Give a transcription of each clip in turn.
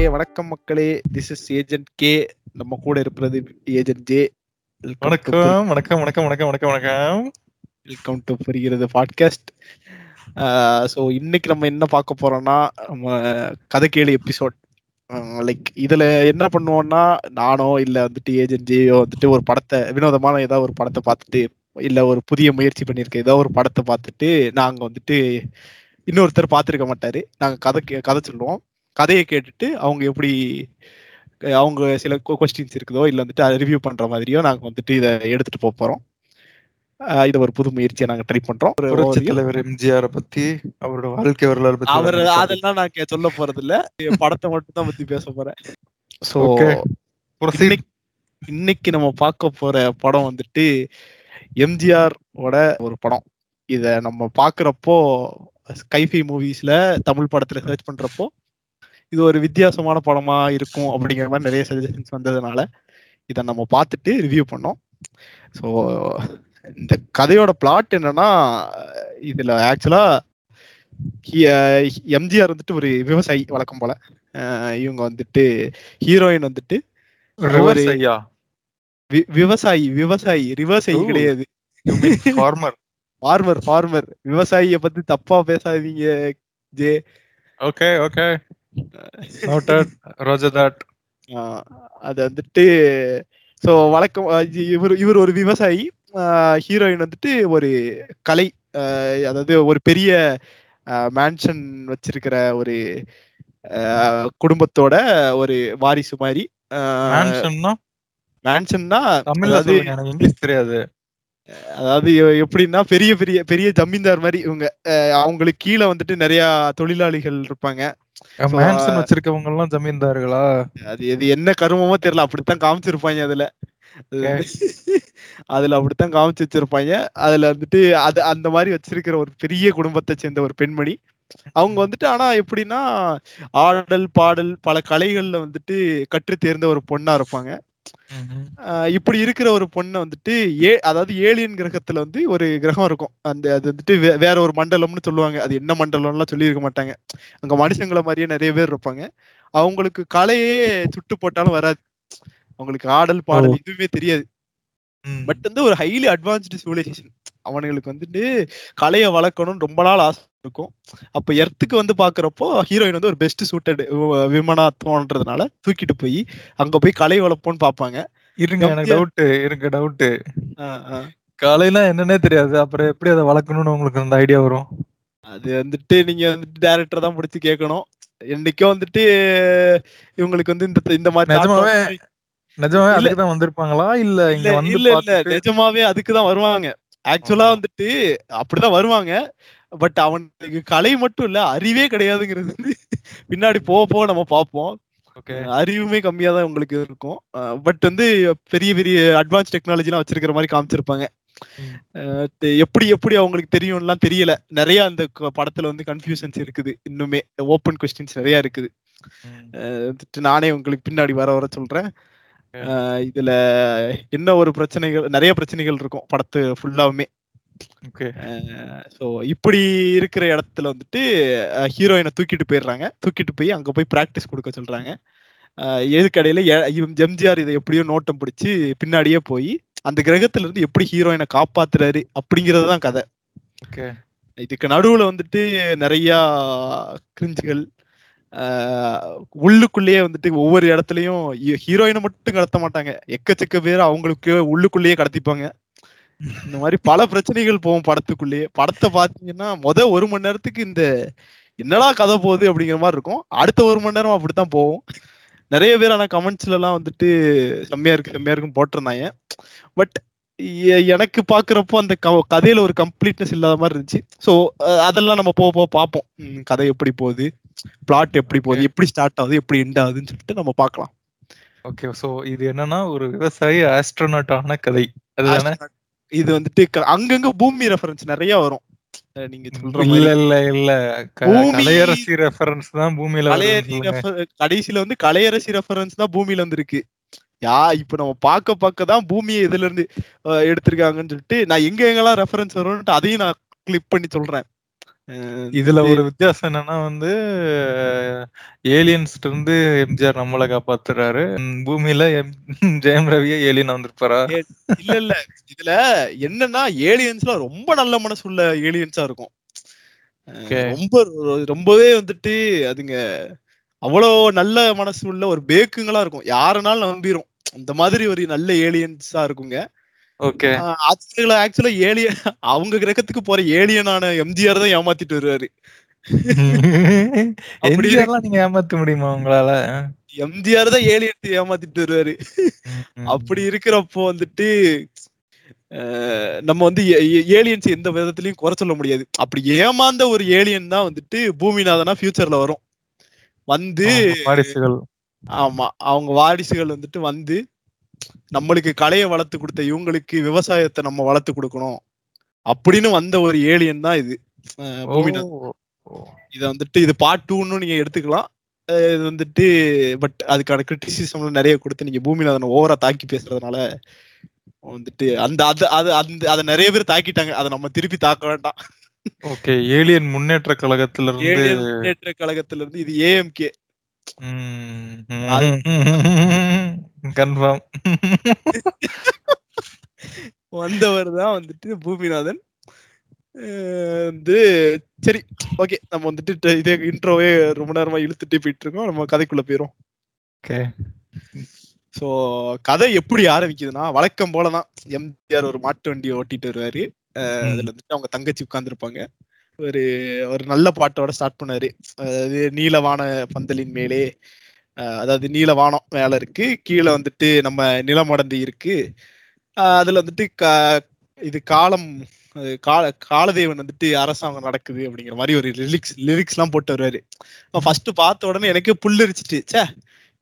மக்களே வணக்கம் மக்களே. திஸ் இஸ் ஏஜென்ட் கே நம்ம கூட இருக்கிறது ஏஜென்ட் ஜே வணக்கம் வணக்கம் வணக்கம் வணக்கம் வணக்கம் வணக்கம். வெல்கம் டு புரிகிறது பாட்காஸ்ட் ஸோ இன்னைக்கு நம்ம என்ன பார்க்க போறோம்னா நம்ம கதை கேளு எபிசோட் லைக் இதுல என்ன பண்ணுவோம்னா நானோ இல்ல வந்துட்டு ஏஜென்ட் ஜேயோ வந்துட்டு ஒரு படத்தை வினோதமான ஏதாவது ஒரு படத்தை பார்த்துட்டு இல்ல ஒரு புதிய முயற்சி பண்ணியிருக்க ஏதோ ஒரு படத்தை பார்த்துட்டு நாங்க வந்துட்டு இன்னொருத்தர் பார்த்துருக்க மாட்டாரு. நாங்க கதை கதை சொல்லுவோம். கதையை கேட்டுட்டு அவங்க எப்படி அவங்க சில கொஸ்டின்ஸ் இருக்குதோ இல்ல வந்துட்டு ரிவ்யூ பண்ற மாதிரியோ நாங்க வந்துட்டு இதை எடுத்துட்டு போக போறோம் இது ஒரு புது முயற்சியை நாங்க ட்ரை பண்றோம் ஒரு புரட்சி. தலைவர் எம்ஜிஆர் பத்தி அவரோட வாழ்க்கை வரலாறு பத்தி அவர். அதெல்லாம் நான் சொல்ல போறது இல்ல படத்தை மட்டும் தான் பத்தி பேச போறேன் சோ. இன்னைக்கு நம்ம பார்க்க போற படம் வந்துட்டு எம்ஜிஆர் ஓட ஒரு படம் இத நம்ம பாக்குறப்போ ஸ்கைஃபை மூவிஸ்ல தமிழ் படத்துல சர்ச் பண்றப்போ இது ஒரு வித்தியாசமான படமா இருக்கும் அப்படிங்கிற மாதிரி நிறைய சஜஷன்ஸ் வந்ததுனால இதை நம்ம பார்த்துட்டு ரிவ்யூ பண்ணோம் ஸோ இந்த கதையோட பிளாட் என்னன்னா இதுல ஆக்சுவலா எம்ஜிஆர் வந்துட்டு ஒரு விவசாயி வழக்கம் போல இவங்க வந்துட்டு ஹீரோயின் வந்துட்டு விவசாயி விவசாயி ஓ. கிடையாது farmer. ஃபார்மர் ஃபார்மர் விவசாயிய பத்தி தப்பா பேசாதீங்க ஜே Okay, okay. அது வந்துட்டு ஸோ வழக்கம் இவர் இவர் ஒரு விவசாயி. ஹீரோயின் வந்துட்டு ஒரு கலை அதாவது ஒரு பெரிய மேன்ஷன் வச்சிருக்கிற ஒரு குடும்பத்தோட ஒரு வாரிசு மாதிரி. மேன்ஷன்னா அதாவது இங்கிலீஷ் தெரியாது. அதாவது எப்படின்னா பெரிய பெரிய பெரிய ஜமீன்தார் மாதிரி இவங்க. அவங்களுக்கு கீழே வந்துட்டு நிறைய தொழிலாளிகள் இருப்பாங்க. So, மேன்சன் வச்சிருக்கவங்க எல்லாம் ஜமீன்தார்களா? அது இது என்ன கருமமோ தெரியல. அப்படித்தான் காமிச்சிருப்பாங்க அதுல. அதுல அப்படித்தான் காமிச்சு வச்சிருப்பாங்க. அதுல வந்துட்டு அது அந்த மாதிரி வச்சிருக்கிற ஒரு பெரிய குடும்பத்தை சேர்ந்த ஒரு பெண்மணி. அவங்க வந்துட்டு ஆனா எப்படின்னா ஆடல் பாடல் பல கலைகள்ல வந்துட்டு கற்று தேர்ந்த ஒரு பொண்ணா இருப்பாங்க. இப்படி இருக்கிற ஒரு பொண்ணை வந்துட்டு ஏ அதாவது ஏலியன் கிரகத்துல வந்து ஒரு கிரகம் இருக்கும். அந்த அது வந்துட்டு வேற ஒரு மண்டலம்னு சொல்லுவாங்க. அது என்ன மண்டலம்லாம் சொல்லியிருக்க மாட்டாங்க. அங்க மனுஷங்களை மாதிரியே நிறைய பேர் இருப்பாங்க. அவங்களுக்கு கலையே சுட்டு போட்டாலும் வராது. அவங்களுக்கு ஆடல் பாடல் எதுவுமே தெரியாது. பட் வந்து ஒரு ஹைலி அட்வான்ஸ்டு சிவிலைசேஷன் அவனுங்களுக்கு வந்துட்டு கலையை வளர்க்கணும்னு ரொம்ப நாள் ஆசை இருக்கும். அப்ப எர்த்துக்கு வந்து பாக்குறப்போ ஹீரோயின் வந்து ஒரு பெஸ்ட் சூட்டட் விமனா தோன்றதுனால தூக்கிட்டு போய் அங்க போய் கலை வளர்ப்போம்னு பாப்பாங்க. இருங்க எனக்கு எம்ஜிஆர் டவுட் இருங்க டவுட் ஆஹ் ஆஹ். காலையில என்னன்னே தெரியாது. அப்புறம் எப்படி அதை வளர்க்கணும்னு உங்களுக்கு அந்த ஐடியா வரும்? அது வந்துட்டு நீங்க வந்துட்டு டேரக்டர் தான் பிடிச்சி கேட்கணும் என்னைக்கோ வந்துட்டு இவங்களுக்கு வந்து இந்த இந்த மாதிரி நிஜமாவே. அதுக்கு தான் வந்திருப்பாங்களா? இல்ல இங்க வந்து இல்ல இல்ல. நிஜமாவே அதுக்குதான் வருவாங்க. ஆக்சுவலா. வந்துட்டு அப்படிதான் வருவாங்க. பட் அவனுக்கு கலை மட்டும் இல்ல அறிவே கிடையாதுங்கிறது வந்து பின்னாடி போக போக நம்ம பார்ப்போம். ஓகே. அறிவுமே கம்மியா தான் உங்களுக்கு இருக்கும். பட் வந்து பெரிய பெரிய அட்வான்ஸ் டெக்னாலஜிலாம் வச்சிருக்கிற மாதிரி காமிச்சிருப்பாங்க. எப்படி எப்படி அவங்களுக்கு தெரியும்லாம் தெரியல. நிறைய அந்த படத்துல வந்து கன்ஃபியூஷன்ஸ் இருக்குது இன்னுமே. ஓப்பன் கொஸ்டின்ஸ் நிறைய இருக்குது. நானே உங்களுக்கு பின்னாடி வர வர சொல்றேன். இதுல என்ன ஒரு பிரச்சனைகள் நிறைய பிரச்சனைகள் இருக்கும் படத்து ஃபுல்லாவுமே ஓகே. ஸோ இப்படி இருக்கிற இடத்துல வந்துட்டு ஹீரோயினை தூக்கிட்டு போயிடுறாங்க. தூக்கிட்டு போய் அங்க போய் ப்ராக்டிஸ் கொடுக்க சொல்றாங்க. எதுக்கடையில எம்ஜிஆர் இதை எப்படியோ நோட்டம் பிடிச்சி பின்னாடியே போய் அந்த கிரகத்துல இருந்து எப்படி ஹீரோயினை காப்பாத்துறாரு அப்படிங்கிறது தான் கதை. ஓகே. இதுக்கு நடுவுல வந்துட்டு நிறைய கிரிஞ்சுகள் உள்ளுக்குள்ளேயே வந்துட்டு ஒவ்வொரு இடத்துலயும் ஹீரோயினை மட்டும் கடத்த மாட்டாங்க. எக்கச்சக்க பேர் அவங்களுக்கு உள்ளுக்குள்ளேயே கடத்திப்பாங்க. இந்த மாதிரி பல பிரச்சனைகள் போகும் படத்துக்குள்ளேயே. படத்தை பாத்தீங்கன்னா முத ஒரு மணி நேரத்துக்கு இந்த என்னடா கதை போகுது அப்படிங்கிற மாதிரி இருக்கும். அடுத்த ஒரு மணி நேரம் அப்படித்தான் போகும். நிறைய பேர் ஆனா கமெண்ட்ஸ்ல எல்லாம் வந்துட்டு செம்மையா இருக்கு செம்மையா இருக்குன்னு போட்டிருந்தாங்க. பட் எனக்கு பாக்குறப்போ அந்த க- கதையில ஒரு கம்ப்ளீட்னஸ் இல்லாத மாதிரி இருந்துச்சு. ஸோ அதெல்லாம் நம்ம போக போக பார்ப்போம். கதை எப்படி போகுது? பிளாட் எப்படி போகுது எப்படி ஸ்டார்ட் ஆகுது எப்படி எண்ட் ஆகுதுன்னு சொல்லிட்டு நம்ம பார்க்கலாம். ஓகே சோ இது என்னன்னா ஒரு விவசாயி ஆஸ்ட்ரோநாட் ஆன கதை. அதுதானே? இது வந்துட்டு அங்கங்க பூமி ரெஃபரன்ஸ் நிறைய வரும். நீங்க சொல்ற இல்ல இல்ல இல்ல. கலையரசி ரெஃபரன்ஸ் தான் பூமியில கடைசியில வந்து கலையரசி ரெஃபரன்ஸ் தான் பூமியில வந்திருக்கு. யா இப்ப நம்ம பார்க்க பார்க்க தான் பூமியை இதுல இருந்து எடுத்திருக்காங்கன்னு சொல்லிட்டு நான் எங்க எங்கெல்லாம் ரெஃபரன்ஸ் வரும்னு அதையும் நான் கிளிக் பண்ணி சொல்றேன். இதுல ஒரு வித்தியாசம் என்னன்னா வந்து ஏலியன்ஸ்ல இருந்து எம்ஜிஆர் நம்மள காப்பாத்துறாரு. பூமியில எம்- ஜெயம் ரவியே ஏலியன் வந்திருப்பாரா? இல்ல இல்ல. இதுல என்னன்னா ஏலியன்ஸ்ல ரொம்ப நல்ல மனசு உள்ள ஏலியன்ஸா இருக்கும். ரொம்ப ரொம்பவே வந்துட்டு அதுங்க அவ்வளோ நல்ல மனசு உள்ள ஒரு பேக்குங்களா இருக்கும். யாருனாலும் நம்பிரும். அந்த மாதிரி ஒரு நல்ல ஏலியன்ஸா இருக்குங்க. ஓகே. அதுல ஆக்சுவலா ஏலியன் அவங்க கிரகத்துக்கு போற ஏலியனான எம்ஜிஆர் தான் ஏமாத்திட்டு வருவாரு. எம்ஜிஆர்லாம் நீங்க ஏமாத்த முடியுமா உங்களால? எம்ஜிஆர் தான் ஏலியன் ஏமாத்திட்டு வருவாரு. அப்படி இருக்கிறப்போ வந்துட்டு நம்ம வந்து ஏலியன்ஸ் எந்த விதத்திலயும் குறை சொல்ல முடியாது. அப்படி ஏமாந்த ஒரு ஏலியன் தான் வந்துட்டு பூமிநாதனா ஃபியூச்சர்ல வரும். வந்து வாரிசுகள். ஆமா அவங்க வாரிசுகள் வந்துட்டு வந்து நம்மளுக்கு கலையை வளர்த்து கொடுத்த இவங்களுக்கு விவசாயத்தை நம்ம வளர்த்து கொடுக்கணும் அப்படின்னு வந்த ஒரு ஏலியன் தான் இது. இதை வந்துட்டு இது பார்ட் டூன்னு நீங்க எடுத்துக்கலாம். இது வந்துட்டு பட் அதுக்கான கிரிட்டிசிசம்ல நிறைய கொடுத்து நீங்க பூமிநாதனை ஓவரா தாக்கி பேசுறதுனால வந்துட்டு அந்த அது அது அந்த அதை நிறைய பேர் தாக்கிட்டாங்க. அதை நம்ம திருப்பி தாக்க வேண்டாம். ஓகே ஏலியன் முன்னேற்ற கழகத்துல இருந்து முன்னேற்ற கழகத்துல இருந்து இது ஏஎம்கே கன்ஃபார்ம் வந்தவர் தான் வந்துட்டு பூமிநாதன். வந்து சரி ஓகே நம்ம வந்துட்டு இதே இன்ட்ரோவே ரொம்ப நேரமா இழுத்துட்டு போயிட்டு இருக்கோம் நம்ம கதைக்குள்ள போயிரும். ஓகே சோ கதை எப்படி ஆரம்பிக்குதுன்னா வழக்கம் போலதான். எம்ஜிஆர் ஒரு மாட்டு வண்டியை ஓட்டிட்டு வருவாரு. அதுல வந்துட்டு அவங்க தங்கச்சி உட்கார்ந்துருப்பாங்க. ஒரு ஒரு நல்ல பாட்டோட ஸ்டார்ட் பண்ணாரு. அதாவது நீலவான பந்தலின் மேலே அதாவது நீலவானம் மேல இருக்கு. கீழே வந்துட்டு நம்ம நிலமடந்து இருக்கு. அதுல வந்துட்டு கா- இது காலம் கால காலதேவன் வந்துட்டு அரசாங்கம் நடக்குது அப்படிங்கிற மாதிரி ஒரு லிரிக்ஸ் லிரிக்ஸ் எல்லாம் போட்டு வருவாரு. ஃபர்ஸ்ட் பார்த்த உடனே எனக்கே புல்லரிச்சிட்டு ச்சே!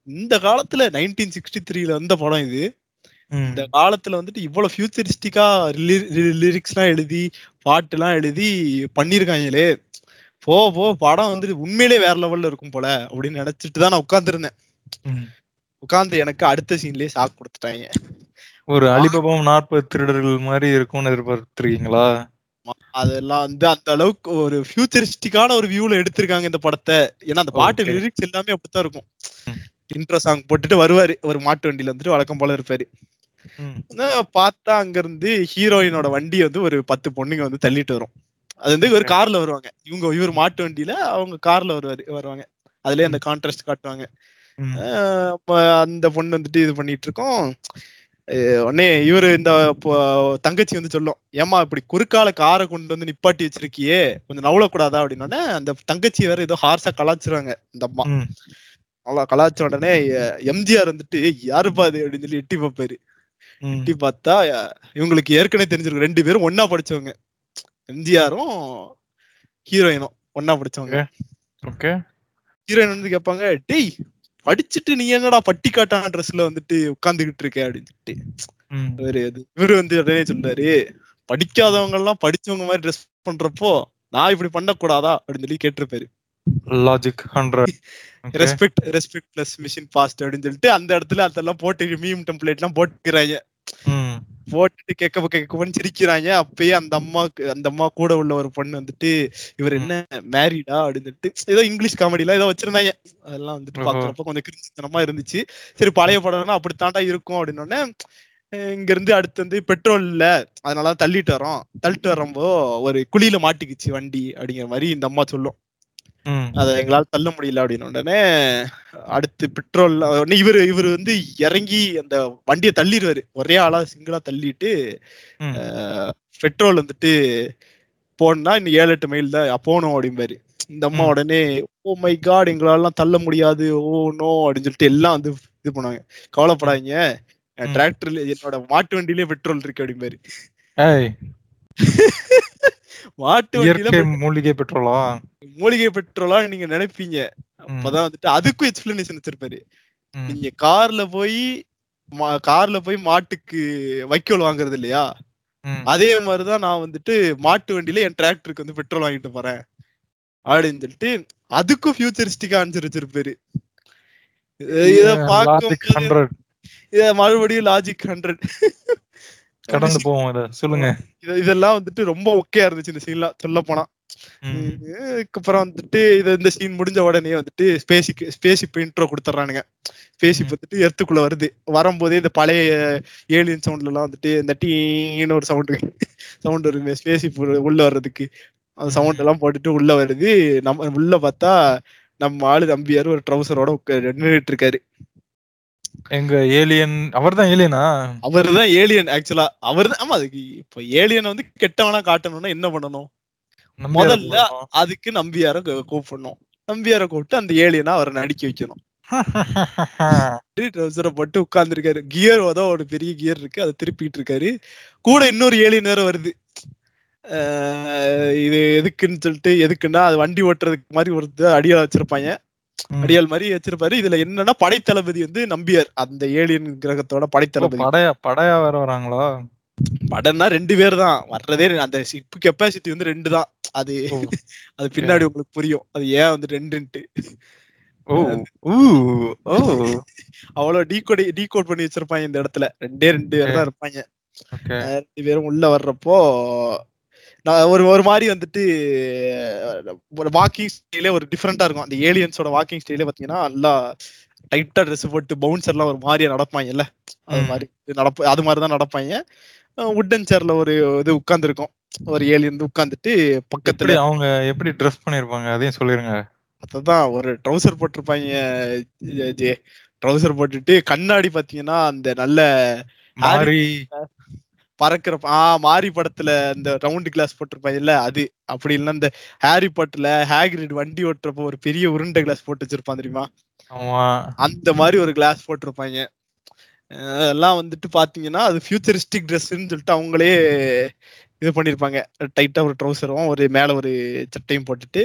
இந்த காலத்துல நைன்டீன் சிக்ஸ்டி த்ரீல வந்த படம் இது. இந்த காலத்துல வந்துட்டு இவ்வளவு ஃபியூச்சரிஸ்டிக்கா லிரிக்ஸ் எல்லாம் எழுதி பாட்டு எல்லாம் எழுதி பண்ணிருக்காங்களே. போ போ படம் வந்துட்டு உண்மையிலே வேற லெவல்ல இருக்கும் போல அப்படின்னு நினைச்சிட்டு தான் நான் உட்கார்ந்துருந்தேன். உட்கார்ந்து எனக்கு அடுத்த சீன்லயே ஷாக் கொடுத்துட்டாங்க. ஒரு அலிபபம் நாற்பது திருடர்கள் மாதிரி இருக்கும்னு எதிர்பார்த்திருக்கீங்களா? அதெல்லாம் வந்து அந்த அளவுக்கு ஒரு ஃபியூச்சரிஸ்டிக்கான ஒரு வியூல எடுத்திருக்காங்க இந்த படத்தை. ஏன்னா அந்த பாட்டு. லிரிக்ஸ் எல்லாமே அப்படித்தான் இருக்கும். இன்ட்ரோ சாங் போட்டுட்டு வருவாரு. ஒரு மாட்டு வண்டியில வந்துட்டு வழக்கம் போல இருப்பாரு. பார்த்தா அங்க இருந்து ஹீரோயினோட வண்டி வந்து ஒரு பத்து பொண்ணுங்க வந்து தள்ளிட்டு வரும். அது வந்து ஒரு. கார்ல வருவாங்க. இவங்க இவர் மாட்டு வண்டியில அவங்க கார்ல வருவாரு வருவாங்க. அதுலயே அந்த கான்ட்ராஸ்ட் காட்டுவாங்க. அந்த பொண்ணு வந்துட்டு இது பண்ணிட்டு இருக்கோம் உடனே இவரு இந்த தங்கச்சி வந்து சொல்லும் ஏமா இப்படி குறுக்கால காரை கொண்டு வந்து நிப்பாட்டி வச்சிருக்கியே கொஞ்சம் நவளக்கூடாதா? அப்படின்னோடனே அந்த தங்கச்சி வேற ஏதோ ஹார்ஸா கலாச்சிருவாங்க இந்த அம்மா. அவ்வளோ கலாச்ச உடனே எம்ஜிஆர் வந்துட்டு யாருப்பா அது அப்படின்னு சொல்லி எட்டி பார்ப்பாரு. எட்டி பார்த்தா இவங்களுக்கு ஏற்கனவே தெரிஞ்சிருக்கும் ரெண்டு பேரும் ஒன்னா படிச்சவங்க. எம்ஜிஆரும் ஹீரோயினும் ஒன்னா படிச்சவங்க. ஓகே. ஹீரோயின் வந்து கேட்பாங்க டேய் படிச்சுட்டு நீ என்னடா பட்டிக்காட்டான ட்ரெஸ்ல வந்துட்டு உட்கார்ந்துகிட்டு இருக்க? அப்படின்னு சொல்லிட்டு. இவரு வந்து உடனே சொல்றாரு படிக்காதவங்க எல்லாம் படிச்சவங்க மாதிரி ட்ரெஸ் பண்றப்போ நான் இப்படி பண்ணக்கூடாதா? அப்படின்னு சொல்லி கேட்டிருப்பாரு. Logic hundred respect respect plus machine fast அப்படின்னு சொல்லிட்டு அந்த இடத்துல அதெல்லாம் போட்டு மீம் டெம்ப்ளேட் எல்லாம் போட்டுக்கிறாங்க. போட்டுட்டு கேட்க கேட்கப்பன்னு சிரிக்கிறாங்க. அப்பயே அந்த அம்மாக்கு அந்த அம்மா கூட உள்ள ஒரு பொண்ணு வந்துட்டு இவர் என்ன மேரிடா அப்படின்னு ஏதோ இங்கிலீஷ் காமெடிலாம் ஏதோ வச்சிருந்தாங்க. அதெல்லாம் வந்துட்டு. பாக்குறப்ப கொஞ்சம் கிரிஞ்சித்தனமா இருந்துச்சு. சரி பழைய படம்னா அப்படித்தாண்டா இருக்கும் அப்படின்னோடனே இங்க இருந்து அடுத்து வந்து பெட்ரோல் இல்ல அதனால தள்ளிட்டு வரோம் தள்ளிட்டு வரப்போ ஒரு குழியில மாட்டிக்கிச்சு வண்டி. அப்படிங்கிற மாதிரி இந்த அம்மா சொல்லும். அதை எங்களால தள்ள முடியல அப்படின்னு உடனே அடுத்து பெட்ரோல் உடனே இவரு இவரு வந்து இறங்கி அந்த வண்டியை தள்ளிடுவாரு. ஒரே ஆளா சிங்கிளா தள்ளிட்டு பெட்ரோல் வந்துட்டு போனா இன்னும் ஏழு எட்டு மைல் தான் போகணும் அப்படிம்பாரு. இந்த அம்மா. உடனே ஓ மை காட் எங்களாலாம் தள்ள முடியாது. ஓ நோ அப்படின்னு சொல்லிட்டு எல்லாம் வந்து இது பண்ணுவாங்க. கவலைப்படாதீங்க. டிராக்டர்ல என்னோட மாட்டு வண்டியிலே பெட்ரோல் இருக்கு அப்படிம்பாரு. மாட்டு வண்டியில மூலிகை பெட்ரோலா? மூலிகை பெட்ரோலா நீங்க நினைப்பீங்க. அப்பதான் வந்துட்டு அதுக்கும் எக்ஸ்பிளனேஷன் வச்சிருப்பாரு. நீங்க கார்ல போய் கார்ல போய் மாட்டுக்கு வைக்கோல் வாங்குறது இல்லையா. அதே மாதிரிதான் நான் வந்துட்டு மாட்டு வண்டியில என் டிராக்டருக்கு வந்து பெட்ரோல் வாங்கிட்டு போறேன். அப்படின்னு சொல்லிட்டு அதுக்கும் ஃபியூச்சரிஸ்டிக்கா ஆன்சர் வச்சிருப்பாரு. இத பார்க்கும் இத மறுபடியும் லாஜிக் ஹண்ட்ரட் கடந்து போவோம் இத. சொல்லுங்க. இது- இதெல்லாம் வந்துட்டு ரொம்ப ஒக்கையா இருந்துச்சு இந்த சீன்லாம் சொல்ல போனா. அதுக்கப்புறம் வந்துட்டு இது இந்த சீன் முடிஞ்ச உடனே வந்துட்டு ஸ்பேஸிக்கு ஸ்பேஸிப் இன்ட்ரோ கொடுத்துட்றானுங்க ஸ்பேஸிப். வந்துட்டு எர்த்துக்குள்ள வருது. வரும்போதே இந்த பழைய ஏலியன் சவுண்ட்ல எல்லாம் வந்துட்டு இந்த டீன்னு ஒரு சவுண்டு சவுண்ட் வருமே ஸ்பேஸிப் உள்ள வர்றதுக்கு. அந்த சவுண்ட் எல்லாம் போட்டுட்டு உள்ள வருது. நம்ம உள்ள பார்த்தா நம்ம ஆளு தம்பியாரு ஒரு ட்ரௌசரோட நின்றுட்டு இருக்காரு. எங்க ஏலியன் அவர்தான் ஏலியனா அவர் தான் ஏலியன் ஆக்சுவலா அவர் தான் ஆமா அதுக்கு இப்ப ஏலியன் வந்து கெட்டவனா காட்டணும்னா என்ன பண்ணணும்? முதல்ல. அதுக்கு நம்பியார கூப்பிடணும். நம்பியார கூப்பிட்டு அந்த ஏலியனா அவரை நடிக்க வைக்கணும். ட்ரௌசரை போட்டு உட்கார்ந்துருக்காரு. கியர் தான் ஒரு பெரிய கியர் இருக்கு. அதை திருப்பிட்டு இருக்காரு கூட இன்னொரு ஏலியன் வேற வருது. இது எதுக்குன்னு சொல்லிட்டு எதுக்குன்னா அது வண்டி ஓட்டுறதுக்கு மாதிரி ஒரு இது அடியால் வச்சிருப்பாங்க. அடியால் மாதிரி வச்சிருப்பாரு இதுல என்னன்னா படைத்தளபதி வந்து நம்பியார். அந்த ஏலியன் கிரகத்தோட படைத்தளபதி. படையா படையா வேற வராங்களா? படம்னா ரெண்டு பேர் தான். வர்றதே அந்த ஷிப் கெப்பாசிட்டி வந்து ரெண்டு தான். அது. அது பின்னாடி உங்களுக்கு புரியும். அது ஏன் வந்து ரெண்டுன்ட்டு. ஓ. ஓ. அவ்வளவு டீகோட் டீகோட் பண்ணி வச்சிருப்பாங்க இந்த இடத்துல. ரெண்டே ரெண்டு பேர் தான் இருப்பாங்க. ரெண்டு பேரும் உள்ள வர்றப்போ நான் ஒரு ஒரு மாதிரி வந்துட்டு ஒரு வாக்கிங் ஸ்டைலே ஒரு டிஃப்ரெண்டா இருக்கும். அந்த ஏலியன்ஸோட வாக்கிங் ஸ்டைலே பாத்தீங்கன்னா நல்லா டைட்டா ட்ரெஸ் போட்டு பவுன்சர் எல்லாம் ஒரு மாதிரியா நடப்பாங்கல்ல? அது. மாதிரி நடப்ப அது மாதிரி தான் நடப்பாங்க உட்டன் சேர்ல ஒரு இது உட்கார்ந்துருக்கும். ஒரு ஏலியன் உட்கார்ந்துட்டு எப்படி பக்கத்துல அவங்க எப்படி ட்ரெஸ் பண்ணிருப்பாங்க? அதையும் சொல்லிருங்க. அதுதான் ஒரு ட்ரௌசர் போட்டிருப்பாங்க ஜே ட்ரௌசர் போட்டுட்டு கண்ணாடி பாத்தீங்கன்னா அந்த நல்ல பறக்கிற ஆ மாரி படத்துல இந்த ரவுண்ட் கிளாஸ் போட்டிருப்பாங்க இல்ல அது. அப்படி இல்லைன்னா இந்த ஹாரி பாட்டுல ஹேக்ரிட் வண்டி ஓட்டுறப்போ ஒரு பெரிய உருண்டை கிளாஸ் போட்டு வச்சிருப்பான் தெரியுமா? அந்த மாதிரி ஒரு கிளாஸ் போட்டிருப்பாங்க. எல்லாம் வந்துட்டு பாத்தீங்கன்னா அது ஃபியூச்சரிஸ்டிக் ட்ரெஸ்ன்னு சொல்லிட்டு அவங்களே இது பண்ணிருப்பாங்க. டைட்டா ஒரு ட்ரௌசரும் ஒரு மேல ஒரு சட்டையும் போட்டுட்டு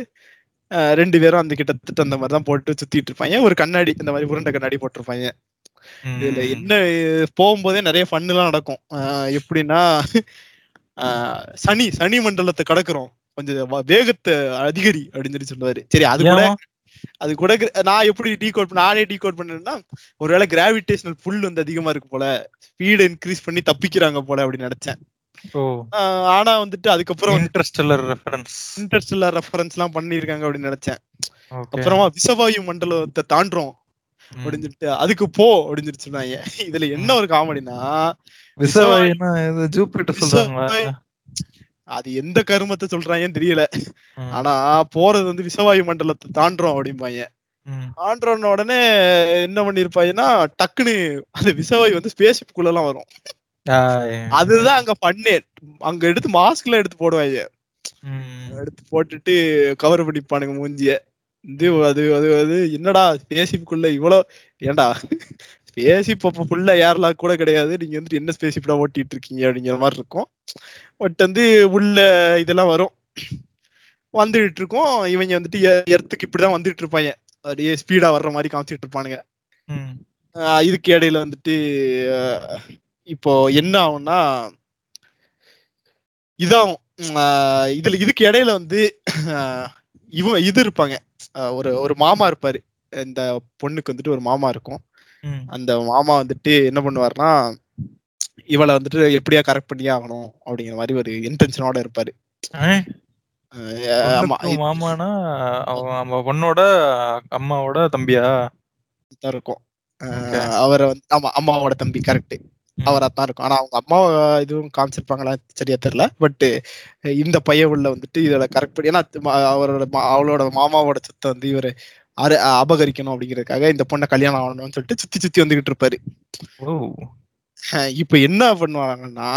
ரெண்டு பேரும் அந்த கிட்டத்தட்ட அந்த மாதிரி தான் போட்டு சுத்திட்டு இருப்பாங்க. ஒரு கண்ணாடி இந்த மாதிரி உருண்டை கண்ணாடி போட்டிருப்பாங்க. இதுல. என்ன போகும்போதே நிறைய ஃபன்னுலாம் நடக்கும். எப்படின்னா சனி சனி மண்டலத்தை கடக்குறோம். கொஞ்சம் வேகத்தை அதிகரி அப்படின்னு சொல்லி சொல்லுவாரு. சரி அது கூட? அது கூட நான் எப்படி டீகோட் நானே டீகோட் பண்ணேன்னா ஒருவேளை கிராவிடேஷனல் புல் வந்து அதிகமா இருக்கு போல ஸ்பீடு இன்க்ரீஸ் பண்ணி தப்பிக்கிறாங்க போல அப்படின்னு நினைச்சேன். ஆனா வந்துட்டு அதுக்கப்புறம் இன்டர்ஸ்டெல்லர் ரெஃபரன்ஸ் இன்ட்ரெஸ்ட்ல ரெஃபரன்ஸ் எல்லாம் பண்ணிருக்காங்க அப்படின்னு நினைச்சேன். அப்புறமா விசவாயு மண்டலத்தை தாண்டுறோம். அப்படின்னு சொல்லிட்டு அதுக்கு போ அப்படின்னு சொன்னாங்க. இதுல என்ன ஒரு காமெடினா அது எந்த கருமத்தை சொல்றாங்கன்னு தெரியல. ஆனா போறது வந்து விசவாயு மண்டலத்தை தாண்டுறோம் அப்படிம்பாங்க. தாண்டுறோன்ன உடனே என்ன பண்ணிருப்பாங்கன்னா டக்குன்னு அந்த விசவாயு வந்து ஸ்பேஸ் குள்ள எல்லாம் வரும். அதுதான் அங்க பண்ணே. அங்க எடுத்து மாஸ்க்ல எடுத்து போடுவாங்க. எடுத்து போட்டுட்டு கவர் பண்ணிப்பானுங்க மூஞ்சிய. இது அது அது அது. என்னடா ஸ்பேசிப்புக்குள்ள இவ்வளவு ஏன்டா ஸ்பேசிப் அப்ப ஃபுல்ல ஏர்லாக் கூட கிடையாது. நீங்க வந்துட்டு என்ன ஸ்பேசிப்டா ஓட்டிட்டு இருக்கீங்க அப்படிங்கிற மாதிரி இருக்கும். பட் வந்து உள்ள இதெல்லாம் வரும். வந்துட்டு இருக்கோம் இவங்க வந்துட்டு எர்த்துக்கு இப்படிதான் வந்துட்டு இருப்பாங்க அப்படியே ஸ்பீடா வர்ற மாதிரி காமிச்சிட்டு இருப்பானுங்க. இதுக்கு இடையில வந்துட்டு இப்போ என்ன ஆகும்னா இதாகும். இதுல இதுக்கு இடையில வந்து இவன் இது இருப்பாங்க. ஒரு ஒரு மாமா இருப்பாரு. இந்த பொண்ணுக்கு வந்துட்டு ஒரு மாமா இருக்கும். அந்த மாமா வந்துட்டு என்ன பண்ணுவாருன்னா இவளை வந்துட்டு எப்படியா கரெக்ட் பண்ணியே ஆகணும் அப்படிங்கிற மாதிரி ஒரு இன்டென்ஷனோட இருப்பாரு. மாமானா பொண்ணோட அம்மாவோட தம்பியா? இருக்கும். அவரை வந்து ஆமா அம்மாவோட தம்பி கரெக்ட். அவரா தான் இருக்கும். ஆனா அவங்க அம்மா இதுவும் காமிச்சிருப்பாங்களா சரியா தெரியல. பட் இந்த பையன் உள்ள வந்துட்டு இதுல கரெக்ட் பண்ணி ஏன்னா அவரோட அவளோட மாமாவோட சொத்தை வந்து இவரு அரு அபகரிக்கணும் அப்படிங்கறதுக்காக இந்த பொண்ணை கல்யாணம் ஆகணும்னு சொல்லிட்டு சுத்தி சுத்தி வந்துகிட்டு இருப்பாரு. இப்ப என்ன பண்ணுவாங்கன்னா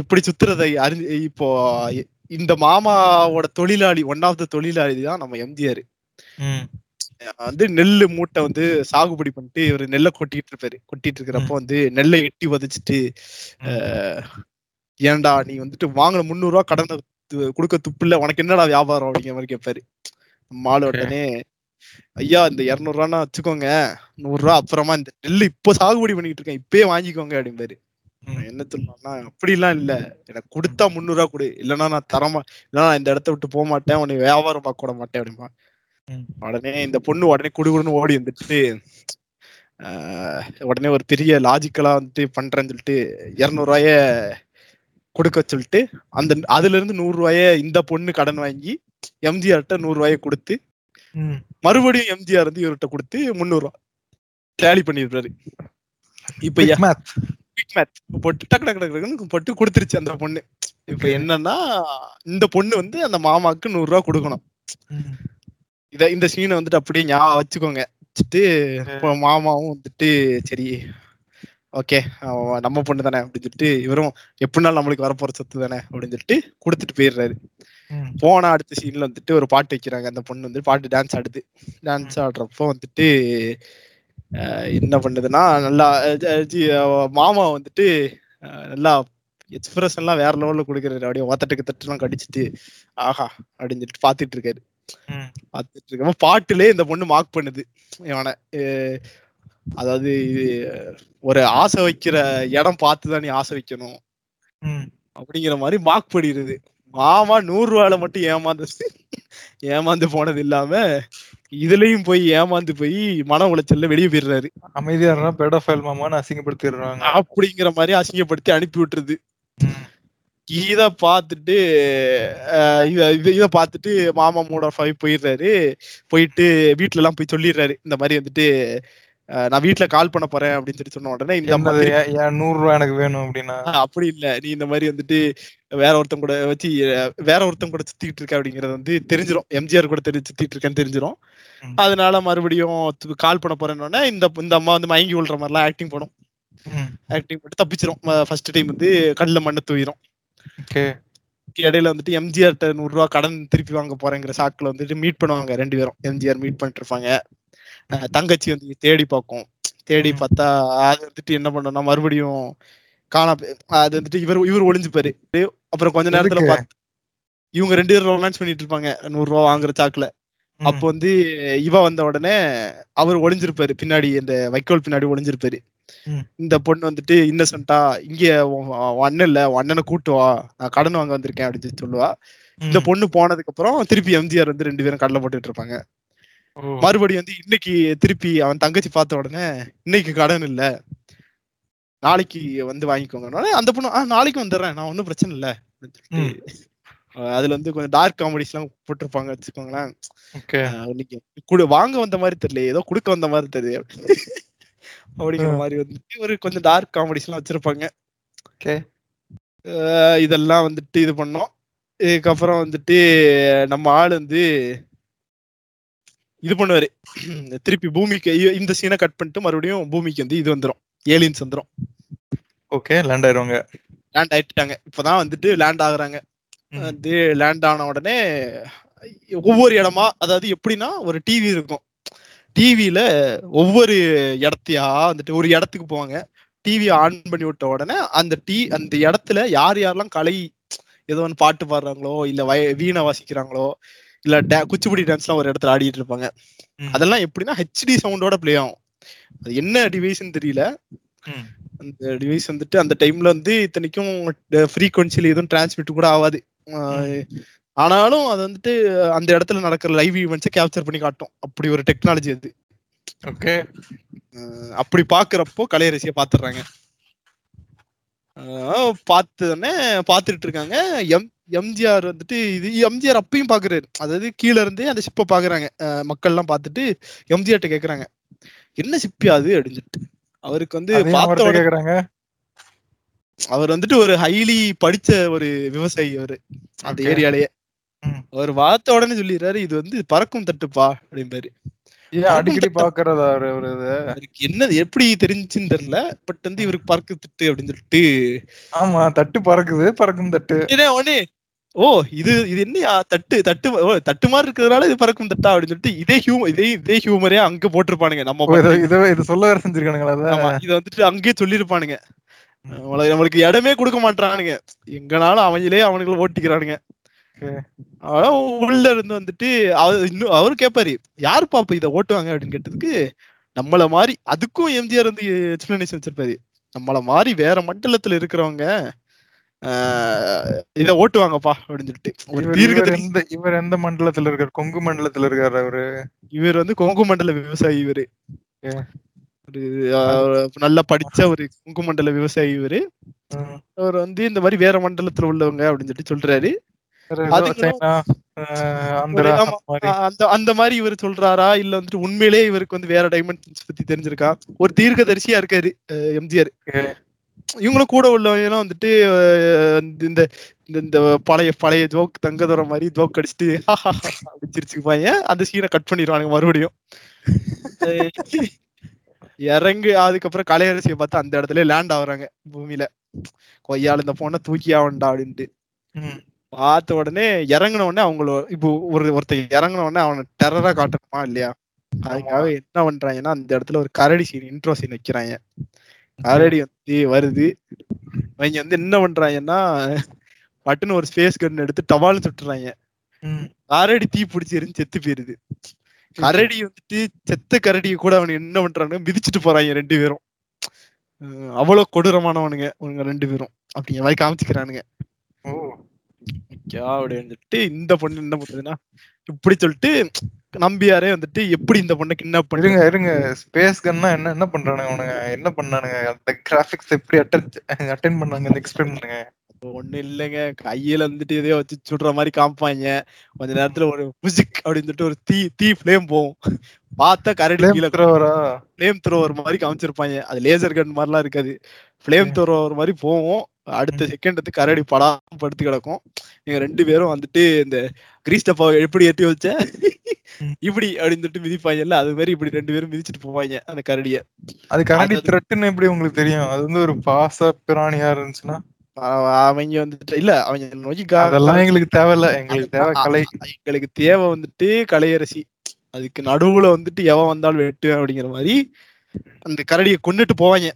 இப்படி சுத்துறதை அறிஞ்சு இப்போ இந்த மாமாவோட தொழிலாளி ஒன் ஆஃப் த தொழிலாளி தான் நம்ம எம்ஜிஆர். வந்து நெல்லு மூட்டை வந்து சாகுபடி பண்ணிட்டு இவர் நெல்லை கொட்டிட்டு இருப்பாரு. கொட்டிட்டு இருக்கிறப்போ வந்து நெல்லை எட்டி. அஹ், ஏன்டா நீ வந்துட்டு வாங்கின முந்நூறு ரூபா கடனை கொடுக்க துப்பு இல்ல உனக்கு என்னடா வியாபாரம்? அப்படிங்கிற மாதிரி கேட்பாரு Okay. உடனே ஐயா இந்த இருநூறு ரூபானா வச்சுக்கோங்க. நூறு ரூபா அப்புறமா இந்த நெல்லு இப்போ சாகுபடி பண்ணிட்டு இருக்கேன். இப்பயே வாங்கிக்கோங்க. அப்படிம்பாரு. என்ன சொல்லுவான்னா அப்படிலாம் இல்ல. எனக்கு கொடுத்தா முந்நூறு ரூபா கொடு. இல்லைன்னா நான் தரமா இல்லைன்னா நான் இந்த இடத்த விட்டு போக மாட்டேன் உன்னை வியாபாரம் பார்க்க விட மாட்டேன். அப்படிம்பா. உடனே இந்த பொண்ணு உடனே குடுகுடுன்னு ஓடி வந்துட்டு உடனே ஒரு பெரிய லாஜிக்கலா வந்துட்டு பண்றேன்னு சொல்லிட்டு இருநூறுவாய கொடுக்க சொல்லிட்டு அந்த அதுல இருந்து நூறு ரூபாய இந்த பொண்ணு கடன் வாங்கி எம்ஜிஆர்ட்ட நூறு ரூபாய கொடுத்து. மறுபடியும் எம்ஜிஆர் வந்து இவர்கிட்ட கொடுத்து முந்நூறு ரூபா டேலி பண்ணிடுறாரு இப்ப போட்டு டக்கு டக்கு டக்கு போட்டு கொடுத்துருச்சு அந்த பொண்ணு இப்ப. என்னன்னா இந்த பொண்ணு வந்து அந்த மாமாக்கு நூறு ரூபா கொடுக்கணும். இத இந்த சீனை வந்துட்டு அப்படியே ஞாபகம் வச்சுக்கோங்க. வச்சுட்டு இப்போ மாமாவும் வந்துட்டு சரி ஓகே நம்ம பொண்ணு தானே அப்படின்னு சொல்லிட்டு இவரும் எப்படினாலும் நம்மளுக்கு வரப்போற சொத்து தானே அப்படின்னு சொல்லிட்டு கொடுத்துட்டு போயிடுறாரு. போன அடுத்த சீன்ல வந்துட்டு ஒரு பாட்டு வைக்கிறாங்க. அந்த பொண்ணு வந்து பாட்டு டான்ஸ் ஆடுது. டான்ஸ் ஆடுறப்போ வந்துட்டு என்ன பண்ணுதுன்னா நல்லா மாமா வந்துட்டு நல்லா எக்ஸ்பிரஷன் எல்லாம் வேற லெவல்ல கொடுக்குறாரு. அப்படியே ஒத்தட்டுக்கு தட்டுலாம் கடிச்சிட்டு ஆஹா அப்படின்னு சொல்லிட்டு பாத்துட்டு இருக்காரு. ம். பார்த்துட்டு இருக்கோம் பாட்டுலே இந்த பொண்ணு மார்க் பண்ணுது. இவனை அதாவது இது ஒரு ஆசை வைக்கிற இடம் பார்த்து தான் நீ ஆசை வைக்கணும். ம். அப்படிங்கிற மாதிரி மார்க் பண்ணிடுது. மாமா நூறு ரூபாயில மட்டும் ஏமாந்து ஏமாந்து போனது இல்லாம இதுலயும் போய் ஏமாந்து போய் மன உளைச்சல்ல வெளியே போயிடுறாரு. அமைதியா பெடோஃபைல் மாமான்னு அசிங்கப்படுத்திடுறாங்க. அப்படிங்கிற மாதிரி அசிங்கப்படுத்தி அனுப்பி விட்டுருது ம். இத பார்த்துட்டு இத இத- பார்த்துட்டு மாமா மூட ஃபைவ் போயிடுறாரு. போயிட்டு வீட்ல எல்லாம் போய் சொல்லிடுறாரு. இந்த மாதிரி வந்துட்டு நான் வீட்ல கால் பண்ண போறேன் அப்படின்னு சொல்லி சொன்ன உடனே இந்த மாதிரி நூறு ரூபாய் எனக்கு வேணும் அப்படின்னா? அப்படி இல்ல. நீ இந்த மாதிரி வந்துட்டு வேற ஒருத்தன் கூட வச்சு வேற ஒருத்தன் கூட சுத்திட்டு இருக்க அப்படிங்கறது வந்து தெரிஞ்சிரும். எம்ஜிஆர் கூட தெரிஞ்சு சுத்திட்டு இருக்கேன்னு தெரிஞ்சிரும். ம். அதனால மறுபடியும் கால் பண்ண போறேன்னு இந்த இந்த அம்மா வந்து மயங்கி விழுற மாதிரிலாம் ஆக்டிங் பண்ணும் ம். ஆக்டிங் பண்ணி தப்பிச்சிரும். ஃபர்ஸ்ட் டைம் வந்து கண்ணுல மண்ணு தூயிரும் இடையில வந்துட்டு எம்ஜிஆர்ட்ட நூறு ரூபா கடன் திருப்பி வாங்க போறேங்கிற சாக்குல வந்துட்டு மீட் பண்ணுவாங்க ரெண்டு பேரும் எம்ஜிஆர் மீட் பண்ணிட்டு இருப்பாங்க தங்கச்சி வந்து தேடி பார்க்கும் தேடி. பார்த்தா அது வந்துட்டு என்ன பண்ணோம்னா மறுபடியும் காணா அது வந்துட்டு இவர் இவர் ஒளிஞ்சுப்பாரு அப்புறம் கொஞ்ச நேரத்துல? பார்த்து இவங்க ரெண்டு பேரும் ரொமான்ஸ் பண்ணிட்டு இருப்பாங்க நூறு ரூபா வாங்குற சாக்குல. அப்போ வந்து இவ வந்த உடனே அவர் ஒளிஞ்சிருப்பாரு பின்னாடி இந்த வைக்கோல் பின்னாடி ஒளிஞ்சிருப்பாரு. இந்த பொண்ணு வந்துட்டு இன்னசென்ட்டா இங்க அண்ணன் இல்ல அண்ணனை கூட்டு வா நான் கடன் வாங்க வந்திருக்கேன் அப்படின்னு சொல்லி சொல்லுவா. இந்த. பொண்ணு போனதுக்கு அப்புறம் திருப்பி எம்ஜிஆர் வந்து ரெண்டு பேரும் கடலை போட்டுட்டு இருப்பாங்க. மறுபடியும் வந்து இன்னைக்கு திருப்பி அவன் தங்கச்சி பார்த்த உடனே இன்னைக்கு கடன் இல்ல நாளைக்கு வந்து வாங்கிக்கோங்க அந்த பொண்ணு ஆ நாளைக்கு வந்துடுறேன் நான் ஒன்றும் பிரச்சனை இல்லை. அதுல வந்து கொஞ்சம் டார்க் காமெடிஸ் எல்லாம் போட்டிருப்பாங்க வச்சுக்கோங்களேன். ஆஹ் குடு வாங்க வந்த மாதிரி தெரியல ஏதோ குடுக்க வந்த மாதிரி தெரியுது. அப்படிங்கிற. மாதிரி வந்து ஒரு கொஞ்சம் டார்க் காமெடிஸ் எல்லாம் வச்சிருப்பாங்க. இதெல்லாம் வந்துட்டு இது பண்ணோம். இதுக்கப்புறம் வந்துட்டு நம்ம ஆள் வந்து இது பண்ணுவாரு. திருப்பி பூமிக்கு இந்த சீனை கட் பண்ணிட்டு மறுபடியும் பூமிக்கு வந்து இது வந்துரும். ஏலியன்ஸ் வந்துரும். ஓகே லேண்ட் ஆயிருவாங்க. லேண்ட் ஆயிட்டாங்க இப்பதான் வந்துட்டு லேண்ட் ஆகுறாங்க. வந்து லேண்ட் ஆன உடனே ஒவ்வொரு இடமா அதாவது எப்படின்னா ஒரு டிவி இருக்கும். டிவியில ஒவ்வொரு இடத்தையா வந்துட்டு ஒரு இடத்துக்கு போவாங்க. டிவி ஆன் பண்ணி விட்ட உடனே அந்த டி அந்த இடத்துல யார் யாரெல்லாம் கலை ஏதோ ஒன்று பாட்டு பாடுறாங்களோ இல்ல வய வீணை வாசிக்கிறாங்களோ இல்ல டே குச்சிப்புடி டான்ஸ்லாம் ஒரு இடத்துல ஆடிட்டு இருப்பாங்க. அதெல்லாம் எப்படின்னா ஹெச்டி சவுண்டோட ப்ளே ஆகும். அது என்ன டிவைஸ்ன்னு தெரியல. அந்த டிவைஸ் வந்துட்டு அந்த டைம்ல வந்து இத்தனைக்கும் ஃப்ரீக்வன்சில எதுவும் டிரான்ஸ்மிட் கூட ஆகாது. ஆனாலும் அது வந்துட்டு அந்த இடத்துல நடக்கிற லைவ் ஈவெண்ட்ஸை கேப்சர் பண்ணி காட்டும். அப்படி ஒரு டெக்னாலஜி அது. ஓகே அப்படி பாக்குறப்போ கலையரசியை பாத்துடுறாங்க. பார்த்தோன்னே பார்த்துட்டு இருக்காங்க எம் எம்ஜிஆர் வந்துட்டு இது எம்ஜிஆர் அப்பயும் பாக்குறாரு. அதாவது கீழ இருந்தே அந்த ஷிப்பை பாக்குறாங்க. மக்கள் எல்லாம் பார்த்துட்டு எம்ஜிஆர்ட்ட கேக்குறாங்க. என்ன ஷிப்பியா அது? அப்படின்னு சொல்லிட்டு அவருக்கு வந்து பார்த்த கேக்குறாங்க. அவர் வந்துட்டு ஒரு ஹைலி படிச்ச ஒரு விவசாயி அவரு. அந்த. ஏரியாலயே. அவர் பார்த்த உடனே சொல்லிடுறாரு இது வந்து பறக்கும் தட்டுப்பா அப்படிம்பாரு அடிக்கடி பாக்குறதா அவருக்கு என்னது எப்படி தெரிஞ்சுன்னு தெரியல பட் வந்து இவருக்கு பறக்கு தட்டு அப்படின்னு சொல்லிட்டு. ஆமா தட்டு பறக்குது பறக்கும் தட்டு. உடனே ஓ இது இது என்னையா தட்டு தட்டு தட்டு மாதிரி இருக்கிறதுனால இது பறக்கும் தட்டா? அப்படின்னு சொல்லிட்டு இதே ஹியூமர் இதே இதே ஹியூமரே அங்க போட்டிருப்பானுங்க நம்ம ஓ, இத- சொல்ல வேற செஞ்சிருக்கானுங்களா இத வந்துட்டு அங்கேயே சொல்லிருப்பானுங்க. நம்மள- நம்மளுக்கு இடமே கொடுக்க மாட்டானுங்க எங்கனாலும் அவங்களே அவனுங்களை ஓட்டிக்கிறானுங்க. உள்ள இருந்து வந்துட்டு அவர் இன்னும் அவரு கேட்பாரு யாரு பாப்பா இதை ஓட்டுவாங்க? அப்படின்னு கேட்டதுக்கு நம்மள மாதிரி அதுக்கும் எம்ஜிஆர் வந்து எக்ஸ்பிளனேஷன் வச்சிருப்பாரு. நம்மள மாதிரி வேற மண்டலத்துல இருக்கிறவங்க ஆஹ் இத ஓட்டுவாங்கப்பா அப்படின்னு சொல்லிட்டு. எந்த இவர் எந்த மண்டலத்துல இருக்காரு? கொங்கு மண்டலத்துல இருக்காரு அவரு? இவர் வந்து கொங்கு மண்டல விவசாயி இவரு. ஒரு நல்லா படிச்ச ஒரு குங்குமண்டல விவசாயி இவரு. அவர் வந்து இந்த மாதிரி வேற மண்டலத்துல உள்ளவங்க அப்படின்னு சொல்லிட்டு சொல்றாரு. அந்த மாதிரி. அந்த மாதிரி இவர் சொல்றாரா? இல்ல வந்துட்டு உண்மையிலேயே இவருக்கு வந்து வேற டைமென்ஷன்ஸ் பத்தி தெரிஞ்சிருக்கா? ஒரு தீர்க்கதரிசியா இருக்காரு அஹ், எம்ஜிஆர். இவங்களும் கூட உள்ளவங்க வந்துட்டு இந்த இந்த பழைய பழைய ஜோக் தங்கதுற மாதிரி ஜோக் அடிச்சுட்டு அப்படி சிரிச்சுக்குப்பாங்க அந்த சீனை கட் பண்ணிடுவானுங்க மறுபடியும்? இறங்கு அதுக்கப்புறம் கலையரசியை பார்த்து அந்த இடத்துல லேண்ட் ஆகுறாங்க பூமியில. கொய்யால இந்த பொண்ணை தூக்கி ஆவண்டா அப்படின்ட்டு. பார்த்த உடனே இறங்குன உடனே அவங்கள இப்போ ஒரு ஒருத்தன் இறங்குன உடனே அவனை டெரரா காட்டணுமா இல்லையா? அதுக்காக என்ன பண்றாங்கன்னா அந்த இடத்துல ஒரு கரடி சீன் இன்ட்ரோ சீன் வைக்கிறாங்க. கரடி வந்து வருது. அவங்க வந்து என்ன பண்றாங்கன்னா பட்டுன்னு ஒரு ஸ்பேஸ் கன் எடுத்து டவால் சுட்டுறாங்க. கரடி தீ பிடிச்சி எரிஞ்சு செத்து போயிருது. கரடி வந்துட்டு செத்த கரடியை கூட அவனுக்கு என்ன பண்றானுங்க மிதிச்சிட்டு போறாங்க ரெண்டு பேரும். அவ்வளவு கொடூரமானவனுங்க இவனுங்க ரெண்டு பேரும். அப்படிங்கிற மாதிரி காமிச்சுக்கிறானுங்க. ஓ. ஓகே அப்படின்னு சொல்லிட்டு இந்த பொண்ணு என்ன பண்ணுதுன்னா இப்படி சொல்லிட்டு நம்பியாரே வந்துட்டு எப்படி இந்த பொண்ணை கிட்னாப் பண்ணுங்க இருங்க ஸ்பேஸ் கன்னா என்ன என்ன பண்றானுங்க அவனுங்க? என்ன பண்ணானுங்க? அந்த கிராபிக்ஸ் எப்படி அட்டன் அட்டன் பண்ணாங்க எக்ஸ்பிளைன் பண்ணுங்க. ஒண்ணு இல்லைங்க. கையில வந்துட்டு எதையோ வச்சு சுடுற மாதிரி காமிப்பாங்க. கொஞ்ச நேரத்துல ஒரு புசிக் அப்படின்னு சொல்லிட்டு ஒரு தீ தீ ஃபிளேம் போகும். பார்த்தா கரடி கீழே த்ரோவரா ஃபிளேம் த்ரோவர் மாதிரி காமிச்சிருப்பாங்க. அது லேசர் கன் மாதிரிலாம் இருக்காது. ஃபிளேம் த்ரோவர் மாதிரி போவோம் அடுத்த செகண்ட் வந்து கரடி படாம படுத்து கிடக்கும். நீங்க ரெண்டு பேரும் வந்துட்டு இந்த கிரீஸ் டப்பாவை எப்படி ஏத்தி வச்ச. இப்படி அப்படின்னு சொல்லிட்டு மிதிப்பாங்கல்ல அது மாதிரி இப்படி ரெண்டு பேரும் மிதிச்சிட்டு போவாங்க அந்த கரடிய. அது கரடி த்ரெட்னு எப்படி உங்களுக்கு தெரியும்? அது வந்து ஒரு பாச பிராணியா இருந்துச்சுன்னா? அவ- அவங்க வந்துட்டு இல்ல அவங்க நோய்க்கா அதெல்லாம் எங்களுக்கு தேவையில்ல. எங்களுக்கு தேவை கலை. எங்களுக்கு தேவை வந்துட்டு கலையரசி. அதுக்கு நடுவுல வந்துட்டு எவன் வந்தாலும் வெட்டு அப்படிங்கிற மாதிரி அந்த கரடியை கொண்டுட்டு போவாங்க.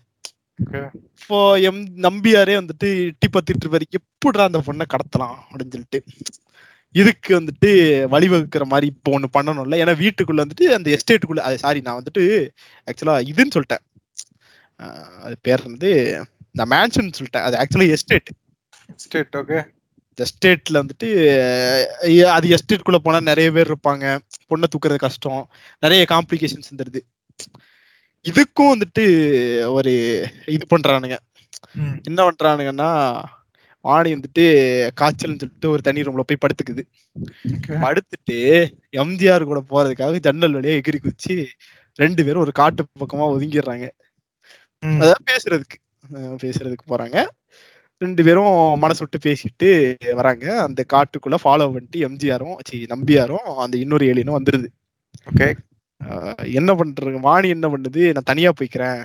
இப்போ எம் நம்பியாரே வந்துட்டு எட்டி பத்திட்டு வரைக்கும் எப்படிடா அந்த பொண்ணை கடத்தலாம் அப்படின்னு சொல்லிட்டு இதுக்கு வந்துட்டு வழிவகுக்கிற மாதிரி இப்போ ஒண்ணு பண்ணணும்ல. ஏன்னா வீட்டுக்குள்ள வந்துட்டு அந்த எஸ்டேட்டுக்குள்ள அது சாரி நான் வந்துட்டு ஆக்சுவலா இதுன்னு சொல்லிட்டேன். அது பேர் வந்து நான் மேன்ஷன் சொல்லிட்டேன். அது ஆக்சுவலா எஸ்டேட் ஸ்டேட் ஓகே எஸ்டேட்ல வந்துட்டு அது எஸ்டேட்குள்ள போனா நிறைய பேர் இருப்பாங்க. பொண்ணை தூக்குறது கஷ்டம். நிறைய காம்ப்ளிகேஷன்ஸ் வந்துருது. இதுக்கும் வந்துட்டு ஒரு இது பண்றானுங்க. என்ன பண்றானுங்கன்னா வாணி வந்துட்டு காய்ச்சல்னு சொல்லிட்டு ஒரு தனி ரூம்ல போய் படுத்துக்குது. படுத்துட்டு எம்ஜிஆர் கூட போறதுக்காக ஜன்னல் வழியா எகிரி குச்சி ரெண்டு பேரும் ஒரு காட்டு பக்கமா ஒதுங்கிடுறாங்க. அதாவது பேசுறதுக்கு. பேசுறதுக்கு போறாங்க. ரெண்டு பேரும் மனசு விட்டு பேசிட்டு வராங்க. அந்த காட்டுக்குள்ள ஃபாலோ பண்ணிட்டு எம்ஜிஆரும் சி நம்பியாரும் அந்த இன்னொரு ஏலியனும் வந்துருது. ஓகே. என்ன பண்றது? வாணி என்ன பண்ணுது? நான் தனியா போய்க்கிறேன்.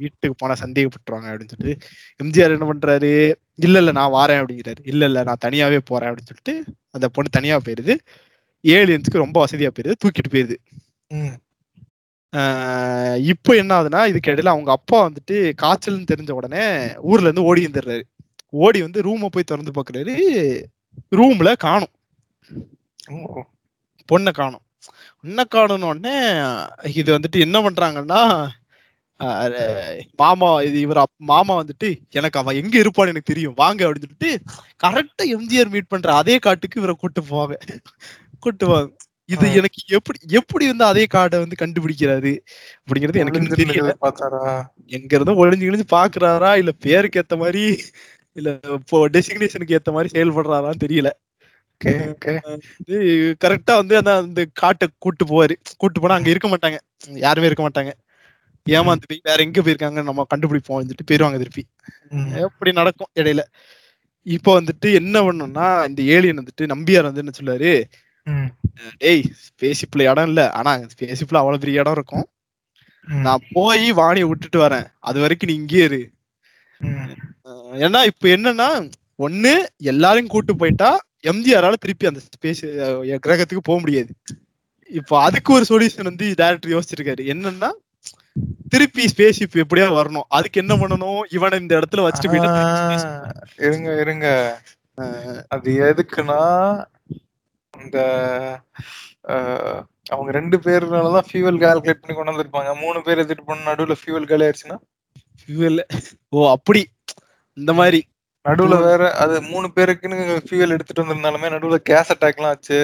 வீட்டுக்கு போனா சந்தேகப்பட்டுருவாங்க அப்படின்னு சொல்லிட்டு எம்ஜிஆர் என்ன பண்றாரு? இல்ல இல்ல நான் வாரேன் அப்படிங்கிறாரு. இல்ல இல்ல நான் தனியாவே போறேன் அப்படின்னு சொல்லிட்டு அந்த பொண்ணு தனியா போயிருது. ஏலியன்ஸ்க்கு ரொம்ப வசதியா போயிருது. தூக்கிட்டு போயிருது. இப்போ என்ன ஆகுதுன்னா இதுக்கு இடையில அவங்க அப்பா வந்துட்டு காய்ச்சல்னு தெரிஞ்ச உடனே ஊர்ல இருந்து ஓடி வந்துடுறாரு. ஓடி வந்து ரூமை போய் திறந்து பாக்குறாரு. ரூம்ல காணும். பொண்ணை காணும். காணுன உடனே இது வந்துட்டு என்ன பண்றாங்கன்னா மாமா இது இவர் மாமா வந்துட்டு எனக்கு அவன் எங்க இருப்பான்னு எனக்கு தெரியும் வாங்க அப்படின்னு சொல்லிட்டு கரெக்டா எம்ஜிஆர் மீட் பண்ற அதே காட்டுக்கு இவரை கூட்டு போவாங்க. கூட்டு போவாங்க இது. எனக்கு எப்படி எப்படி வந்து அதே காடை வந்து கண்டுபிடிக்கிறாரு அப்படிங்கிறது எனக்கு தெரியல. எங்க இருந்தோ ஒளிஞ்சு கிழிஞ்சு பாக்குறாரா இல்ல பேருக்கு ஏத்த மாதிரி இல்ல இப்போ டெசிக்னேஷனுக்கு ஏத்த மாதிரி செயல்படுறாரான்னு தெரியல. Okay okay. கரெக்டா வந்து அந்த அந்த காட்டை கூட்டு போவாரு. கூட்டு போனா அங்க இருக்க மாட்டாங்க. யாருமே இருக்க மாட்டாங்க. ஏமாந்து போய் வேற எங்க போயிருக்காங்க நம்ம கண்டுபிடிப்போம் வந்துட்டு போயிருவாங்க திருப்பி. எப்படி நடக்கும் இடையில. இப்போ வந்துட்டு என்ன பண்ணணும்னா இந்த ஏலியன் வந்துட்டு நம்பியார் வந்து என்ன சொல்லுவாரு? டேய் ஸ்பேசிப்ல இடம் இல்ல. ஆனா ஸ்பேசிப்ல அவ்வளவு பெரிய இடம் இருக்கும். நான் போய் வாணியை விட்டுட்டு வரேன். அது வரைக்கும் நீ இங்கே இரு. ஏன்னா இப்ப என்னன்னா ஒண்ணு எல்லாரையும் கூட்டு போயிட்டா எம்ஜிஆரால திருப்பி அந்த ஸ்பேஸ் கிரகத்துக்கு போக முடியாது. இப்போ அதுக்கு ஒரு சொல்யூஷன் வந்து டேரக்டர் யோசிச்சிருக்காரு. என்னன்னா திருப்பி ஸ்பேஸ் ஷிப் எப்படியா வரணும்? அதுக்கு என்ன பண்ணணும்? இவனை இந்த இடத்துல வச்சுட்டு போயிட்டா இருங்க இருங்க. அது எதுக்குன்னா இந்த அவங்க ரெண்டு பேர்னாலதான் ஃபியூவல் கால்குலேட் பண்ணி கொண்டு வந்திருப்பாங்க. மூணு பேர் எடுத்துட்டு போன நடுவுல ஃபியூவல் காலி ஆயிடுச்சுன்னா? fuel. ஓ அப்படி. இந்த மாதிரி. நடுவுல வேற அது மூணு பேருக்குன்னு ஃபியூவல் எடுத்துட்டு வந்திருந்தாலுமே நடுவுல கேஸ் அட்டாக்லாம் ஆச்சு.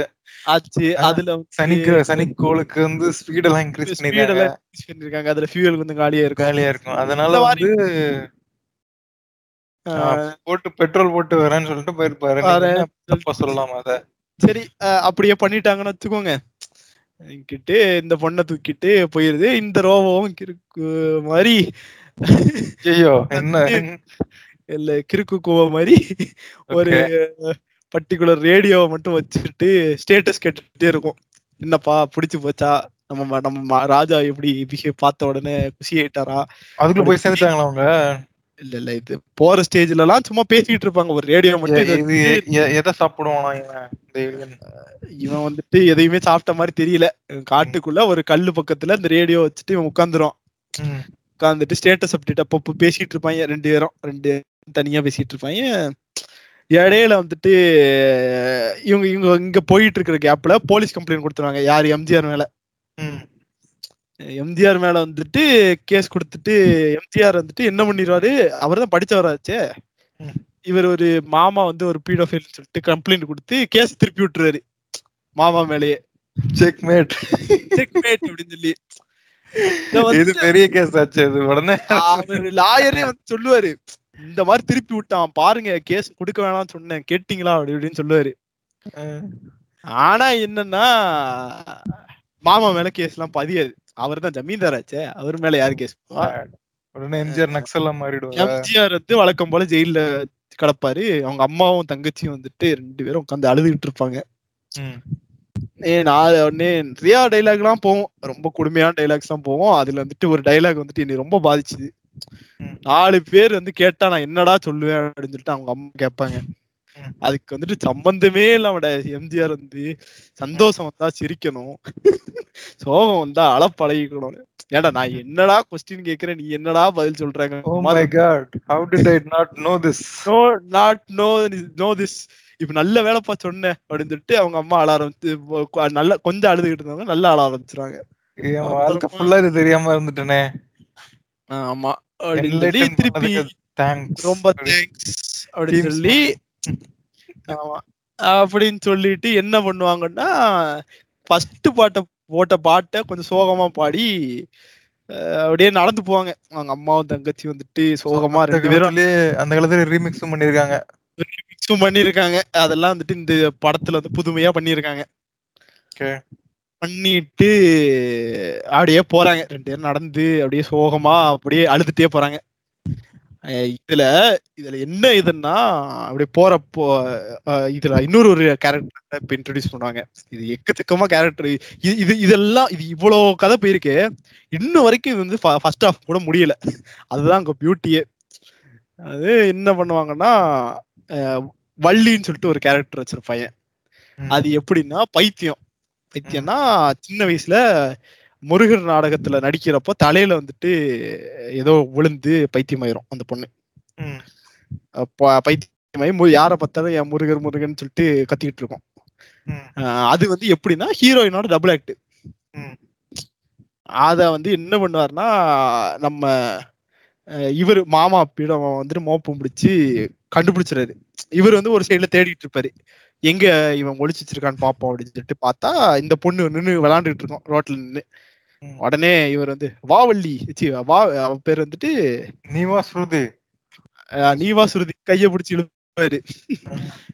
ஆச்சு. ஆ, அதுல சனிக்கு சனிக்கோளுக்கு வந்து ஸ்பீட் எல்லாம் இன்க்ரீஸ் பண்ணிருக்காங்க எல்லாம் அதுல ஃபியூல் கொஞ்சம் காலியா இருக்கும். காலியா இருக்கும். அதனால வந்து போட்டு பெட்ரோல் போட்டு வரேன்னு சொல்லிட்டு போயிருப்பாரு. சொல்லலாம் அத? சரி அப்படியே பண்ணிட்டாங்கன்னு வச்சுக்கோங்க. கிட்டு இந்த பொண்ணை தூக்கிட்டு போயிருது. இந்த ரோபோவும் கிறுக்கு மாதிரி. ஐயோ என்ன? இல்ல கிறுக்கு கூவ மாதிரி ஒரு பர்டிகுலர் ரேடியோவை மட்டும் வச்சுட்டு ஸ்டேட்டஸ் கேட்டுட்டே இருக்கும். என்னப்பா பிடிச்சு போச்சா? நம்ம நம்ம ராஜா எப்படி பிஹேவ் பார்த்த உடனே குஷி ஆயிட்டாரா? அதுக்குள்ள போய் சேர்ந்துட்டாங்களா அவங்க? இல்ல இல்ல இது போற ஸ்டேஜ்ல எல்லாம் சும்மா பேசிட்டு இருப்பாங்க. ஒரு ரேடியோ மட்டும் எதை சாப்பிடுவானா இவன்? இவன் வந்துட்டு எதையுமே சாப்பிட்ட மாதிரி தெரியல. காட்டுக்குள்ள ஒரு கல்லு பக்கத்துல இந்த ரேடியோ வச்சுட்டு இவன் உட்காந்துரும் உட்காந்துட்டு ஸ்டேட்டஸ் அப்டேட் அப்பப்போ பேசிட்டு இருப்பாங்க ரெண்டு பேரும். ரெண்டு தனியா பேசிட்டு இருப்பாங்க இடையில வந்துட்டு இவங்க இவங்க இங்க போயிட்டு இருக்கிற கேப்ல போலீஸ் கம்ப்ளைண்ட் கொடுத்துருவாங்க. யார்? எம்ஜிஆர் மேல. எம்ஜிஆர் மேல வந்துட்டு கேஸ் கொடுத்துட்டு எம்ஜிஆர் வந்துட்டு என்ன பண்ணிடுவாரு? அவர் தான் படிச்சவராச்சே. இவர் ஒரு மாமா வந்து ஒரு பீடோஃபைல் சொல்லிட்டு கம்ப்ளைண்ட் கொடுத்து கேஸ் திருப்பி விட்டுருவாரு மாமா மேலேயே. Checkmate. செக்மேட் அப்படின்னு சொல்லி. இத பெரிய கேஸ் ஆச்சு உடனே. லாயரே வந்து சொல்லுவாரு. இந்த மாதிரி திருப்பி விட்டான். பாருங்க கேஸ் கொடுக்க வேணாம்னு சொன்னேன். கேட்டீங்களா? அப்படி இப்படின்னு சொல்லுவாரு. ஆனா என்னன்னா மாமா மேல கேஸ் எல்லாம் பதியாது. அவர் தான் ஜமீன்தார் ஆச்சே அவர் மேல யாரு கேஸ் உடனே எம்ஜிஆர் நக்சலா மாறிடுவாங்க எம்ஜிஆர் வந்து வழக்கம் போல ஜெயில கிடப்பாரு. அவங்க அம்மாவும் தங்கச்சியும் வந்துட்டு ரெண்டு பேரும் உட்காந்து அழுதுகிட்டு இருப்பாங்க. நான் உடனே நிறைய டைலாக் எல்லாம் போவோம். ரொம்ப கொடுமையான டைலாக்ஸ் எல்லாம் போவோம். அதுல வந்துட்டு ஒரு டைலாக் வந்துட்டு என்னை ரொம்ப பாதிச்சுது. நாலு பேர் வந்து கேட்டா நான் என்னடா சொல்லுவேன் அப்படின்னு சொல்லிட்டு அவங்க அம்மா கேட்பாங்க. ம். அதுக்கு வந்துட்டு சம்பந்தமே இல்லாம எம்ஜிஆர் வந்து சந்தோஷம் வந்தா சிரிக்கணும். சோகம் வந்தா பழகிக்கணும் ஏடா நான் என்னடா கொஸ்டின் கேக்குறேன் நீ என்னடா பதில் சொல்றாங்க? Oh my god. How did i not know this? No not no no this இப்ப நல்ல வேலைப்பா சொன்னேன் அப்படின்னு சொல்லிட்டு அவங்க அம்மா அழ ஆரம்பிச்சு நல்ல கொஞ்சம் அழுதுகிட்டு இருந்தாங்க நல்லா அழ ஆரம்பிச்சிருவாங்க என் வாழ்க்கை ஃபுல்லா இது தெரியாம இருந்துட்டேனே. ஆமா. அப்படின்னு சொல்லி திருப்பி தேங்க்ஸ் ரொம்ப தேங்க்ஸ் அப்படின்னு சொல்லி ஆமா. அப்படின்னு சொல்லிட்டு என்ன பண்ணுவாங்கன்னா ஃபர்ஸ்ட் பாட்டை போட்ட பாட்டை கொஞ்சம் சோகமா பாடி அப்படியே நடந்து போவாங்க. அவங்க அம்மாவும் தங்கச்சி வந்துட்டு சோகமா ரெண்டு பேரும் அந்த காலத்துல ரீமிக்ஸும் பண்ணிருக்காங்க. மிக்ஸும் பண்ணிருக்காங்க. அதெல்லாம் வந்துட்டு இந்த படத்துல வந்து புதுமையா பண்ணிருக்காங்க. Okay. பண்ணிட்டு அப்படியே போறாங்க. ரெண்டு பேரும் நடந்து அப்படியே சோகமா அப்படியே அழுதுட்டே போறாங்க. இதுல இதுல என்ன இதுன்னா அப்படியே போறப்போ இதுல இன்னொரு ஒரு கேரக்டர் இப்ப இன்ட்ரடியூஸ் பண்ணுவாங்க. இது எக்கச்சக்கமா கேரக்டர் இது இதெல்லாம் இது இவ்வளவு கதை போயிருக்கு. இன்னும் வரைக்கும் இது வந்து ஃபர்ஸ்ட் ஹாஃப் கூட முடியல. அதுதான் அங்க பியூட்டியே அது என்ன பண்ணுவாங்கன்னா வள்ளின்னு சொல்லிட்டு ஒரு கேரக்டர் வச்சிருப்பாங்க. ம். அது எப்படின்னா பைத்தியம். பைத்தியம்னா சின்ன வயசுல முருகர் நாடகத்துல நடிக்கிறப்போ தலையில வந்துட்டு ஏதோ விழுந்து பைத்தியமாயிரும் அந்த பொண்ணு. பைத்தியமாயி யாரை பார்த்தாலும் என் முருகர் முருகன் சொல்லிட்டு கத்திக்கிட்டு இருக்கோம். அது வந்து எப்படின்னா ஹீரோயினோட டபுள் ஆக்ட். அத வந்து என்ன பண்ணுவாருன்னா நம்ம இவர் மாமா பீடம் வந்துட்டு மோப்பம் பிடிச்சி கண்டுபிடிச்சிடாரு இவர் வந்து ஒரு சைடுல தேடிட்டு இருப்பாரு. எங்க இவன் ஒளிச்சு வச்சிருக்கான்னு பாப்போம் அப்படின்னு சொல்லிட்டு பார்த்தா இந்த பொண்ணு நின்னு விளையாண்டுட்டு இருக்கோம் ரோட்ல நின்னு. ம். உடனே இவர் வந்து வாவள்ளி சி வா அவ பேர் வந்துட்டு நீவா ஸ்ருதி. நீவா சுருதி கைய பிடிச்சி இழுப்பாரு.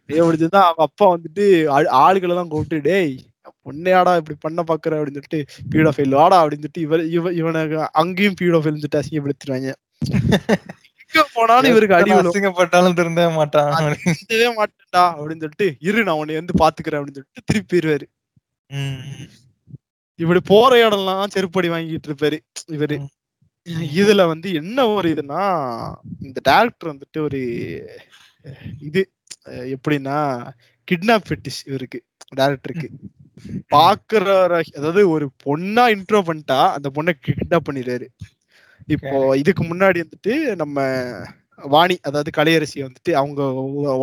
கைய பிடிச்சதுதான் அவங்க அப்பா வந்துட்டு ஆள்- ஆளுகளை எல்லாம் கூப்பிட்டு டேய் பொண்ணையாடா இப்படி பண்ண பாக்குற? அப்படின்னு சொல்லிட்டு பீடோ ஃபெயில் வாடா. அப்படின்னு சொல்லிட்டு இவர் இவ இவனுக்கு அங்கேயும் பீடோ ஃபெயில் சொல்லிட்டு அசிங்கப்படுத்திடுவாங்க. எங்க போனாலும் இவருக்கு அடி அசிங்கப்பட்டாலும் திருந்தவே மாட்டான். திருந்தவே மாட்டேன்டா அப்படின்னு சொல்லிட்டு இரு நான் உன்னை வந்து பாத்துக்கிறேன் அப்படின்னு சொல்லிட்டு திருப்பி போயிருவாரு. இப்படி போற இடம்லாம் செருப்படி வாங்கிட்டு இருப்பாரு. இவரு. இதுல வந்து என்ன ஒரு இதுனா இந்த டேரக்டர் வந்துட்டு ஒரு இது எப்படின்னா கிட்னாப் ஃபெட்டிஷ் இவருக்கு டேரக்டருக்கு பாக்குற அதாவது ஒரு பொண்ணா இன்ட்ரோ பண்ணிட்டா அந்த பொண்ணை கிட்னாப் பண்ணிடுறாரு இப்போ இதுக்கு முன்னாடி வந்துட்டு நம்ம வாணி அதாவது கலையரசி வந்துட்டு அவங்க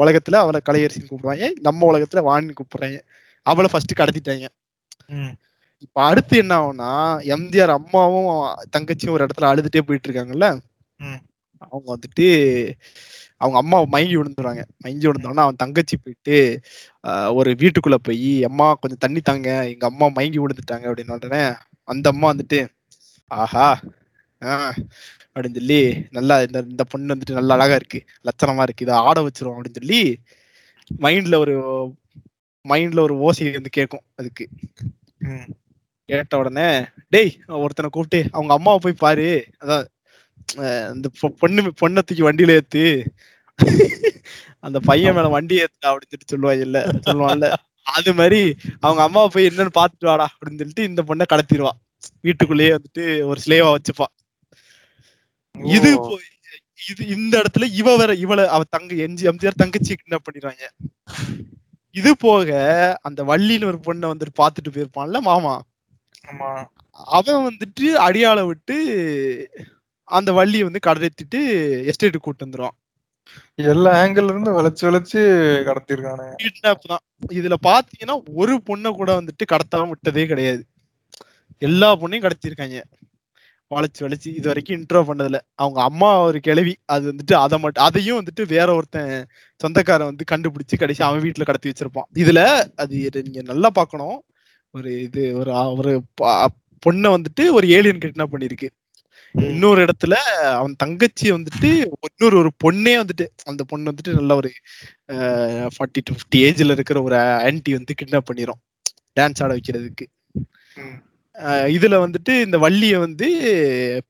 உலகத்துல அவளை கலையரசின்னு கூப்பிடுவாங்க. நம்ம உலகத்துல வாணின்னு கூப்பிடுறாங்க. அவளை ஃபர்ஸ்ட் கடத்திட்டாங்க. இப்ப அடுத்து என்ன ஆகும்னா எம்ஜிஆர் அம்மாவும் தங்கச்சியும் ஒரு இடத்துல அழுதுட்டே போயிட்டு இருக்காங்கல்ல. அவங்க வந்துட்டு அவங்க அம்மா மயங்கி விழுந்துருவாங்க. மயங்கி விழுந்தோன்னா அவன் தங்கச்சி போயிட்டு ஒரு வீட்டுக்குள்ள போய் அம்மா கொஞ்சம் தண்ணி தாங்க. எங்க அம்மா மயங்கி விழுந்துட்டாங்க. அப்படின்னு உடனே அந்த அம்மா வந்துட்டு ஆஹா ஆஹ் அப்படின்னு சொல்லி நல்லா இந்த இந்த பொண்ணு வந்துட்டு நல்லா அழகா இருக்கு. லட்சணமா இருக்கு. இதை ஆட வச்சிரும் அப்படின்னு சொல்லி மைண்ட்ல ஒரு மைண்ட்ல ஒரு ஓசை வந்து கேட்கும் அதுக்கு. கேட்ட உடனே டேய் ஒருத்தனை கூப்பிட்டு அவங்க அம்மாவை போய் பாரு. அதான் இந்த பொ- பொண்ணு பொண்ணை தூக்கி வண்டியில ஏத்து. அந்த பையன் மேல வண்டி ஏத்து அப்படின்னு சொல்லிட்டு சொல்லுவாங்க இல்ல சொல்லுவான்ல அது மாதிரி அவங்க அம்மாவை போய் என்னன்னு பாத்துட்டு வாடா அப்படின்னு சொல்லிட்டு இந்த பொண்ணை கடத்திடுவா. வீட்டுக்குள்ளேயே வந்துட்டு ஒரு ஸ்லேவா வச்சுப்பா. இது இது இந்த இடத்துல இவ வேற இவள அவ தங்க எம்ஜி எம்ஜிஆர் தங்கச்சி கிட்னாப் பண்ணிடுவாங்க இது போக அந்த வள்ளின்னு ஒரு பொண்ணை வந்துட்டு பாத்துட்டு போயிருப்பான்ல மாமா? அவன் வந்துட்டு அடியாள விட்டு அந்த வள்ளியை வந்து கடத்திட்டு எஸ்டேட்டுக்கு கூட்டு வந்துருவான். எல்லா ஆங்கிள் இருந்து வளைச்சு வளைச்சு கடத்திருக்கானே. கிட்னாப் தான். இதுல பாத்தீங்கன்னா ஒரு பொண்ணை கூட வந்துட்டு கடத்தாம விட்டதே கிடையாது. எல்லா பொண்ணையும் கடத்திருக்காங்க வளைச்சு வளைச்சு இது வரைக்கும் இன்ட்ரோ பண்ணதுல. அவங்க அம்மா ஒரு கிழவி. அது வந்துட்டு அதை மட்டும் அதையும் வந்துட்டு வேற ஒருத்தன் சொந்தக்காரன் வந்து கண்டுபிடிச்சு கடைசி அவன் வீட்டுல கடத்தி வச்சிருப்பான். இதுல அது நீங்க நல்லா பார்க்கணும். ஒரு இது ஒரு ஒரு பொண்ணை வந்துட்டு ஒரு ஏலியன் கிட்னாப் பண்ணிருக்கு இன்னொரு இடத்துல அவன் தங்கச்சி வந்துட்டு இன்னொரு ஒரு பொண்ணே வந்துட்டு அந்த பொண்ணு வந்துட்டு நல்ல ஒரு ஃபார்ட்டி டு ஃபிஃப்டி ஏஜ்ல இருக்கிற ஒரு ஆன்டி வந்து கிட்னாப் பண்ணிரும். டான்ஸ் ஆட வைக்கிறதுக்கு. இதுல வந்துட்டு இந்த வள்ளிய வந்து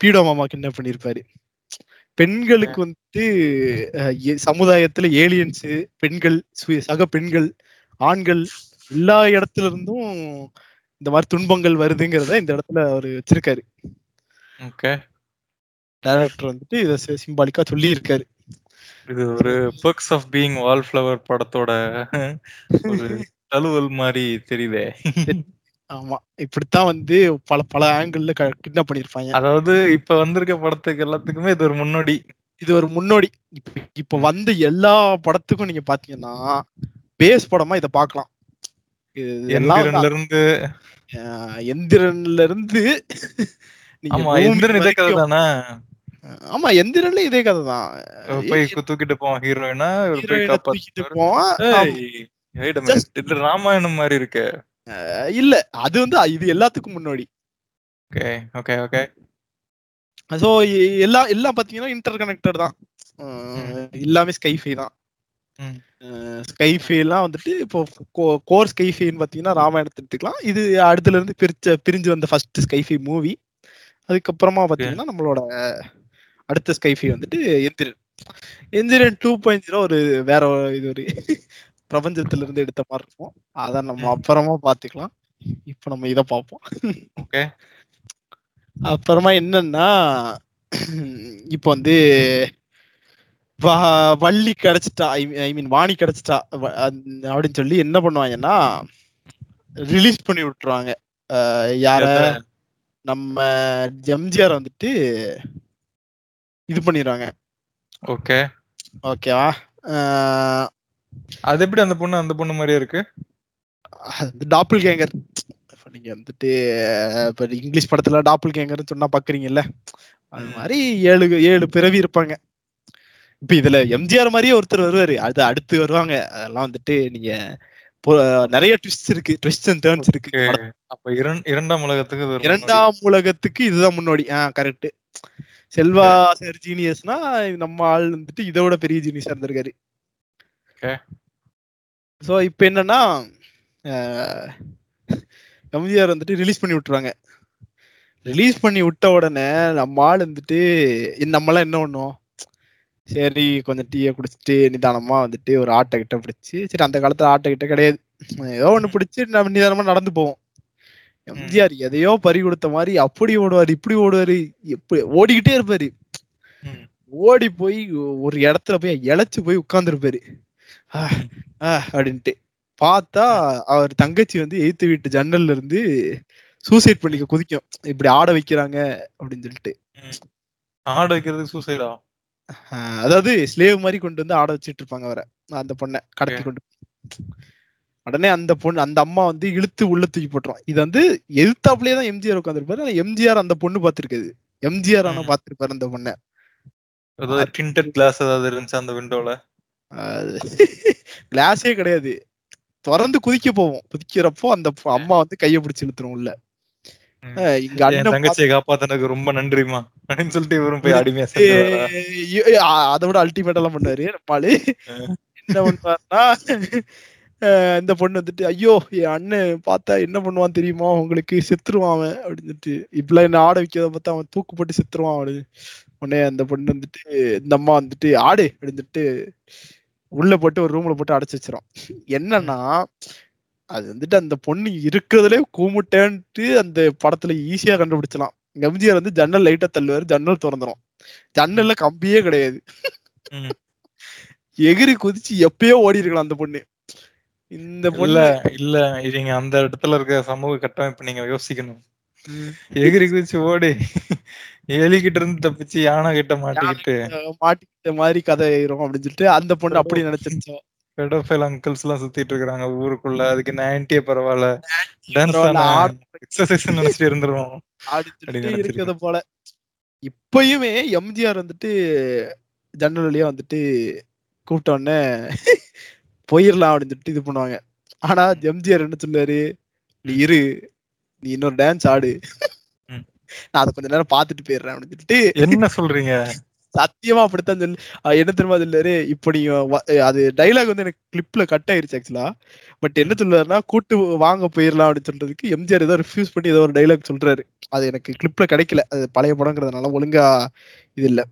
பீடோ மாமா கிட்னாப் பண்ணிருப்பாரு. பெண்களுக்கு வந்துட்டு சமுதாயத்துல ஏலியன்ஸ் பெண்கள் சு- சக பெண்கள் ஆண்கள் எல்லா இடத்துல இருந்தும் இந்த மாதிரி துன்பங்கள் வருதுங்கிறத இந்த இடத்துல அவர் வச்சிருக்காரு. ஓகே. டைரக்டர் வந்துட்டு இதை சிம்பாலிக்கா சொல்லி இருக்காரு இது ஒரு பெர்க்ஸ் ஆஃப் பீயிங் வால்ஃப்ளவர் படத்தோட ஒரு தழுவல் மாதிரி தெரியுதே. ஆமா. இப்படித்தான் வந்து பல பல ஆங்கிள் கிட்னாப் பண்ணிருப்பாங்க அதாவது இப்ப வந்திருக்க படத்துக்கு எல்லாத்துக்குமே இது ஒரு முன்னோடி. இது ஒரு முன்னோடி. இப்ப வந்த எல்லா படத்துக்கும் நீங்க பாத்தீங்கன்னா பேஸ் படமா இத எந்திரன்ல இருந்து. எந்திரன்ல இருந்து ஆமா இதே கதை தானே ஆமா எந்திரன்ல இதே கதை தான் போய் தூக்கிட்டு போவான் ஹீரோயினா தூக்கிட்டு போவான் ராமாயணம் மாதிரி இருக்கு. இல்ல. அது வந்து இது எல்லாத்துக்கும் முன்னாடி. Okay okay okay. சோ எல்லா எல்லாம் பாத்தீங்கன்னா இன்டர் கனெக்டட் தான் எல்லாமே ஸ்கைஃபை தான். ஸ்கைஃபை எல்லாம் வந்துட்டு இப்போ கோர் ஸ்கைஃபைன்னு பாத்தீங்கன்னா ராமாயணத்தை எடுத்துக்கலாம். இது அடுத்துல இருந்து பிரிச்ச பிரிஞ்சு வந்த ஃபர்ஸ்ட் ஸ்கைஃபை மூவி அதுக்கப்புறமா பாத்தீங்கன்னா நம்மளோட அடுத்த ஸ்கைஃபை வந்துட்டு Enthiran. Enthiran two point zero ஒரு வேற இது ஒரு பிரபஞ்சத்துல இருந்து எடுத்த மாதிரி இருக்கும். அத நம்ம. அப்புறமா பாத்துக்கலாம் இப்ப நம்ம இத பார்ப்போம். ஓகே. அப்புறமா என்னன்னா இப்போ வந்து வள்ளி கிடைச்சிட்டா ஐ மீன் வாணி கிடைச்சிட்டா அப்படின்னு சொல்லி என்ன பண்ணுவாங்கன்னா ரிலீஸ் பண்ணி விட்டுருவாங்க. யார? நம்ம எம்ஜிஆர் வந்துட்டு இது பண்ணிடுவாங்க. ஓகே. ஓகேவா? அது எப்படி அந்த பொண்ணு அந்த பொண்ணு மாதிரியே இருக்கு? டாப்பிள் கேங்கர் இப்ப நீங்க வந்துட்டு இப்ப இங்கிலீஷ் படத்துல டாப்பிள் கேங்கர்னு சொன்னா பாக்குறீங்கல்ல? அது. மாதிரி ஏழு ஏழு பிறவி இருப்பாங்க. இப்ப இதுல எம்ஜிஆர் மாதிரியே ஒருத்தர் வருவாரு. அது அடுத்து வருவாங்க. அதெல்லாம் வந்துட்டு நீங்க நிறைய ட்விஸ்ட் இருக்கு. ட்விஸ்ட் அண்ட் டேர்ன்ஸ் இருக்கு. அப்ப இரண்- இரண்டாம் உலகத்துக்கு இரண்டாம் உலகத்துக்கு இதுதான் முன்னோடி. ஆ கரெக்ட் செல்வா சார் ஜீனியஸ்னா நம்ம ஆள் வந்துட்டு இதை விட பெரிய ஜீனியஸா இருந்திருக்காரு. Okay. சோ இப்ப என்னன்னா எம்ஜிஆர் வந்துட்டு ரிலீஸ் பண்ணி விட்டுருவாங்க. ரிலீஸ் பண்ணி விட்ட உடனே நம்ம ஆள் வந்துட்டு நம்மலாம் என்ன பண்ணுவோம்? சரி கொஞ்சம் டீயை குடிச்சிட்டு நிதானமா வந்துட்டு ஒரு ஆட்டை கிட்ட பிடிச்சி சரி அந்த காலத்துல ஆட்டை கிட்ட கிடையாது. ஏதோ ஒண்ணு பிடிச்சி நம்ம நிதானமா நடந்து போவோம். எம்ஜிஆர் எதையோ பறி கொடுத்த மாதிரி அப்படி ஓடுவாரு இப்படி ஓடுவாரு எப்படி ஓடிக்கிட்டே இருப்பாரு. ஓடி போய் ஒரு இடத்துல போய் இழைச்சு போய் உட்கார்ந்துருப்பாரு. அப்படின்ட்டு. பார்த்தா அவர் தங்கச்சி வந்து எய்த்து வீட்டு ஜன்னல்ல இருந்து சூசைட் பண்ணிக்க குதிக்கும். இப்படி ஆட வைக்கிறாங்க அப்படின்னு சொல்லிட்டு. ஆட வைக்கிறதுக்கு சூசைடா அதாவது ஸ்லேவ் மாதிரி கொண்டு வந்து ஆட வச்சிட்டு இருப்பாங்க அவரை. அந்த பொண்ணை கடத்தி. கொண்டு. உடனே அந்த பொண்ணு அந்த அம்மா வந்து இழுத்து உள்ள தூக்கி போட்டுரும். இது வந்து எதிர்த்தாப்புலயே தான் எம்ஜிஆர் உட்காந்துருப்பாரு ஆனா எம்ஜிஆர் அந்த பொண்ணு பார்த்திருக்காது. எம்ஜிஆர் ஆனா ம். பார்த்திருப்பாரு அந்த பொண்ணை. கிளாஸ் ஏதாவது இருந்துச்சு அந்த விண்டோல கிளாஸே கிடையாது. திறந்து குதிக்க போவோம். குதிக்கிறப்போ அந்த அம்மா வந்து கைய பிடிச்சு இழுத்துரும் உள்ள. என் அண்ணன் தங்கச்சியை காப்பாத்தினதுக்கு ரொம்ப நன்றிமா அப்படின்னு சொல்லிட்டு இவரும் போய் அடிமையா அதை விட அல்டிமேட் எல்லாம் பண்ணாரு. நம்மாளு என்ன பண்ணுவாருன்னா இந்த பொண்ணு வந்துட்டு ஐயோ என் அண்ணன் பார்த்தா என்ன பண்ணுவான் தெரியுமா? உங்களுக்கு செத்துருவான் அவன். அப்படின்னு சொல்லிட்டு இப்பெல்லாம் என்ன ஆட வைக்கிறத பார்த்தா அவன் தூக்கு போட்டு செத்துருவான். அப்படின்னு. உடனே அந்த பொண்ணு வந்துட்டு இந்த அம்மா வந்துட்டு ஆடு. அப்படின்னு சொல்லிட்டு உள்ள போட்டு ஒரு ரூம்ல போட்டு அடைச்சு வச்சிரும். என்னன்னா அது வந்துட்டு அந்த பொண்ணு இருக்கிறதுலே கூமுட்டேன்ட்டு அந்த படத்துல ஈஸியா கண்டுபிடிச்சலாம். எம்ஜிஆர் வந்து ஜன்னல் லைட்டா தள்ளுவாரு ஜன்னல் திறந்துரும். ஜன்னல்ல கம்பியே கிடையாது. எகிரி குதிச்சு எப்பயோ ஓடி இருக்கலாம் அந்த பொண்ணு. இந்த பொண்ணு இல்ல நீங்க அந்த இடத்துல இருக்க சமூக கட்டமைப்பு நீங்க யோசிக்கணும். எகிரி குதிச்சு ஓடி எலிகிட்ட இருந்து தப்பிச்சு யானை கிட்ட மாட்டிக்கிட்டு. மாட்டிக்கிட்ட மாதிரி கதை ஆயிரும் அப்படின்னு சொல்லிட்டு அந்த பொண்ணு அப்படி நினைச்சிருச்சோம் பெடோஃபைல் அங்கிள்ஸ் எல்லாம் சுத்திட்டு இருக்காங்க ஊருக்குள்ள. அதுக்கு நைன்டியே பரவாயில்ல. டான்ஸ். எக்ஸசைஸ் நினைச்சிட்டு இருந்துருவோம். இருக்கிறத போல. இப்பயுமே எம்ஜிஆர் வந்துட்டு ஜன்னல் வழியா வந்துட்டு கூப்பிட்ட உடனே போயிடலாம் அப்படின்னு சொல்லிட்டு இது பண்ணுவாங்க. ஆனா எம்ஜிஆர் என்ன சொல்லுவாரு நீ இரு நீ இன்னொரு டான்ஸ் ஆடு. நான் அதை கொஞ்ச நேரம் பார்த்துட்டு போயிடுறேன் அப்படின்னு சொல்லிட்டு என்ன சொல்றீங்க? சத்தியமா அப்படித்தான் சொல்லு என்ன தெரியுமா இப்ப வ- அது டைலாக் வந்து எனக்கு கிளிப்ல கட் ஆயிருச்சு ஆக்சுவலா பட் என்ன சொல்லுவாருன்னா கூட்டு வாங்க போயிடலாம் அப்படின்னு சொல்றதுக்கு எம்ஜிஆர் ஏதோ ரிஃப்யூஸ் பண்ணி ஏதோ ஒரு டைலாக் சொல்றாரு. அது எனக்கு கிளிப்ல கிடைக்கல. அது பழைய படங்கிறதுனால ஒழுங்கா இது இல்ல.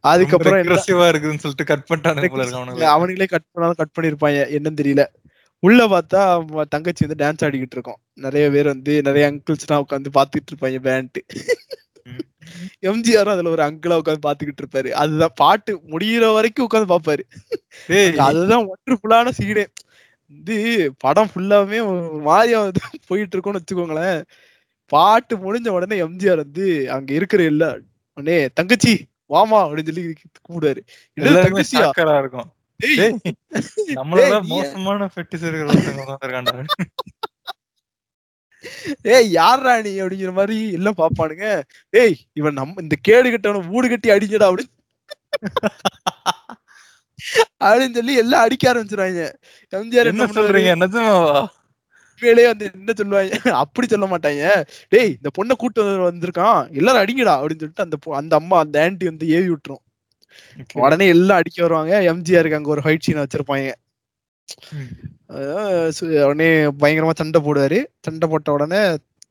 அதுக்கப்புறம் இருக்குதுன்னு சொல்லிட்டு கட் அவனுங்க அவனுங்களே. கட் பண்ணாலும் கட் பண்ணிருப்பாங்க. என்னன்னு தெரியல. உள்ள பார்த்தா தங்கச்சி வந்து டான்ஸ் ஆடிக்கிட்டு இருக்கோம். நிறைய பேர் வந்து நிறைய அங்கிள்ஸ்லாம் உட்காந்து பாத்துக்கிட்டு இருப்பாங்க பேண்ட் ம். எம்ஜிஆர் அதுல ஒரு அங்கிளா உட்காந்து பாத்துக்கிட்டு இருப்பாரு. அதுதான் பாட்டு முடியிற வரைக்கும் உட்காந்து பாப்பாரு அதுதான் ஒண்டர்ஃபுல்லான சீனே வந்து படம் ஃபுல்லாவே ஒரு மாதிரியா வந்து போயிட்டு இருக்கோம்னு வச்சுக்கோங்களேன். பாட்டு முடிஞ்ச உடனே எம்ஜிஆர் வந்து அங்க இருக்கிற எல்லா உடனே தங்கச்சி வாமா அப்படின்னு சொல்லி கூப்பிடுவாரு. இருக்கும். நம்மளோட மோசமான ஃபெட்டிஸ் இருக்கிற ஒருத்தங்க. ஏய் யார்ரா நீ அப்படிங்கிற மாதிரி எல்லாம் பாப்பானுங்க. ஏய் இவன் நம்ம இந்த கேடு கட்டவன வீடு கட்டி அடிங்கடா அப்படின்னு அப்படின்னு சொல்லி எல்லாம் அடிக்க ஆரம்பிச்சிருவாங்க. எம்ஜிஆர் என்ன சொல்றீங்க? நிஜமாவா? உண்மையிலேயே வந்து என்ன சொல்லுவாங்க? அப்படி சொல்ல மாட்டாங்க. டேய் இந்த பொண்ணை கூட்டு வந்து வந்திருக்கான். எல்லாரும் அடிங்கடா அப்படின்னு சொல்லிட்டு அந்த அந்த அம்மா அந்த ஆன்ட்டி வந்து ஏவி விட்டுரும். உடனே எல்லாம் அடிக்க வருவாங்க. எம்ஜிஆருக்கு அங்க ஒரு ஹைட் சீன் வச்சிருப்பாங்க. உடனே பயங்கரமா சண்டை போடுவாரு. சண்டை போட்ட உடனே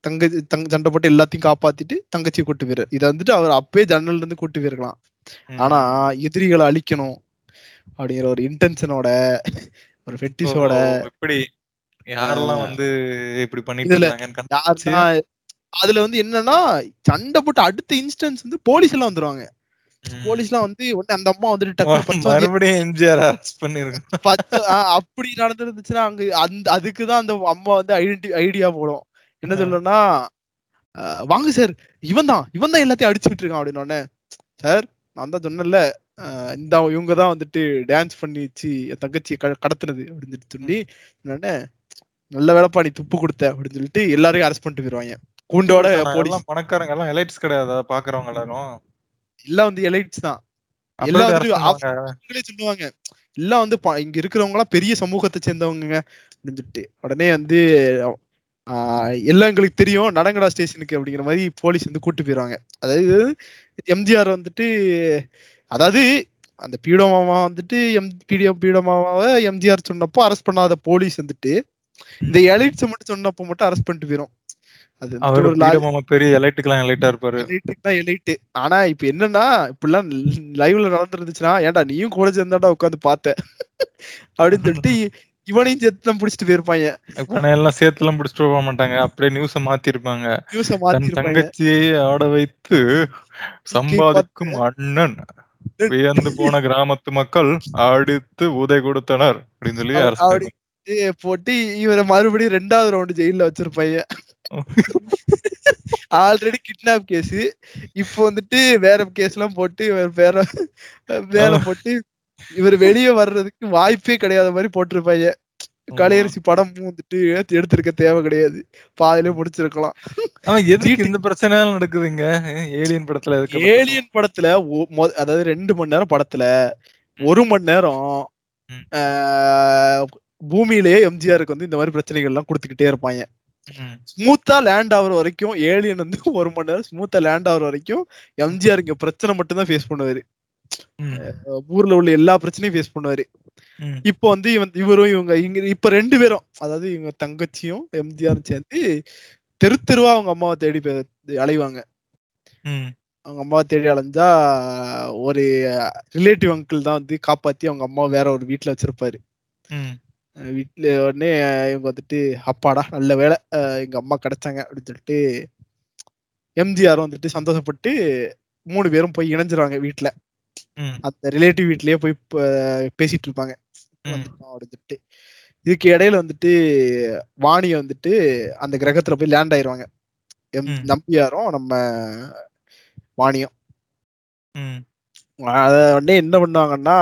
தங்கச்சி தங்க சண்டை போட்டு எல்லாத்தையும் காப்பாத்திட்டு தங்கச்சியை கூட்டு போயிரு இதை வந்துட்டு அவர் அப்பவே ஜன்னல்ல இருந்து கூட்டு போயிருக்கலாம். ஆனா எதிரிகளை அழிக்கணும் அப்படிங்கிற ஒரு இன்டென்ஷனோட ஒரு ஃபெட்டிஷோட இப்படி யாரெல்லாம் வந்து இப்படி பண்ணிட்டு அதுல வந்து என்னன்னா சண்டை போட்டு அடுத்த இன்ஸ்டன்ஸ் வந்து போலீஸ் எல்லாம் வந்துருவாங்க. ம். போலீஸ் எல்லாம் வந்து உடனே அந்த அம்மா வந்துட்டு மறுபடியும் எம்ஜிஆர் அரெஸ்ட் பண்ணிருக்கோம் ஆ, அப்படி நடந்துருந்துச்சுன்னா அங்க அந்த அதுக்குதான் அந்த அம்மா வந்து ஐடென்டி ஐடியா போடும். என்ன. சொல்லணும்னா வாங்க சார் இவன் தான் இவன் தான் எல்லாத்தையும் அடிச்சுட்டு இருக்கான் அப்படின்னு உடனே சார் நான் தான் சொன்னேன்ல இந்த இவங்க தான் வந்துட்டு டான்ஸ் பண்ணி வச்சு என் தங்கச்சியை கடத்துனது அப்படின்னு சொல்லி உடனே நல்ல வேலைப்பா நீ துப்பு கொடுத்த அப்படின்னு சொல்லிட்டு எல்லாரையும் அரெஸ்ட் பண்ணிட்டு போயிருவாங்க. கூண்டோட போலீஸ் பணக்காரங்க எல்லாம் எலைட்ஸ் கிடையாது பாக்குறவங்க எல்லாரும். எல்லாம் வந்து எலைட்ஸ் தான். எல்லாம் வந்து சொல்லுவாங்க. எல்லாம் வந்து இங்க இருக்கிறவங்க எல்லாம் பெரிய சமூகத்தை சேர்ந்தவங்க அப்படின்னு சொல்லிட்டு உடனே வந்து எல்லாம் எங்களுக்கு தெரியும். நடங்கடா ஸ்டேஷனுக்கு அப்படிங்கிற மாதிரி போலீஸ் வந்து கூட்டு போயிருவாங்க. அதாவது எம்ஜிஆர் வந்துட்டு அதாவது அந்த பீடோ மாமா வந்துட்டு எம் பீடியோ பீடோ மாமாவை எம்ஜிஆர் சொன்னப்போ அரெஸ்ட் பண்ணாத போலீஸ் வந்துட்டு இந்த எலைட்ஸ் மட்டும் சொன்னப்போ மட்டும் அரெஸ்ட் பண்ணிட்டு போயிரும். அது அவரு பெரிய எலைட்டுக்கெல்லாம் எலைட்டா இருப்பாரு. எலைட்டுக்கு எலைட்டு ஆனா இப்ப என்னன்னா இப்படிலாம் லைவ்ல நடந்துருந்துச்சுன்னா ஏன்டா நீயும் கூட சேர்ந்தாடா உட்காந்து பார்த்த? அப்படின்னு சொல்லிட்டு இவனையும் சேர்த்து தான் பிடிச்சிட்டு போயிருப்பாங்க. எல்லாம் சேர்த்து எல்லாம் பிடிச்சிட்டு போக மாட்டாங்க. அப்படியே நியூஸ மாத்தி இருப்பாங்க நியூஸ மாத்திருப்பாங்க. தங்கச்சியை ஆட வைத்து சம்பாதிக்கும் அண்ணன் வியந்து போன கிராமத்து மக்கள் அடித்து உதை கொடுத்தனர் அப்படின்னு சொல்லி போட்டு இவரை மறுபடியும் ரெண்டாவது ரவுண்டு ஜெயில வச்சிருப்பாங்க. ஆல்ரெடி கிட்னாப் கேஸ் இப்போ வந்துட்டு வேற கேஸ் எல்லாம் போட்டு இவர் வேற ஆமா. போட்டு இவர் வெளியே வர்றதுக்கு வாய்ப்பே கிடையாத மாதிரி போட்டிருப்பாங்க. கலையரசி படம் வந்துட்டு எடுத்திருக்க தேவை கிடையாது. பாதிலே முடிச்சிருக்கலாம். ஆமா எதுக்கு இந்த பிரச்சனை நடக்குதுங்க? ஏலியன் படத்துல எதுக்கு ஏலியன் படத்துல அதாவது ரெண்டு மணி நேரம் படத்துல ஒரு மணி நேரம் பூமியிலேயே எம்ஜிஆருக்கு வந்து இந்த மாதிரி பிரச்சனைகள் எல்லாம் கொடுத்துக்கிட்டே இருப்பாங்க. ஸ்மூத்தா லேண்ட் ஆகுற வரைக்கும் ஏலியன் வந்து ஒரு மணி நேரம் ஸ்மூத்தா லேண்ட் ஆகுற வரைக்கும் எம்ஜிஆர் இங்க பிரச்சனை மட்டும் தான் ஃபேஸ் பண்ணுவாரு ஊர்ல உள்ள எல்லா பிரச்சனையும் ஃபேஸ் பண்ணுவாரு. இப்போ வந்து இவன் இவரும் இவங்க இங்க இப்ப ரெண்டு பேரும் அதாவது இவங்க தங்கச்சியும் எம்ஜிஆரும் சேர்ந்து தெரு தெருவா அவங்க அம்மாவை தேடி அலைவாங்க. அவங்க அம்மாவை தேடி அலைஞ்சா ஒரு ரிலேட்டிவ் அங்கிள் தான் வந்து காப்பாத்தி அவங்க அம்மா வேற ஒரு வீட்டுல வச்சிருப்பாரு. வீட்டுல உடனே இவங்க வந்துட்டு அப்பாடா நல்ல வேலை அஹ் எங்க அம்மா கிடைச்சாங்க அப்படின்னு சொல்லிட்டு எம்ஜிஆரும் வந்துட்டு சந்தோஷப்பட்டு மூணு பேரும் போய் இணைஞ்சிருவாங்க வீட்டுல அந்த ரிலேட்டிவ் வீட்லயே போய் பேசிட்டு இருப்பாங்க. அப்படின்னு சொல்லிட்டு. இதுக்கு இடையில வந்துட்டு வாணிய வந்துட்டு அந்த கிரகத்துல போய் லேண்ட் ஆயிருவாங்க. எம். நம்பியாரும் நம்ம வாணியும். அத உடனே என்ன பண்ணுவாங்கன்னா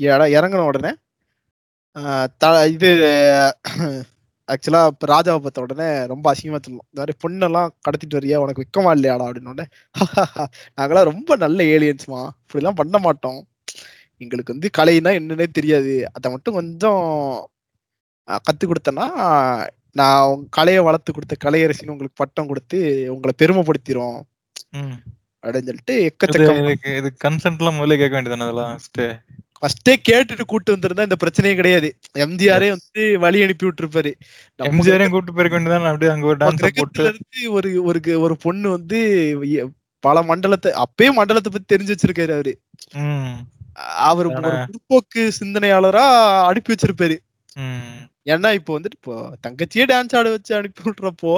இறங்கின உடனே இது ஆக்சுவலா இப்ப ராஜாவை பார்த்த உடனே ரொம்ப அசிங்கமா சொல்லணும் இந்த மாதிரி பொண்ணெல்லாம் கடத்திட்டு வரியா? உனக்கு வெக்கமா இல்லையாடா? அப்படின்னு உடனே நாங்களாம் ரொம்ப நல்ல ஏலியன்ஸ்மா இப்படிலாம் பண்ண மாட்டோம். எங்களுக்கு வந்து கலைனா என்னன்னே தெரியாது. அதை மட்டும் கொஞ்சம் கத்து கொடுத்தேன்னா நான் உங்க கலையை வளர்த்து கொடுத்த கலையரசின்னு உங்களுக்கு பட்டம் கொடுத்து உங்களை பெருமைப்படுத்திரும். அப்படின்னு சொல்லிட்டு எக்கச்சக்கம் இதுக்கு இது கன்சென்ட் எல்லாம் முதல்ல கேட்க வேண்டியதானே அதெல்லாம் ஃபர்ஸ்ட் கேட்டுட்டு கூட்டு வந்திருந்தா இந்த பிரச்சனையே கிடையாது. எம்ஜிஆரே வந்து வழி அனுப்பி விட்டுருப்பாரு. எம்ஜிஆரையும் கூப்பிட்டு போயிருக்க வேண்டியதானே அப்படியே அங்க ஒரு டான்ஸ் போட்டு. ஒரு ஒரு ஒரு பொண்ணு வந்து பல மண்டலத்தை அப்பயே மண்டலத்தை பத்தி தெரிஞ்சு வச்சிருக்காரு அவரு. அவர் முற்போக்கு சிந்தனையாளரா அனுப்பி வச்சிருப்பாரு. ஏன்னா இப்போ வந்துட்டு இப்போ தங்கச்சியே டான்ஸ் ஆட வச்சு அனுப்பி விடுறப்போ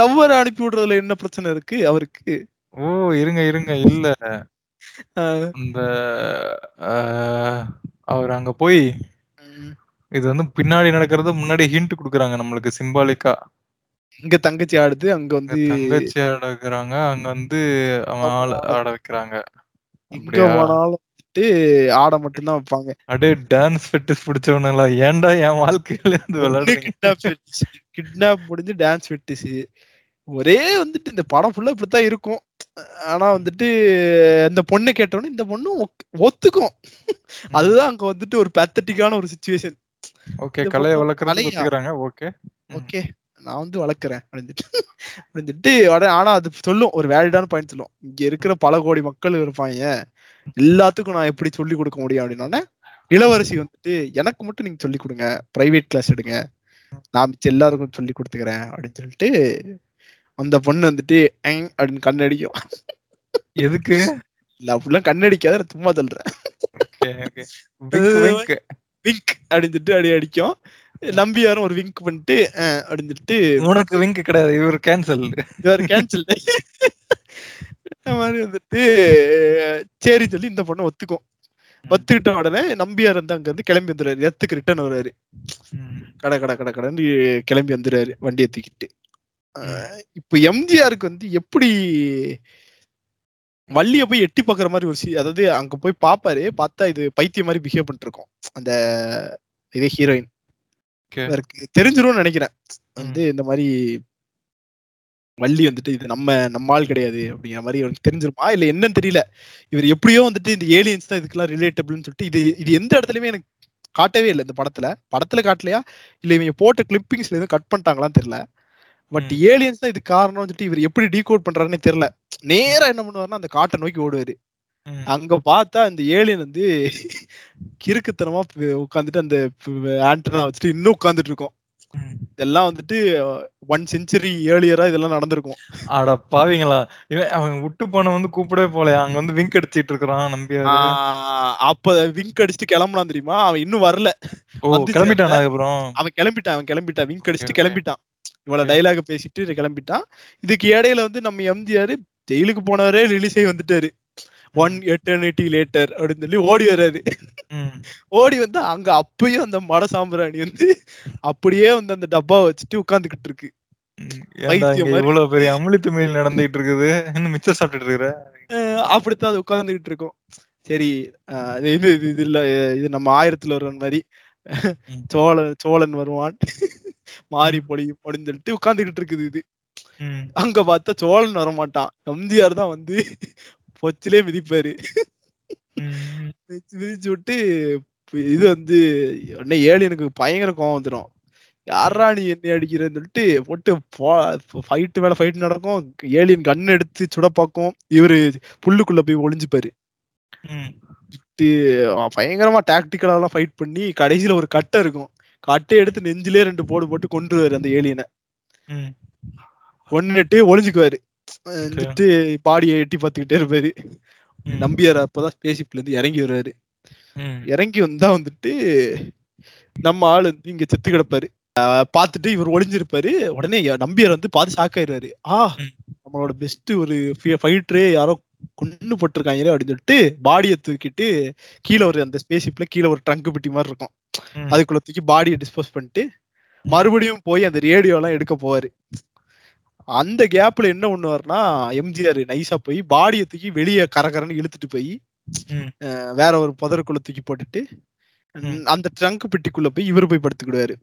லவ்வர் அனுப்பி விடுறதுல என்ன பிரச்சனை இருக்கு அவருக்கு? ஓ இருங்க இருங்க. இல்ல. அஹ், அவர் அங்க போய் இது வந்து பின்னாடி நடக்கிறத முன்னாடி ஹிண்ட் குடுக்குறாங்க நம்மளுக்கு சிம்பாலிக்கா இங்க தங்கச்சி ஆடுது அங்க வந்து தங்கச்சி ஆட வைக்கிறாங்க அங்க வந்து அவன் ஆள் ஆட வைக்கிறாங்க. இங்க போனாலும் வந்துட்டு ஆட மட்டும்தான் வைப்பாங்க. அப்படியே டான்ஸ் ஃபிட்னஸ் பிடிச்சவனுங்களா? ஏன்டா என் வாழ்க்கையில இருந்து விளையாடுறீங்க? கிட்னாப் கிட்னாப் முடிஞ்சு டான்ஸ் வெட்டுச்சு ஒரே வந்துட்டு இந்த படம் ஃபுல்லா இப்படித்தான் இருக்கும். ஆனா வந்துட்டு இந்த பொண்ணை கேட்டோன்னே இந்த பொண்ணு ஒத்துக்கும். அதுதான் அங்க வந்துட்டு ஒரு பேத்தட்டிக்கான ஒரு சுச்சுவேஷன் ஓகே கலையை? ஒத்துக்கிறாங்க. ஓகே ஓகே நான் வந்து வளர்க்குறேன். அப்படின்ட்டு அப்படின்ட்டு உடனே ஆனா அது சொல்லும். ஒரு வேலிடான பாயிண்ட் சொல்லும். இங்க இருக்கிற பல கோடி மக்கள் இருப்பாங்க எல்லாத்துக்கும் நான் எப்படி சொல்லி கொடுக்க முடியும்? அப்படின்னோடனே இளவரசி வந்துட்டு எனக்கு மட்டும் நீங்க சொல்லி கொடுங்க. பிரைவேட் கிளாஸ் எடுங்க. நான் மிச்சம் எல்லாருக்கும் சொல்லி கொடுத்துக்கிறேன். அப்படின்னு சொல்லிட்டு அந்த பொண்ணு வந்துட்டு அப்படின்னு கண்ணடிக்கும். எதுக்கு? இல்ல அப்படிலாம் கண்ணடிக்காத நான் சும்மா சொல்றேன். விங்க் சொல்லிட்டு அடி அடிக்கும். நம்பியாரும் ஒரு விங்க் பண்ணிட்டு சொல்லிட்டு உனக்கு விங்க் கிடையாது இவர் கேன்சல் இவர் கேன்சல் மாதிரி வந்துட்டு சரி சொல்லி இந்த பொண்ணு ஒத்துக்கும். ஒத்துக்கிட்ட உடனே நம்பியார் வந்து அங்க இருந்து கிளம்பி வந்துடுறாரு எத்துக்கு ரிட்டர்ன் வர்றாரு கடை கடை கடை கடைன்னு கிளம்பி வந்துடுறாரு வண்டியை தூக்கிட்டு. இப்ப எம்ஜிஆருக்கு வந்து எப்படி வள்ளிய போய் எட்டி பாக்குற மாதிரி ஒரு சி- அதாவது அங்க போய் பாப்பாரு பார்த்தா இது பைத்தியம் மாதிரி பிஹேவ் பண்ணிட்டு இருக்கோம் அந்த இதே ஹீரோயின் தெரிஞ்சிரும்னு நினைக்கிறேன். வந்து இந்த மாதிரி வள்ளி வந்துட்டு இது நம்ம நம்ம ஆள் கிடையாது அப்படிங்கிற மாதிரி அவருக்கு தெரிஞ்சிருமா இல்ல என்னன்னு தெரியல. இவர் எப்படியோ வந்துட்டு இந்த ஏலியன்ஸ் தான் இதுக்கெல்லாம் ரிலேட்டபிள்னு சொல்லிட்டு இது இது எந்த இடத்துலயுமே எனக்கு காட்டவே இல்லை இந்த படத்துல. படத்துல காட்டலையா? இல்ல இவங்க போட்ட கிளிப்பிங்ஸ்ல எதுவும் கட் பண்ணிட்டாங்களான்னு தெரியல. பட். ஏலியன்ஸ் தான் இது காரணம்னு சொல்லிட்டு இவர் எப்படி டீகோட் பண்றாருன்னே தெரியல. நேரா என்ன பண்ணுவாருன்னா அந்த காட்டை நோக்கி ஓடுவாரு. அங்க பார்த்தா இந்த ஏலியன் வந்து கிறுக்குத்தனமா உட்காந்துட்டு அந்த ஆண்டனா வச்சுட்டு இன்னும் உட்கார்ந்துட்டு இருக்கோம். இதெல்லாம் வந்துட்டு ஒன் செஞ்சுரி ஏர்லியரா இதெல்லாம் நடந்திருக்கும். அட பாவிங்களா. இவன் அவன் விட்டு போன வந்து கூப்பிடவே போலயா அங்க வந்து விங்க் அடிச்சிட்டு இருக்கிறான் நம்பி அப்ப விங்க் அடிச்சுட்டு கிளம்புனான் தெரியுமா? அவன் இன்னும் வரல. கிளம்பிட்டானா அதுக்கப்புறம்? அவன் கிளம்பிட்டான் அவன் கிளம்பிட்டான். விங்க் அடிச்சுட்டு. கிளம்பிட்டான். இவ்வளவு. டைலாக பேசிட்டு கிளம்பிட்டான் இதுக்கு இடையில வந்து நம்ம எம்ஜிஆர் ஜெயிலுக்கு போனவரே ரிலீஸ் ஆகி வந்துட்டாரு. ஒன் எட்டர்னிட்டி லேட்டர் அப்படின்னு சொல்லி ஓடி வர்றாரு. ஓடி வந்து அங்க அப்பயும் அந்த மட சாம்பிராணி வந்து அப்படியே வந்து அந்த டப்பா வச்சுட்டு உட்கார்ந்துகிட்டு இருக்கு. இவ்வளவு பெரிய அமுலித்து மீல் நடந்துகிட்டு இருக்குது. மிச்சம் சாப்பிட்டுட்டு இருக்கிற? அப்படித்தான் அது உட்கார்ந்துகிட்டு இருக்கும். சரி இது இது இல்ல. இது நம்ம ஆயிரத்துல ஒருவன் மாதிரி. சோழன் சோழன் வருவான். மாறி பொழியும் அப்படின்னு சொல்லிட்டு உட்கார்ந்துகிட்டு இருக்குது இது. அங்க பார்த்தா சோழன் வரமாட்டான். எம்ஜிஆர் தான் வந்து பொச்சிலே மிதிப்பாரு. மிதிச்சு விட்டு இது வந்து உடனே ஏலியனுக்கு பயங்கர கோவம் வந்துடும் யாரா நீ என்ன அடிக்கிறன்னு சொல்லிட்டு போட்டு ஃபைட்டு மேல ஃபைட் நடக்கும். ஏலியன் கன் எடுத்து சுட பார்க்கும். இவரு புல்லுக்குள்ள போய் ஒளிஞ்சுப்பாரு. பயங்கரமா டாக்டிக்கலா எல்லாம் ஃபைட் பண்ணி கடைசியில ஒரு கட்டை இருக்கும். கட்டை எடுத்து நெஞ்சிலே ரெண்டு போடு போட்டு கொண்டுருவாரு அந்த ஏலியனை ம். கொன்னுட்டு ஒளிஞ்சுக்குவாரு வந்துட்டு பாடியை எட்டி பார்த்துக்கிட்டே இருப்பாரு. நம்பியார் அப்பதான் ஸ்பேஸ்ஷிப்ல இருந்து இறங்கி வருவாரு. இறங்கி வந்தா வந்துட்டு நம்ம ஆளு இங்க செத்து கிடப்பாரு பார்த்துட்டு இவர் ஒளிஞ்சிருப்பாரு உடனே நம்பியார் வந்து பார்த்து ஷாக் ஆயிடுவாரு ஆ. நம்மளோட பெஸ்ட் ஒரு ஃபைட்டரே யாரோ கொண்டு போட்டிருக்காங்களே அப்படின்னு சொல்லிட்டு பாடியை தூக்கிட்டு கீழே ஒரு அந்த ஸ்பேஸ்ஷிப்ல கீழே ஒரு ட்ரங்க் பெட்டி மாதிரி இருக்கும். அதுக்குள்ள தூக்கி பாடியை டிஸ்போஸ் பண்ணிட்டு மறுபடியும் போய் அந்த ரேடியோ எல்லாம் எடுக்க போவாரு அந்த கேப்ல என்ன பண்ணுவாருன்னா எம்ஜிஆர் நைஸா போய் பாடியை தூக்கி வெளியே கரகரன்னு இழுத்துட்டு போய் வேற ஒரு புதருக்குள்ள தூக்கி போட்டுட்டு. அந்த ட்ரங்க் பெட்டிக்குள்ள போய் இவர் போய் படுத்துக்கிடுவாரு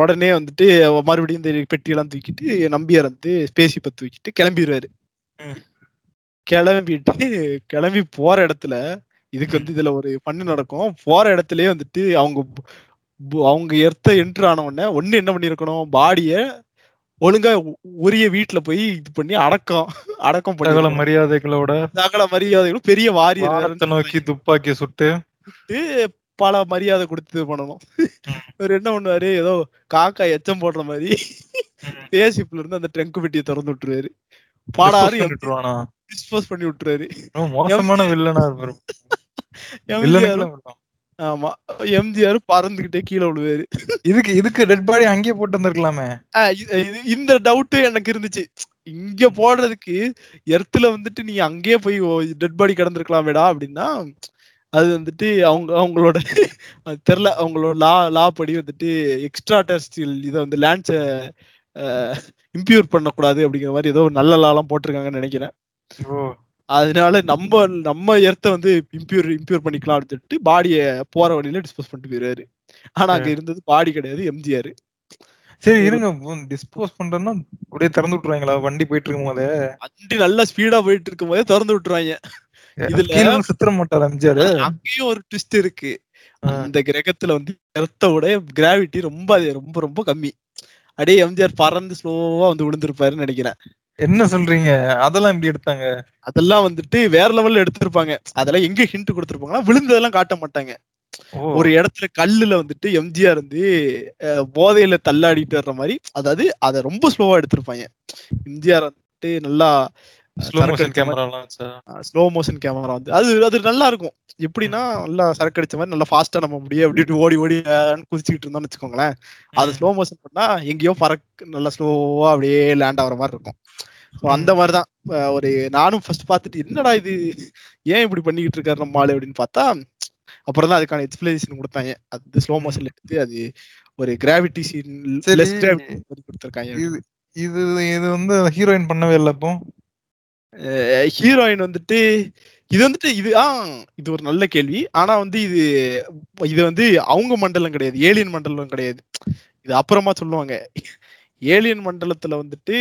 உடனே வந்துட்டு மறுபடியும் இந்த பெட்டியெல்லாம் தூக்கிட்டு நம்பியார் வந்து ஸ்பேசிப்பை தூக்கிட்டு கிளம்பிடுவாரு. கிளம்பிட்டு கிளம்பி போற இடத்துல இதுக்கு வந்து இதுல ஒரு பண்ணு நடக்கும். போற இடத்துலயே வந்துட்டு அவங்க அவங்க எர்த்த என்ட்ரு ஆன உடனே ஒண்ணு என்ன பண்ணிருக்கணும் பாடிய ஒழுங்கா உரிய வீட்டுல போய் இது பண்ணி அடக்கம் அடக்கம் சகல பண்ணி மரியாதைகளோட சகல மரியாதைகளும் பெரிய வாரியர் நோக்கி துப்பாக்கி சுட்டு. பல மரியாதை கொடுத்து இது பண்ணணும். இவர் என்ன பண்ணுவாரு? ஏதோ காக்கா எச்சம் போடுற மாதிரி. பேசிப்ல இருந்து அந்த ட்ரங்க் பெட்டியை திறந்து விட்டுருவாரு. பாடாரு விட்டுருவானா டிஸ்போஸ் பண்ணி ரொம்ப மோசமான வில்லனா இருப்பாரு. ஆமா. எம்ஜிஆர் பறந்துகிட்டே கீழே விழுவாரு. இதுக்கு இதுக்கு டெட் பாடி அங்கேயே போட்டு வந்திருக்கலாமே. இந்த டவுட் எனக்கு இருந்துச்சு. இங்க போடுறதுக்கு எர்த்துல வந்துட்டு நீ அங்கேயே போய் டெட் பாடி கிடந்திருக்கலாமேடா அப்படின்னா அது வந்துட்டு அவங்க அவங்களோட அது தெரியல அவங்களோட லா லா படி வந்துட்டு எக்ஸ்ட்ரா டெஸ்டில் இதை வந்து லேண்ட்ஸை இம்ப்யூர் பண்ணக்கூடாது அப்படிங்கிற மாதிரி ஏதோ நல்ல லாலாம் போட்டிருக்காங்கன்னு நினைக்கிறேன். அதனால நம்ம நம்ம எர்த்தை வந்து இம்ப்யூர் இம்ப்யூர் பண்ணிக்கலாம் அப்படின்னு சொல்லிட்டு பாடியை போற வழியில டிஸ்போஸ் பண்ணிட்டு போயிருவாரு ஆனா அங்க இருந்தது பாடி கிடையாது எம்ஜிஆர் சரி இருங்க. டிஸ்போஸ் பண்றேன்னா அப்படியே திறந்து விட்டுருவாங்களா? வண்டி போயிட்டு இருக்கும் போதே. வண்டி நல்லா ஸ்பீடா போயிட்டு இருக்கும் போதே திறந்து விட்டுருவாங்க. இதுல- சித்திர மாட்டார் எம்ஜிஆர் அங்கேயும் ஒரு ட்விஸ்ட் இருக்கு. அந்த கிரகத்துல வந்து எர்த்தோட கிராவிட்டி ரொம்ப ரொம்ப ரொம்ப கம்மி. அப்படியே எம்ஜிஆர் பறந்து ஸ்லோவா வந்து விழுந்திருப்பாருன்னு நினைக்கிறேன். என்ன சொல்றீங்க? அதெல்லாம் எப்படி எடுத்தாங்க? அதெல்லாம் வந்துட்டு வேற லெவல்ல எடுத்திருப்பாங்க. அதெல்லாம் எங்க ஹிண்ட் கொடுத்திருப்பாங்கன்னா விழுந்ததெல்லாம் காட்ட மாட்டாங்க. ஒரு இடத்துல கல்லுல வந்துட்டு எம்ஜிஆர் வந்து போதையில தள்ளாடிட்டு வர்ற மாதிரி அதாவது அதை ரொம்ப ஸ்லோவா எடுத்திருப்பாங்க. எம்ஜிஆர் வந்துட்டு நல்லா ஸ்லோ மோஷன் கேமரா வந்து. அது அது நல்லா இருக்கும் எப்படின்னா நல்லா சரக்கு அடிச்ச மாதிரி நல்லா ஃபாஸ்டா நம்ம முடியும் அப்படி இப்படி ஓடி ஓடி குதிச்சுக்கிட்டு இருந்தோம்னு வச்சுக்கோங்களேன். அது ஸ்லோ மோஷன் பண்ணா எங்கேயோ பறக்கு நல்லா ஸ்லோவா அப்படியே லேண்ட் ஆகுற மாதிரி இருக்கும். ஸோ அந்த மாதிரிதான். ஒரு நானும் ஃபர்ஸ்ட் பார்த்துட்டு என்னடா இது? ஏன் இப்படி பண்ணிக்கிட்டு இருக்காரு நம்ம ஆளு? அப்படின்னு பார்த்தா அப்புறம் தான் அதுக்கான எக்ஸ்பிளனேஷன் கொடுத்தாங்க அது ஸ்லோ மோஷன்ல எடுத்து அது ஒரு கிராவிட்டி சீன். லெஸ் கிராவிட்டி கொடுத்துருக்காங்க. இது இது வந்து ஹீரோயின் பண்ணவே இல்லை அப்போ? ஹீரோயின் வந்துட்டு இது வந்துட்டு இது ஆ இது ஒரு நல்ல கேள்வி. ஆனா வந்து இது இது வந்து அவங்க மண்டலம் கிடையாது. ஏலியன் மண்டலம் கிடையாது. இது அப்புறமா சொல்லுவாங்க. ஏலியன் மண்டலத்துல வந்துட்டு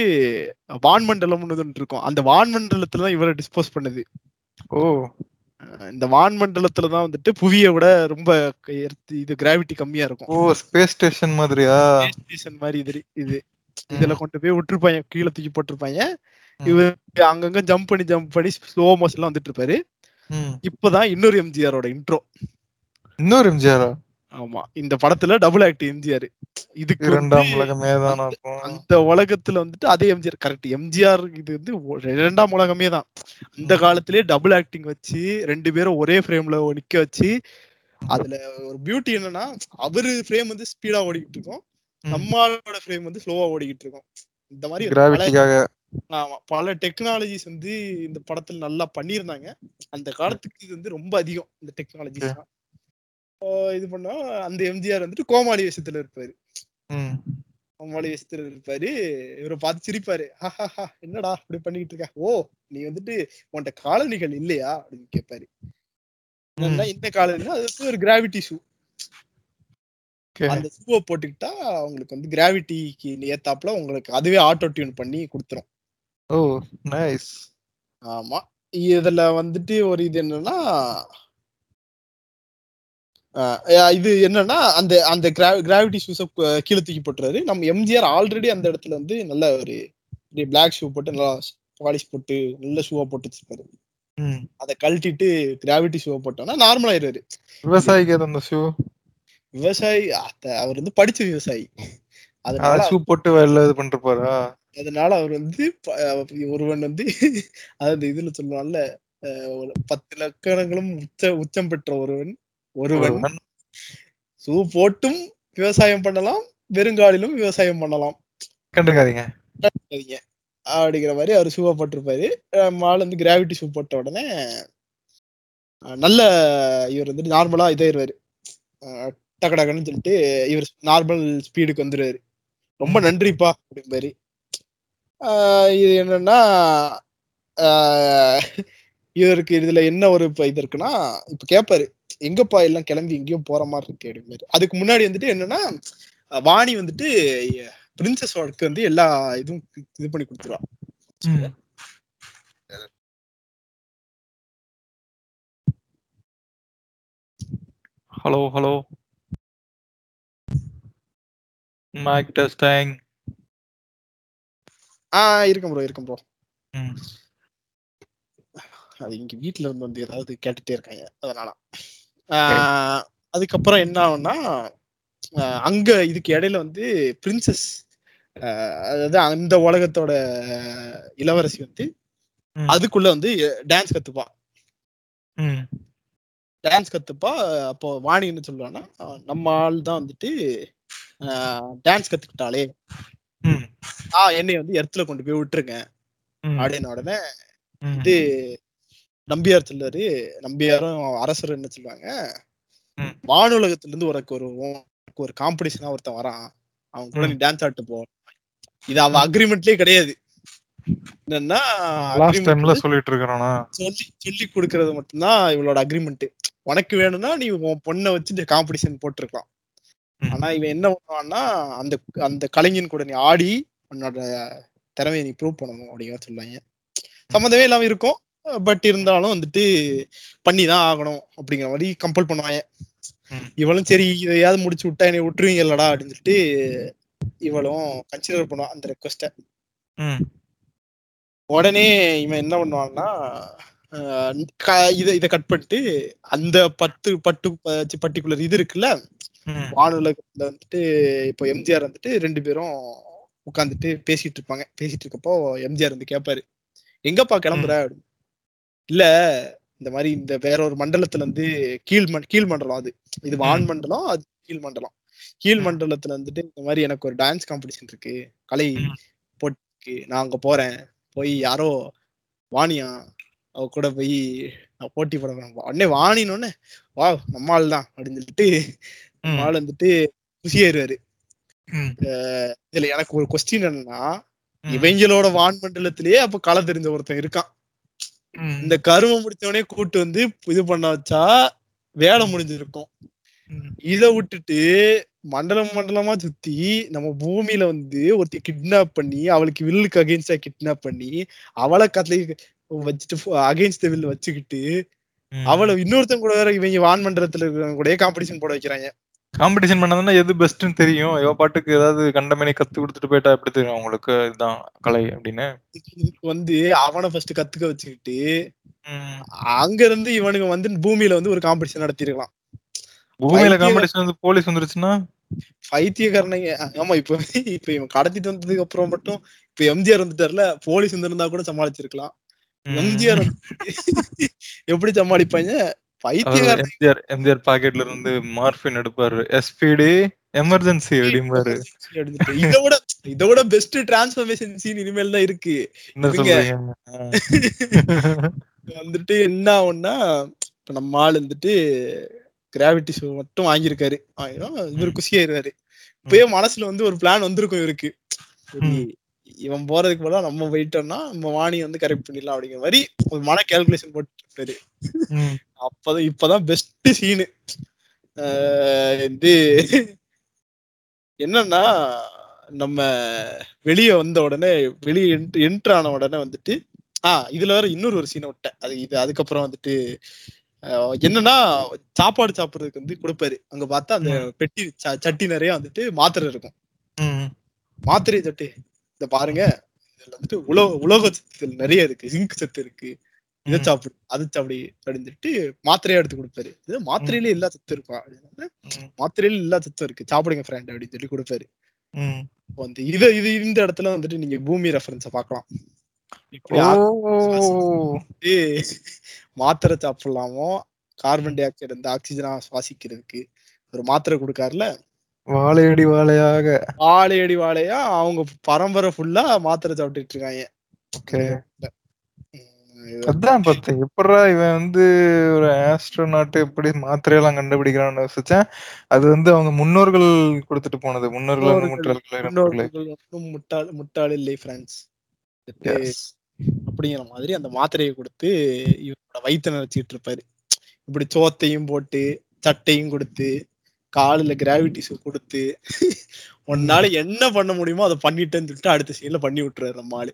வான் மண்டலம்னு ஒன்று இருக்கும். அந்த வான் மண்டலத்துல தான் இவரை டிஸ்போஸ் பண்ணுது. ஓ. இந்த வான் மண்டலத்துல தான் வந்துட்டு புவியை விட ரொம்ப இது கிராவிட்டி கம்மியா இருக்கும். ஓ ஸ்பேஸ் ஸ்டேஷன் மாதிரியா? ஸ்டேஷன் மாதிரி இது இது. இதுல கொண்டு போய் விட்டுருப்பாங்க. கீழே தூக்கி போட்டிருப்பாங்க. இவர் அங்கங்க ஜம்ப் பண்ணி ஜம்ப் பண்ணி ஸ்லோ மோஷன்ல வந்துட்டு இருப்பாரு. ம். இப்பதான் இன்னொரு எம்ஜிஆரோட இன்ட்ரோ இன்னொரு எம்ஜிஆரா? ஆமா. இந்த படத்துல டபுள் ஆக்ட் எம்ஜிஆர். இதுக்கு இரண்டாம் உலகமே தானா அந்த உலகத்துல வந்துட்டு அதே எம்ஜிஆர். கரெக்ட் எம்ஜிஆர் இது வந்து இரண்டாம் உலகமே தான். அந்த காலத்திலேயே டபுள் ஆக்டிங் வச்சு ரெண்டு பேரும் ஒரே ஃப்ரேம்ல நிக்க வச்சு அதுல ஒரு பியூட்டி என்னன்னா அவரு ஃப்ரேம் வந்து ஸ்பீடா ஓடிக்கிட்டு இருக்கும். நம்மளோட ஃப்ரேம் வந்து ஸ்லோவா ஓடிக்கிட்டு இருக்கும். இந்த மாதிரி பல கிராவிட்டிக்காக ஆமா. பல டெக்னாலஜிஸ் வந்து இந்த படத்துல நல்லா பண்ணியிருந்தாங்க. அந்த காலத்துக்கு இது வந்து ரொம்ப அதிகம் இந்த டெக்னாலஜிஸ் இது பண்ணா அந்த எம்ஜிஆர் வந்துட்டு கோமாளி வேஷத்துல இருப்பாரு. கோமாளி வேஷத்துல இருப்பாரு. இவரை பார்த்து சிரிப்பாரு. "ஹஹஹா, என்னடா இப்படி பண்ணிக்கிட்டு இருக்க? ஓ நீ வந்துட்டு உன்கிட்ட காலனிகள் இல்லையா? அப்படின்னு கேட்பாரு இந்த காலையில அது ஒரு கிராவிட்டி ஷூ. அந்த ஷூவை போட்டுக்கிட்டா உங்களுக்கு வந்து கிராவிட்டிக்கு ஏத்தாப்புல உங்களுக்கு அதுவே ஆட்டோ டியூன் பண்ணி கொடுத்துரும். Oh nice. ஆமா. இதுல வந்துட்டு ஒரு இது என்னன்னா இது என்னன்னா அந்த அந்த கிராவிட்டி ஷூஸ கீழே தூக்கி போட்டுறாரு. நம்ம எம்ஜிஆர் ஆல்ரெடி அந்த இடத்துல வந்து நல்ல ஒரு பிளாக் ஷூ போட்டு நல்லா பாலிஷ் போட்டு நல்ல ஷூவா போட்டு வச்சிருப்பாரு. அதை கழட்டிட்டு கிராவிட்டி ஷூவை போட்டோம்னா நார்மல் ஆயிடுவாரு. விவசாயிக்கு அந்த ஷூ விவசாயி அவர் வந்து படிச்ச விவசாயி. அதனால ஷூ போட்டு வெளில இது பண்ணிட்டு போறா அதனால அவர் வந்து ஒருவன் வந்து அதாவது இதுல சொல்லுவான்ல பத்து லக்கணங்களும் உச்ச உச்சம் பெற்ற ஒருவன் ஒருவன். ஷூ போட்டும் விவசாயம் பண்ணலாம் வெறுங்காலிலும் விவசாயம் பண்ணலாம். கண்டுக்காதீங்க. அப்படிங்கிற மாதிரி அவர் ஷூவை போட்டிருப்பாரு. ஆள் வந்து கிராவிட்டி ஷூ போட்ட உடனே நல்ல இவர் வந்துட்டு நார்மலா இதாயிருவாரு. அஹ் டக்கு டக்குன்னு சொல்லிட்டு இவர் நார்மல் ஸ்பீடுக்கு வந்துருவாரு. ரொம்ப நன்றிப்பா அப்படிம்பாரு. இது என்னன்னா இவருக்கு இதுல என்ன ஒரு இப்ப இது இருக்குன்னா இப்ப கேட்பாரு எங்கப்பா எல்லாம் கிளம்பி எங்கேயும் போற மாதிரி இருக்கு அப்படிம்பாரு. அதுக்கு முன்னாடி வந்துட்டு என்னன்னா வாணி வந்துட்டு பிரின்சஸ் ஒர்க்கு வந்து எல்லா இதுவும் இது பண்ணி கொடுத்துருவா. Hello hello. மைக் டெஸ்டிங் ஆஹ் இருக்கும் ப்ரோ இருக்கும் ப்ரோ. அது இங்க வீட்ல இருந்து வந்து ஏதாவது கேட்டுட்டே இருக்காங்க அதனால அதுக்கப்புறம் என்ன ஆகும்னா அங்க இதுக்கு இடையில வந்து பிரின்சஸ் அதாவது அந்த உலகத்தோட இளவரசி வந்து. அதுக்குள்ள வந்து டான்ஸ் கத்துப்பா. டான்ஸ் கத்துப்பா அப்போ வாணி என்ன சொல்லுவான்னா நம்ம ஆள் தான் வந்துட்டு டான்ஸ் கத்துக்கிட்டாலே ம். ஆ என்னை வந்து இடத்துல கொண்டு போய் விட்டுருங்க. அப்படின்னு உடனே. இது நம்பியார் சொல்லுவாரு நம்பியாரும் அரசரும் என்ன சொல்லுவாங்க. வானுலகத்துல இருந்து உனக்கு ஒரு ஒரு காம்படிஷனா ஒருத்தன் வரான் அவன் கூட நீ டான்ஸ் ஆட்டு போ இது அவ அக்ரிமெண்ட்லயே கிடையாது என்னன்னா சொல்லிட்டு இருக்கிறானா சொல்லி சொல்லி கொடுக்கறது மட்டும்தான் இவளோட அக்ரிமெண்ட் உனக்கு வேணும்னா நீ உன் பொண்ணை வச்சு இந்த காம்படிஷன் போட்டிருக்கலாம். ஆனா இவன் என்ன பண்ணுவான்னா அந்த அந்த கலைஞன் கூட நீ ஆடி உன்னோட திறமையை நீ ப்ரூவ் பண்ணணும் அப்படிங்கிற சொல்லுவாங்க சம்மந்தமே இல்லாம இருக்கும் பட் இருந்தாலும் வந்துட்டு பண்ணி தான் ஆகணும் அப்படிங்கிற மாதிரி கம்பல் பண்ணுவாங்க. இவளும் சரி இதையாவது முடிச்சு விட்டா என்னை விட்டுருவீங்கல்லடா அப்படின்னு சொல்லிட்டு இவளும் கன்சிடர் பண்ணுவான் அந்த ரெக்வஸ்ட. உடனே இவன் என்ன பண்ணுவான்னா இத இத கட் பண்ணிட்டு அந்த பத்து பட்டு பர்டிகுலர் இது இருக்குல்ல. வானுலகத்துல வந்துட்டு இப்போ எம்ஜிஆர் வந்துட்டு ரெண்டு பேரும் உட்காந்துட்டு பேசிட்டு இருப்பாங்க. பேசிட்டு இருக்கப்போ எம்ஜிஆர் வந்து கேட்பாரு எங்கப்பா கிளம்புற. இல்ல இந்த மாதிரி இந்த வேற ஒரு மண்டலத்துல இருந்து கீழ் கீழ் மண்டலம் அது. இது வான் மண்டலம் அது கீழ் மண்டலம். கீழ். மண்டலத்துல வந்துட்டு இந்த மாதிரி எனக்கு ஒரு டான்ஸ் காம்படிஷன் இருக்கு. கலை. போட்டிருக்கு நான் அங்க போறேன். போய் யாரோ வாணியா அவ கூட போய் நான் போட்டி போட உடனே வாணினோடனே வா நம்ம ஆள் தான் அப்படின்னு சொல்லிட்டு. ஆள் வந்துட்டு. அஹ் இதுல எனக்கு ஒரு கொஸ்டின் என்னன்னா. இவங்களோட வான் மண்டலத்திலேயே அப்ப களை தெரிஞ்ச ஒருத்தன் இருக்கான். இந்த கரும முடிச்சவனே கூட்டு வந்து இது பண்ண வச்சா வேலை முடிஞ்சிருக்கும். இத விட்டுட்டு மண்டலம் மண்டலமா சுத்தி நம்ம பூமியில வந்து ஒருத்தி கிட்னாப் பண்ணி அவளுக்கு வில்லுக்கு அகேன்ஸ்டா கிட்னாப் பண்ணி அவளை கத்துல வச்சுட்டு அகேன்ஸ்ட் வில் வச்சுக்கிட்டு. அவளை இன்னொருத்தன் கூட வேற இவங்க வான் மண்டலத்துல இருக்கிறவங்க கூட காம்படிஷன் போட வைக்கிறாங்க காம்படிஷன் பண்ணதுன்னா எது பெஸ்ட்னு தெரியும் இவ பாட்டுக்கு ஏதாவது கண்டமேனி கத்து கொடுத்துட்டு போயிட்டா எப்படி தெரியும் உங்களுக்கு இதுதான் கலை அப்படின்னு இதுக்கு வந்து அவனை ஃபர்ஸ்ட் கத்துக்க வச்சுக்கிட்டு. அங்க இருந்து இவனுங்க வந்து பூமியில வந்து ஒரு காம்படிஷன் நடத்திருக்கலாம் பூமியில. காம்படிஷன் வந்து போலீஸ் வந்துருச்சுன்னா பைத்தியக்காரனைங்க ஆமா இப்ப இப்ப இவன் கடத்திட்டு வந்ததுக்கு அப்புறம் மட்டும் இப்ப எம்ஜிஆர் வந்துட்டார்ல போலீஸ் வந்திருந்தா கூட சமாளிச்சிருக்கலாம். எம்ஜிஆர் எப்படி சமாளிப்பாங்க எம்ஜிஆர் எம்ஜிஆர் பாக்கெட்ல இருந்து மார்பின் எடுப்பாரு. எஸ்பிடி எமர்ஜென்சி அப்படிம்பாரு. இதை விட இதை விட பெஸ்ட் டிரான்ஸ்பர்மேஷன் சீன் இனிமேல் தான் இருக்கு. வந்துட்டு என்ன ஆகும்னா இப்ப நம்ம ஆள் வந்துட்டு கிராவிட்டி ஷோ மட்டும் வாங்கியிருக்காரு. ஆயிரும் இவர் குஷியாயிருவாரு இப்பயே மனசுல வந்து ஒரு பிளான் வந்திருக்கும் இவருக்கு. இவன் போறதுக்கு பதிலா நம்ம போயிட்டோம்னா நம்ம வாணி வந்து கரெக்ட் பண்ணிடலாம் அப்படிங்கிற மாதிரி ஒரு மன கேல்குலேஷன் போட்டு. அப்பதான் இப்பதான் பெஸ்ட் சீனு இது என்னன்னா நம்ம வெளியே வந்த உடனே வெளியே என்ட்ரு ஆன உடனே வந்துட்டு ஆஹ் இதுல வேற இன்னொரு ஒரு சீனை விட்டேன். அது இது அதுக்கப்புறம் வந்துட்டு என்னன்னா சாப்பாடு சாப்பிடுறதுக்கு வந்து கொடுப்பாரு. அங்க பார்த்தா அந்த பெட்டி ச- சட்டி நிறைய வந்துட்டு மாத்திரை இருக்கும். மாத்திரை சட்டி இந்த பாருங்க. இதுல வந்துட்டு உலோக உலோக சத்து நிறைய இருக்கு. ஜிங்க் சத்து இருக்கு. இதை. சாப்பிடு அதை சாப்பிடு அப்படின்னு சொல்லிட்டு மாத்திரையா எடுத்து கொடுப்பாரு. இது மாத்திரையில எல்லா சத்து இருக்கும். மாத்திரையில எல்லா சத்தும் இருக்கு. சாப்பிடுங்க ஃப்ரெண்ட் அப்படின்னு சொல்லி கொடுப்பாரு. வந்து இது இது இந்த இடத்துல வந்துட்டு நீங்க பூமி ரெஃபரன்ஸ ஆட்டு மாத்திரை சாப்பிடலாமோ? கார்பன் டை ஆக்சைடு வந்து ஆக்சிஜனா சுவாசிக்கிறதுக்கு ஒரு மாத்திரை கொடுக்காருல? வாழையடி வாழையாக. வாழையடி வாழையா? அவங்க பரம்பரை ஃபுல்லா மாத்திரை சாப்பிட்டுட்டு இருக்காங்க. அதான் பார்த்தேன். எப்படா இவன் வந்து ஒரு ஆஸ்ட்ரோநாட் எப்படி மாத்திரையெல்லாம் கண்டுபிடிக்கிறான்னு யோசிச்சேன். அது வந்து அவங்க முன்னோர்கள் கொடுத்துட்டு போனது. முன்னோர்கள் முட்டாள் முட்டாள் இல்லை Yes. அப்படிங்கிற மாதிரி அந்த மாத்திரையை கொடுத்து இவரோட வயிற்று நினைச்சிட்டு இருப்பாரு. இப்படி சோத்தையும் போட்டு சட்டையும் கொடுத்து காலில் கிராவிட்டி கொடுத்து உன்னால என்ன பண்ண முடியுமோ அதை பண்ணிட்டேன்னு சொல்லிட்டு அடுத்த சீன்ல பண்ணி விட்டுறாரு நம்ம ஆளு.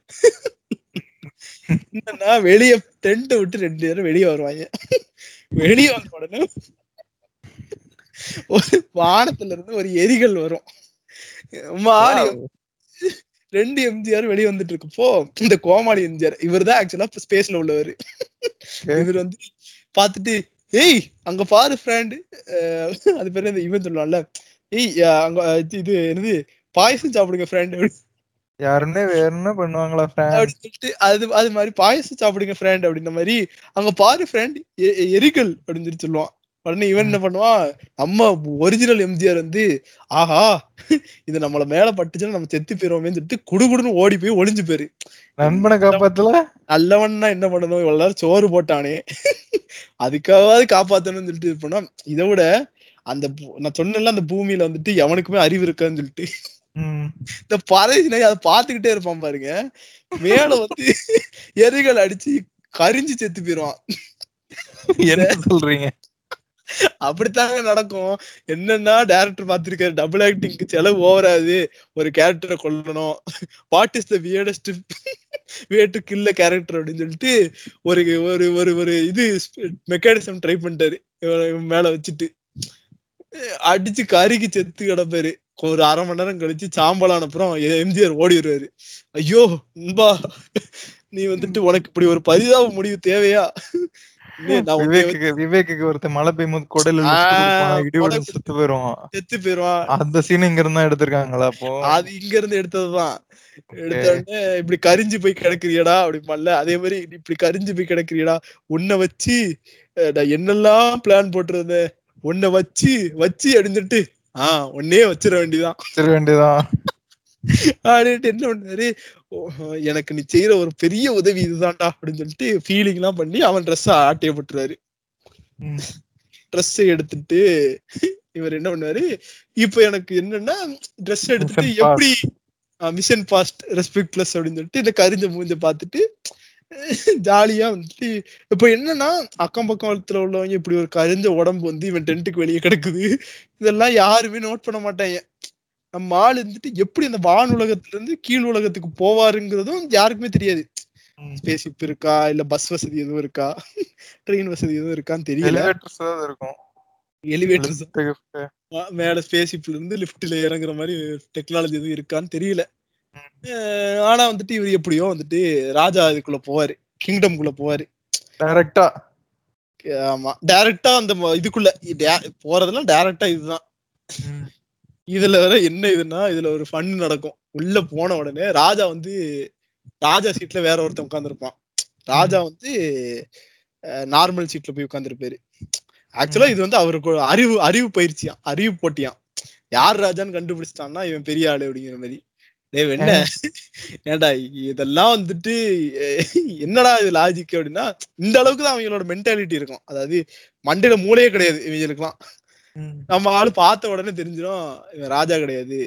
என்னன்னா வெளிய டென்ட் விட்டு ரெண்டு பேரும் வெளியே வருவாங்க. வெளியே வந்த உடனே ஒரு வானத்துல இருந்து ஒரு எரிகள் வரும். ரெண்டு எம்ஜிஆர் வெளியே வந்துட்டு இருக்கப்போ இந்த கோமாளி எம்ஜிஆர் இவர் தான் ஆக்சுவலா ஸ்பேஸ்ல உள்ளவர். இவர் வந்து பாத்துட்டு ஏய் அங்க பாரு ஃப்ரெண்ட் அது பேரு இந்த இவன் சொல்லுவான்ல ஏய் அங்க இது- இது என்னது பாயசம் சாப்பிடுங்க ஃப்ரெண்ட் யாருன்னே வேற என்ன பண்ணுவாங்களா அப்படின்னு சொல்லிட்டு அது அது மாதிரி பாயசம் சாப்பிடுங்க ஃப்ரெண்ட் அப்படின்ற மாதிரி அங்க பாரு ஃப்ரெண்ட் எரிகள் அப்படின்னு சொல்லி சொல்லுவான். உடனே இவன் என்ன பண்ணுவான்? நம்ம ஒரிஜினல் எம்ஜிஆர் வந்து ஆஹா இது நம்மள மேல பட்டுச்சுன்னா நம்ம செத்து போயிருவோமேன்னு சொல்லிட்டு குடுகுடுன்னு ஓடி போய் ஒளிஞ்சு போயிரு. நண்பனை காப்பாத்தல? நல்லவன்னா என்ன பண்ணணும்? இவ்வளவு சோறு போட்டானே. அதுக்காவது காப்பாத்தணும்னு சொல்லிட்டு இது பண்ணா இதை விட அந்த நான் சொன்னேன்ல அந்த பூமியில வந்துட்டு எவனுக்குமே அறிவு இருக்கான்னு சொல்லிட்டு. இந்த பறவை அதை பாத்துக்கிட்டே இருப்பான் பாருங்க. மேல வந்து எரிகள் அடிச்சு கரிஞ்சு செத்து போயிருவான். என்ன சொல்றீங்க? அப்படித்தாங்க நடக்கும். என்னன்னா டேரக்டர் பாத்திருக்காரு டபுள் ஆக்டிங்க்கு செலவு ஓவராது. ஒரு கேரக்டரை கொல்லணும். What is the weirdest way to kill a character அப்படின்னு சொல்லிட்டு ஒரு ஒரு ஒரு ஒரு இது மெக்கானிசம் ட்ரை பண்ணிட்டாரு. மேல வச்சுட்டு. அடிச்சு கருகி செத்து கிடப்பாரு. ஒரு அரை மணி நேரம் கழிச்சு சாம்பலான அப்புறம் எம்ஜிஆர் ஓடி வருவாரு ஐயோ நண்பா நீ வந்துட்டு உனக்கு இப்படி ஒரு பரிதாப முடிவு தேவையா? விவேக்கு ஒருத்தன் மழை பெய்யும் போது குடல் செத்து போயிரும் செத்து போயிருவான். அந்த சீன் இங்க இருந்தா எடுத்திருக்காங்களா அப்போ? அது இங்க இருந்து எடுத்ததுதான். எடுத்த உடனே இப்படி கரிஞ்சு போய் கிடக்குறியடா அப்படிம்பான்ல. அதே மாதிரி இப்படி கரிஞ்சு போய் கிடக்குறியடா. உன்னை வச்சு நான் என்னெல்லாம் பிளான் போட்டிருந்தேன். உன்னை வச்சு வச்சு அப்படின்னுட்டு ஆஹ் உன்னே வச்சிட வேண்டியதான் சரி வேண்டியதான் அப்படின்ட்டு என்ன பண்ணாரு? எனக்கு நீ செய்யற ஒரு பெரிய உதவி இதுதான்டா அப்படின்னு சொல்லிட்டு ஃபீலிங் எல்லாம் பண்ணி அவன் ட்ரெஸ் ஆட்டிய போட்டுருவாரு. ட்ரெஸ் எடுத்துட்டு இவர் என்ன பண்ணுவாரு? இப்ப எனக்கு என்னன்னா ட்ரெஸ் எடுத்துட்டு. எப்படி மிஷன் பாஸ்ட் ரெஸ்பெக்ட் பிளஸ் அப்படின்னு சொல்லிட்டு இந்த கரிஞ்ச மூஞ்ச பார்த்துட்டு ஜாலியா வந்துட்டு இப்ப என்னன்னா அக்கம் பக்கத்துல உள்ளவங்க இப்படி ஒரு கரிஞ்ச உடம்பு வந்து இவன் டென்ட்டுக்கு வெளியே கிடக்குது. இதெல்லாம் யாருமே நோட் பண்ண மாட்டாங்க. நம்ம ஆள் இருந்துட்டு எப்படி அந்த வான் உலகத்துல இருந்து கீழ் உலகத்துக்கு போவாருங்கிறதும் யாருக்குமே தெரியாது. ம். ஸ்பேஸ் ஷிப் இருக்கா? இல்ல பஸ் வசதி எதுவும் இருக்கா? ட்ரெயின் வசதி எதுவும் இருக்கான்னு தெரியல. இருக்கும். Gift. மேல ஸ்பேஸ் ஷிப்ல இருந்து லிஃப்ட்ல இறங்குற மாதிரி டெக்னாலஜி எதுவும் இருக்கான்னு தெரியல. ஆனா வந்துட்டு இவர் எப்படியோ வந்துட்டு ராஜா இதுக்குள்ள போவாரு. கிங்டம்குள்ள போவாரு. டைரக்டா ஆமா. டைரக்டா அந்த இதுக்குள்ள போறதெல்லாம் டைரக்டா இதுதான். இதுல வேற என்ன இதுன்னா இதுல ஒரு ஃபன் நடக்கும். உள்ள போன உடனே ராஜா வந்து ராஜா சீட்ல வேற ஒருத்தன் உட்காந்துருப்பான் ராஜா வந்து நார்மல் சீட்ல போய் உட்காந்துருப்பாரு ஆக்சுவலா இது வந்து அவருக்கு அறிவு அறிவு பயிற்சியாம். அறிவு போட்டியாம். யார் ராஜான்னு கண்டுபிடிச்சிட்டான்னா இவன் பெரிய ஆளு அப்படிங்கிற மாதிரி. என்ன? ஏன்டா இதெல்லாம் வந்துட்டு என்னடா இது லாஜிக் அப்படின்னா இந்த அளவுக்கு தான் அவங்களோட மென்டாலிட்டி இருக்கும். அதாவது மண்டையில மூளையே கிடையாது இவங்களுக்குலாம் நம்ம ஆளு பார்த்த உடனே தெரிஞ்சிடும் இவன் ராஜா கிடையாது.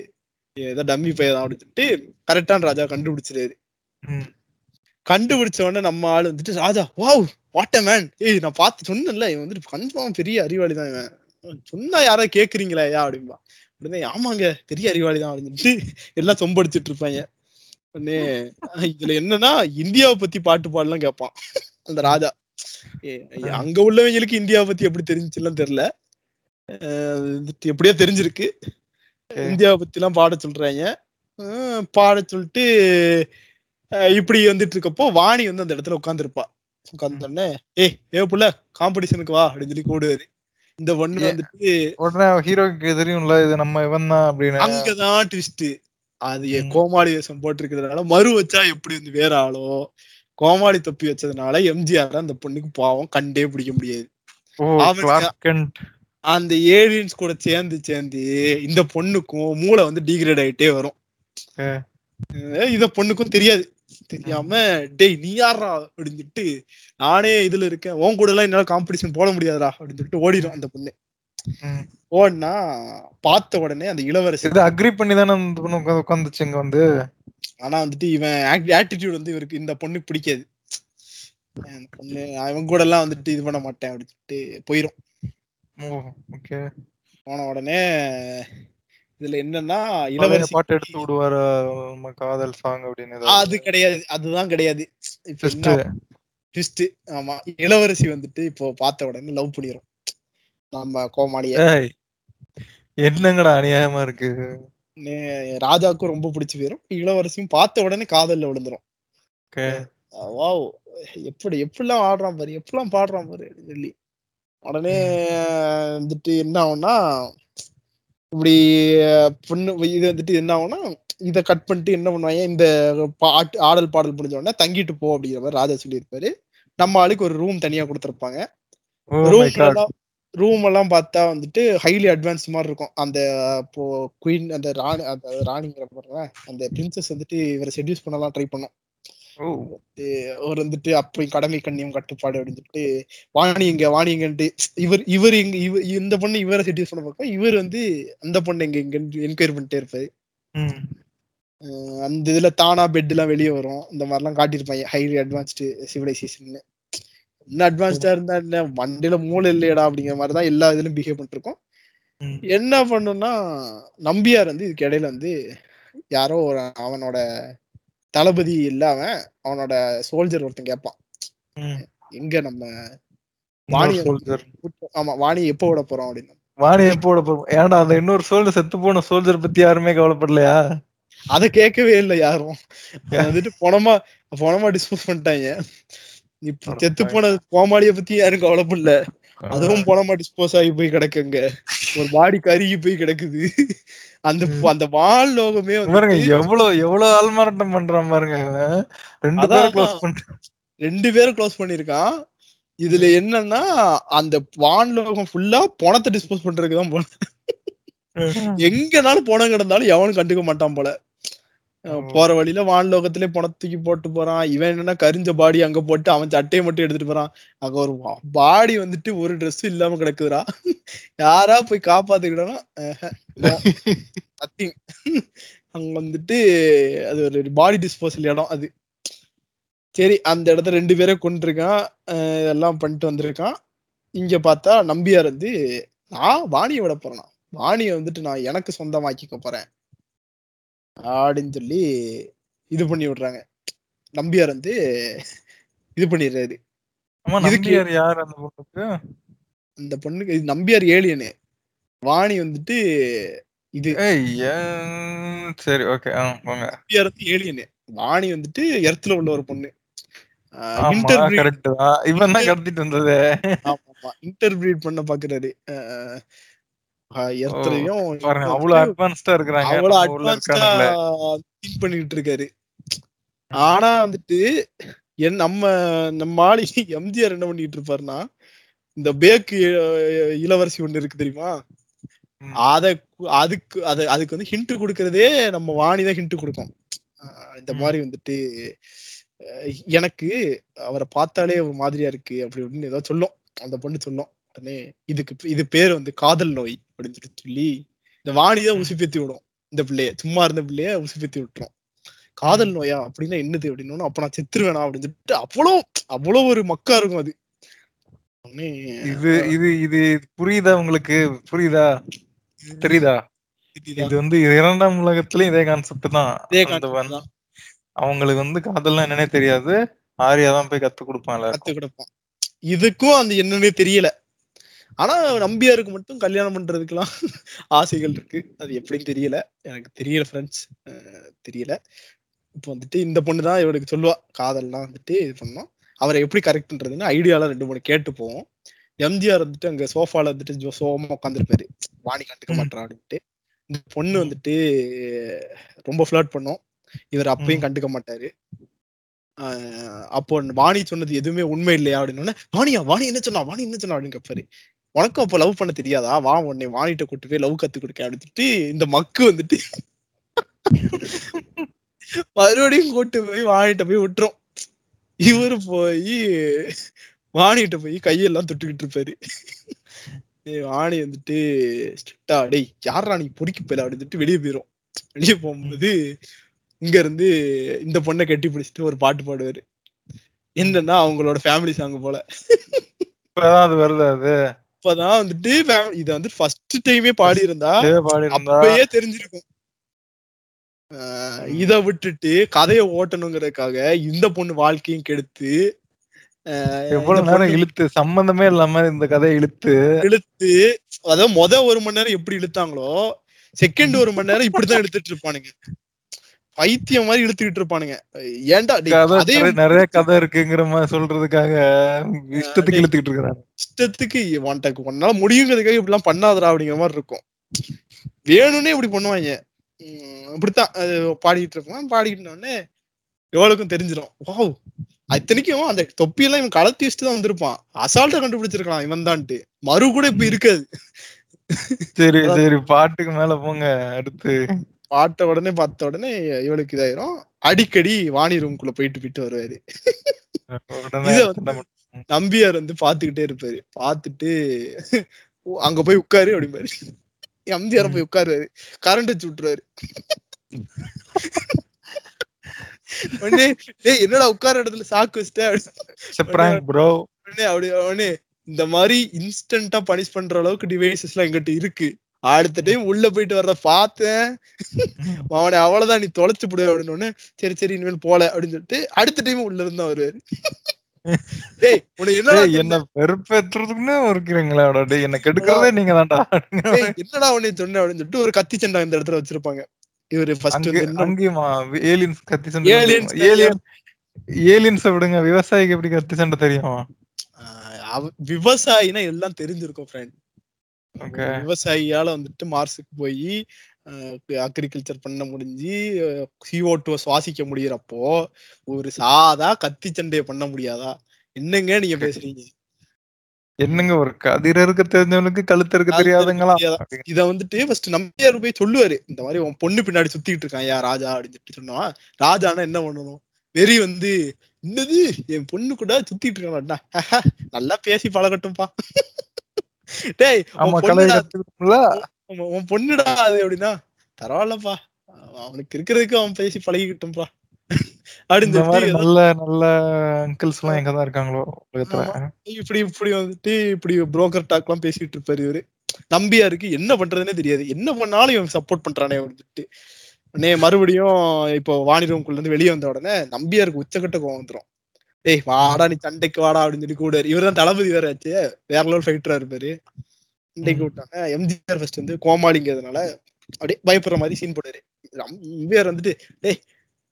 ஏதோ டம்மி பையன் அப்படின்னு சொல்லிட்டு கரெக்டான ராஜா கண்டுபிடிச்சிருவாரு. கண்டுபிடிச்ச உடனே நம்ம ஆளு வந்துட்டு ராஜா வாவ் வாட் மேன் ஏய் நான் பார்த்து சொன்னேன்ல இவன் வந்துட்டு கன்ஃபார்ம் பெரிய அறிவாளி தான் இவன். சொன்னா யாராவது கேக்குறீங்களா ஐயா அப்படின்பா உடனே ஆமாங்க பெரிய அறிவாளி தான் அப்படின்னு எல்லாம் சொம்படிச்சிட்டு இருப்பாங்க உடனே இதுல என்னன்னா இந்தியாவை பத்தி பாட்டு பாடலாம் கேட்பான். அந்த ராஜா. ஏ, அங்க உள்ளவங்களுக்கு இந்தியாவை பத்தி எப்படி தெரிஞ்சுலாம் தெரியல. எப்படியோ தெரிஞ்சிருக்கு. இந்தியாவை பத்தி எல்லாம் பாட சொல்றாங்க. பாட சொல்லிட்டு இப்படி வந்துட்டு இருக்கப்போ வாணி வந்து அந்த இடத்துல உட்காந்துருப்பா உட்கார்ந்தோடனே ஏய் ஏ புள்ள காம்படிஷனுக்கு வா அப்படின்னு சொல்லி கூடுவாரு. இந்த பொண்ணு ஏ. வந்துட்டு உடனே ஹீரோக்கு தெரியும்ல இது நம்ம இவன் தான் அப்படின்னு. அங்கதான் ட்விஸ்ட் அது. கோமாளி வேஷம் போட்டிருக்கிறதுனால மறு வச்சா எப்படி வந்து வேற ஆளோ? கோமாளி தொப்பி வச்சதுனால எம்ஜிஆர் அந்த பொண்ணுக்கு பாவம் கண்டே பிடிக்க முடியாது. அந்த ஏலியன்ஸ் கூட சேர்ந்து சேர்ந்து இந்த பொண்ணுக்கும் மூளை வந்து டீக்ரேட் ஆயிட்டே வரும். இத பொண்ணுக்கும் தெரியாது. தெரியாம டேய் நீ யாரா அப்படின்னு சொல்லிட்டு நானே இதுல இருக்கேன். உன் கூட எல்லாம் என்னால காம்படிஷன் போட முடியாதுடா. அப்படின்னு சொல்லிட்டு ஓடிடும் அந்த பொண்ணு. ஓடினா பார்த்த உடனே அந்த இளவரசி இது அக்ரி பண்ணி தானே அந்த பொண்ணு உட்காந்து உட்காந்துச்சு இங்க வந்து? ஆனா வந்துட்டு இவன் ஆட்டிடியூட் வந்து இவருக்கு இந்த பொண்ணு பிடிக்காது. பொண்ணு அவன் கூட எல்லாம் வந்துட்டு இது பண்ண மாட்டேன் அப்படின்னு சொல்லிட்டு ஓகே போன உடனே இதுல என்னன்னா இளவரசி பாட்டு எடுத்து விடுவாரு நம்ம காதல் சாங் அப்படின்னு அது கிடையாது. அதுதான் கிடையாது. ட்விஸ்ட் ஆமா. இளவரசி வந்துட்டு இப்போ பார்த்த உடனே லவ் பண்ணிரும் நம்ம கோமாளிய. என்னங்கடா அநியாயமா இருக்கு? ராஜாவுக்கும் ரொம்ப பிடிச்சு போயிரும் இளவரசியும் பார்த்த உடனே காதல்ல விழுந்துரும். வாவ் எப்படி எப்படிலாம் ஆடுறான் பாரு எப்படிலாம் பாடுறான் பாரு சொல்லி. உடனே வந்துட்டு என்ன ஆகும்னா இப்படி பொண்ணு இது வந்துட்டு என்ன ஆகும்னா இதை கட் பண்ணிட்டு என்ன பண்ணுவாங்க இந்த பாட்டு ஆடல் பாடல் முடிஞ்ச உடனே தங்கிட்டு போ அப்படிங்கிற மாதிரி ராஜா சொல்லியிருப்பாரு. நம்ம ஆளுக்கு ஒரு ரூம் தனியா கொடுத்துருப்பாங்க. ரூம் ரூம் எல்லாம் பார்த்தா வந்துட்டு ஹைலி அட்வான்ஸ் மாதிரி இருக்கும். அந்த இப்போ குயின் அந்த ராணி அந்த ராணிங்கிற அந்த பிரின்சஸ் வந்துட்டு இவரை செடியூஸ் பண்ணலாம் ட்ரை பண்ணும். அவர் வந்துட்டு அப்படி கடமை கண்ணியம் கட்டுப்பாடு அப்படின்னு சொல்லிட்டு வாணி எங்க வாணி எங்கன்ட்டு இவர் இவர் இங்க இவ இந்த பொண்ணு இவரை செடியூஸ் பண்ண பார்க்க இவர் வந்து அந்த பொண்ணு எங்க எங்க என்கொயரி பண்ணிட்டே இருப்பாரு. அந்த இதுல தானா பெட் எல்லாம் வெளியே வரும். இந்த மாதிரிலாம் காட்டியிருப்பாங்க. ஹைலி அட்வான்ஸ்டு சிவிலைசேஷன் இன்னும் அட்வான்ஸ்டா இருந்தா என்ன? மண்டையில மூளை இல்லையடா அப்படிங்கிற மாதிரி தான் எல்லா இதுலயும் பிஹேவ் பண்ணிருக்கோம். என்ன பண்ணும்னா நம்பியார் வந்து இதுக்கு இடையில வந்து யாரோ ஒரு அவனோட தளபதி இல்லாம அவனோட சோல்ஜர் ஒருத்தன் கேட்பான் ம். எங்க நம்ம வாணி இன்னொரு சோல்ஜர் ஆமா வாணி எப்போ விட போறோம் அப்படின்னு. வாணி எப்போட போறோம்? ஏன்டா அந்த இன்னொரு சோல்ஜர் செத்து போன சோல்ஜர் பத்தி யாருமே கவலைப்படலையா? அதை கேட்கவே இல்லை யாரும். வந்துட்டு பணமா பணமா டிஸ்போஸ் பண்ணிட்டாங்க. இப்ப செத்து போன கோமாளிய பத்தி யாரும் கவலைப்படல. அதுவும் பணமா டிஸ்போஸ் ஆகி போய் கிடக்குங்க ஒரு பாடி கருகி போய் கிடக்குது. அந்த அந்த வால் லோகமே பாருங்க எவ்வளவு எவ்வளவு ஆள்மாறாட்டம் பண்றான் பாருங்க. ரெண்டு பேரும் க்ளோஸ் பண்ணிட்டு ரெண்டு பேரும் க்ளோஸ் பண்ணிருக்கான் இதுல என்னன்னா அந்த வான் லோகம் ஃபுல்லா பணத்தை டிஸ்போஸ் பண்றதுக்கு தான் போன எங்கனாலும் பணம் கிடந்தாலும் எவனும் கண்டுக்க மாட்டான் போல. போற வழியில வான் லோகத்திலே பணத்துக்கு போட்டு போறான். இவன் என்னன்னா கரிஞ்ச பாடி அங்க போட்டு அவன் சட்டையை மட்டும் எடுத்துட்டு போறான். அங்க ஒரு பாடி வந்துட்டு ஒரு Dress இல்லாம கிடக்குதுடா. யாரா போய் காப்பாத்துக்கிட்டோம்னா நத்திங் அங்க வந்துட்டு அது ஒரு பாடி டிஸ்போசல் இடம் அது. சரி அந்த இடத்துல ரெண்டு பேரை கொண்டிருக்கான் இதெல்லாம் பண்ணிட்டு வந்திருக்கான். இங்க பார்த்தா நம்பியார் வந்து நான் வாணியை விட போறேன்? வாணியை வந்துட்டு நான் எனக்கு சொந்தமாக்கிக்க போறேன். அப்படின்னு சொல்லி இது பண்ணி விடுறாங்க. நம்பியார் வந்து இது பண்ணிடுறாரு. அந்த பொண்ணுக்கு? இது நம்பியார் ஏலியனு. வாணி வந்துட்டு இது. சரி ஓகே நம்பியார் வந்து ஏலியனு. வாணி வந்துட்டு எர்த்துல உள்ள ஒரு பொண்ணு. இன்டர்பிரீட் பண்ண பாக்குறாரு. பாருங்க அவ்வளவு அட்வான்ஸ்டா இருக்கிறாங்க. அவ்வளவு அட்வான்ஸ்டா திங்க் பண்ணிட்டு இருக்காரு. ஆனா வந்துட்டு என் நம்ம நம்ம ஆளு எம்ஜிஆர் என்ன பண்ணிட்டு இருப்பாருன்னா இந்த பேக்கு இளவரசி ஒண்ணு இருக்கு தெரியுமா. அத அதுக்கு அது அதுக்கு வந்து ஹிண்ட் கொடுக்கறதே நம்ம வாணி தான் ஹிண்ட் கொடுக்கும். இந்த. மாதிரி வந்துட்டு எனக்கு அவரை பார்த்தாலே ஒரு மாதிரியா இருக்கு அப்படி அப்படின்னு ஏதோ சொல்லும். அந்த பொண்ணு சொல்லும் உடனே இதுக்கு இது பேர் வந்து காதல் நோய். அப்படின்னு சொல்லிட்டு சொல்லி இந்த வாணி தான். உசுப்பேத்தி விடும் இந்த பிள்ளைய. சும்மா இருந்த பிள்ளைய உசுப்பேத்தி விட்டுரும். காதல் நோயா அப்படின்னா என்னது அப்படின்னு அப்ப நான் செத்துருவேனா அப்படின்னு சொல்லிட்டு அவ்வளோ அவ்வளோ ஒரு மக்கா இருக்கும் அது. இது இது இது புரியுதா உங்களுக்கு? புரியுதா? தெரியுதா. இது வந்து இரண்டாம் உலகத்திலயும் இதே கான்செப்ட் தான். அவங்களுக்கு வந்து காதல்லாம் என்னன்னே தெரியாது. ஆரியா தான் போய் கத்து கொடுப்பான் கத்து கொடுப்பான். இதுக்கும் அந்த என்னன்னே தெரியல. ஆனா நம்பியாருக்கு மட்டும் கல்யாணம் பண்றதுக்கெல்லாம் ஆசைகள் இருக்கு. அது எப்படின்னு தெரியல. எனக்கு தெரியல ஃப்ரெண்ட்ஸ் தெரியல. இப்போ வந்துட்டு இந்த பொண்ணு தான் இவளுக்கு சொல்லுவா. காதல்லாம் வந்துட்டு இது பண்ணோம். அவரை எப்படி கரெக்ட் பண்றதுன்னு ஐடியாலாம் ரெண்டு மூணு கேட்டு போவோம். எம்ஜிஆர் வந்துட்டு அங்க சோஃபால வந்துட்டு சோகமா உட்காந்துருப்பாரு வாணி கண்டுக்க. மாட்டான் அப்படின்ட்டு. இந்த பொண்ணு வந்துட்டு ரொம்ப ஃபிளர்ட் பண்ணும். இவர் அப்பயும். கண்டுக்க மாட்டாரு. ஆஹ் அப்போ வாணி சொன்னது எதுவுமே உண்மை இல்லையா? அப்படின்னு வாணியா வாணி என்ன சொன்னா? வாணி என்ன சொன்னா? அப்படின்னு கேட்பாரு உனக்கும் அப்போ லவ் பண்ண தெரியாதா? வா உன்னை வாணிட்ட கூட்டு போய் லவ் கத்து கொடுக்க அப்படின்னு இந்த மக்கு வந்துட்டு மறுபடியும் கூட்டு போய் வாணிட்ட போய் விட்டுரும். இவரு போய் வாணிகிட்ட போய் கையெல்லாம் தொட்டுக்கிட்டு இருப்பாரு. ஏய் வாணி வந்துட்டு ஸ்ட்ரிக்டா டேய் யாரா நீ பொறிக்க போயில அப்படின்னு வெளியே போயிரும். வெளியே போகும்போது இங்க இருந்து இந்த பொண்ணை கட்டி பிடிச்சிட்டு ஒரு பாட்டு பாடுவாரு. என்னன்னா அவங்களோட ஃபேமிலி சாங் போல. அது வருது அது? இப்பதான் வந்துட்டு இத வந்து ஃபர்ஸ்ட் டைமே பாடி இருந்தா அப்பயே தெரிஞ்சிருக்கும். இத விட்டுட்டு கதையை ஓட்டணுங்கிறதுக்காக இந்த பொண்ணு வாழ்க்கையும் கெடுத்து எவ்வளவு நேரம் இழுத்து சம்பந்தமே இல்லாம இந்த கதையை இழுத்து. இழுத்து அதாவது முத ஒரு மணி நேரம் எப்படி இழுத்தாங்களோ செகண்ட் ஒரு மணி நேரம் இப்படித்தான் இழுத்துட்டு இருப்பானுங்க. பைத்தியம் மாதிரி இழுத்துக்கிட்டு இருப்பானுங்க. ஏன்டா நிறைய- கதை இருக்குங்கிற மாதிரி சொல்றதுக்காக இஷ்டத்துக்கு. இழுத்துக்கிட்டு இருக்கிறாங்க இஷ்டத்துக்கு உன்கிட்ட உன்னால முடியுங்கிறதுக்காக இப்படிலாம் பண்ணாதடா அப்படிங்கிற மாதிரி இருக்கும். வேணும்னே இப்படி பண்ணுவாங்க. உம் இப்படித்தான் பாடிட்டு இருப்பான். பாடிக்கிட்டு உடனே எவ்வளவுக்கும் தெரிஞ்சிடும். வாவ் அத்தனைக்கும் அந்த தொப்பியெல்லாம் இவன் கலத்தி வச்சுட்டு தான் வந்திருப்பான். அசால்ட்டா கண்டுபிடிச்சிருக்கலாம் இவன் தான்ட்டு மறு கூட இப்ப இருக்காது. சரி சரி பாட்டுக்கு மேல போங்க அடுத்து. பாட்ட உடனே பார்த்த உடனே இவளுக்கு இதாயிரும். அடிக்கடி வாணி ரூம்குள்ள போயிட்டு போயிட்டு வருவாரு. நம்பியார் வந்து பாத்துக்கிட்டே இருப்பாரு. பாத்துட்டு "ஓ, அங்க போய் உட்காரு அப்படிம்பாரு. எம்ஜிஆர் போய் உட்காருவாரு. கரண்ட் வச்சு விட்டுருவாரு. உடனே டேய் என்னடா உட்கார இடத்துல சாக்கு வச்சுட்ட? It's a prank, bro. உடனே அப்படி உடனே இந்த மாதிரி இன்ஸ்டன்டா பனிஷ் பண்ற அளவுக்கு டிவைசஸ் எல்லாம் எங்கிட்ட இருக்கு. அடுத்த டைம் உள்ள போயிட்டு வர்றத பார்த்தேன். அவனை அவ்வளவுதான் நீ தொலைச்சு போடு அப்படின்னு சரி சரி இனிமேல் போல அப்படின்னு சொல்லிட்டு அடுத்த டைம் உள்ள இருந்தா வருவாரு. என்ன வெறுப்பேற்றுறதுக்குன்னு இருக்கிறீங்களா என்ன கெடுக்கிறதே நீங்க தான்டா என்னடா உன்னை சொன்ன அப்படின்னு சொல்லிட்டு ஒரு கத்தி சண்டை இந்த இடத்துல வச்சிருப்பாங்க. இவரு ஃபர்ஸ்ட் அங்கேயுமா? ஏலியன்ஸ் கத்தி சண்டை Aliens ஏலியன் ஏலியன்ஸ் விடுங்க விவசாயிக்கு எப்படி கத்தி சண்டை தெரியும்? விவசாயினா எல்லாம் தெரிஞ்சிருக்கும் ஃப்ரெண்ட் விவசாயியால வந்துட்டு மார்ஸுக்கு போய் அக்ரிகல்ச்சர் பண்ண முடிஞ்சு சிஓ டூ சுவாசிக்க முடியறப்போ ஒரு சாதா கத்தி சண்டையை பண்ண முடியாதா? என்னங்க நீங்க பேசுறீங்க? என்னங்க ஒரு கதிர இருக்க தெரிஞ்சவனுக்கு கழுத்து இருக்க தெரியாதுங்களா? தெரியாதா? இத வந்துட்டு ஃபர்ஸ்ட் நம்பியார் போய் சொல்லுவாரு? இந்த மாதிரி உன் பொண்ணு பின்னாடி சுத்திட்டு இருக்கான் யா ராஜா அப்படின்னு சொல்லிட்டு சொன்னா ராஜானா என்ன பண்ணணும்? வெறி வந்து என்னது? என் பொண்ணு கூட சுத்திட்டு இருக்கான் நல்லா பேசி பழகட்டும்பா. டேய் உன் பொண்ணுடா அது அப்படின்னா பரவாயில்லப்பா. அவனுக்கு இருக்கிறதுக்கு அவன் பேசி பழகிக்கிட்டும்பா அப்படின்னு நல்ல நல்ல அங்கிள்ஸ் எல்லாம் எங்கதான் இருக்காங்களோ இப்படி இப்படி வந்துட்டு இப்படி புரோக்கர் டாக் எல்லாம் பேசிட்டு இருப்பாரு இவரு. நம்பியாருக்கு என்ன பண்றதுன்னே தெரியாது. என்ன பண்ணாலும் இவன் சப்போர்ட் பண்றானே வந்துட்டு உடனே மறுபடியும் இப்போ வாணி ரூம்குள்ள இருந்து வெளியே வந்த உடனே நம்பியாருக்கு உச்சக்கட்ட கோவம் வந்துரும். டேய் வாடா நீ சண்டைக்கு வாடா அப்படின்னு சொல்லி கூடாரு இவர் தான் தளபதி வேற ஆச்சு. வேற லெவல் ஃபைட்டரா இருப்பாரு. சண்டைக்கு விட்டாங்க. எம்ஜிஆர் ஃபர்ஸ்ட் வந்து கோமாளிங்கிறதுனால அப்படியே பயப்படுற மாதிரி சீன் போட்டாரு. எம்ஜிஆர் வந்துட்டு டேய்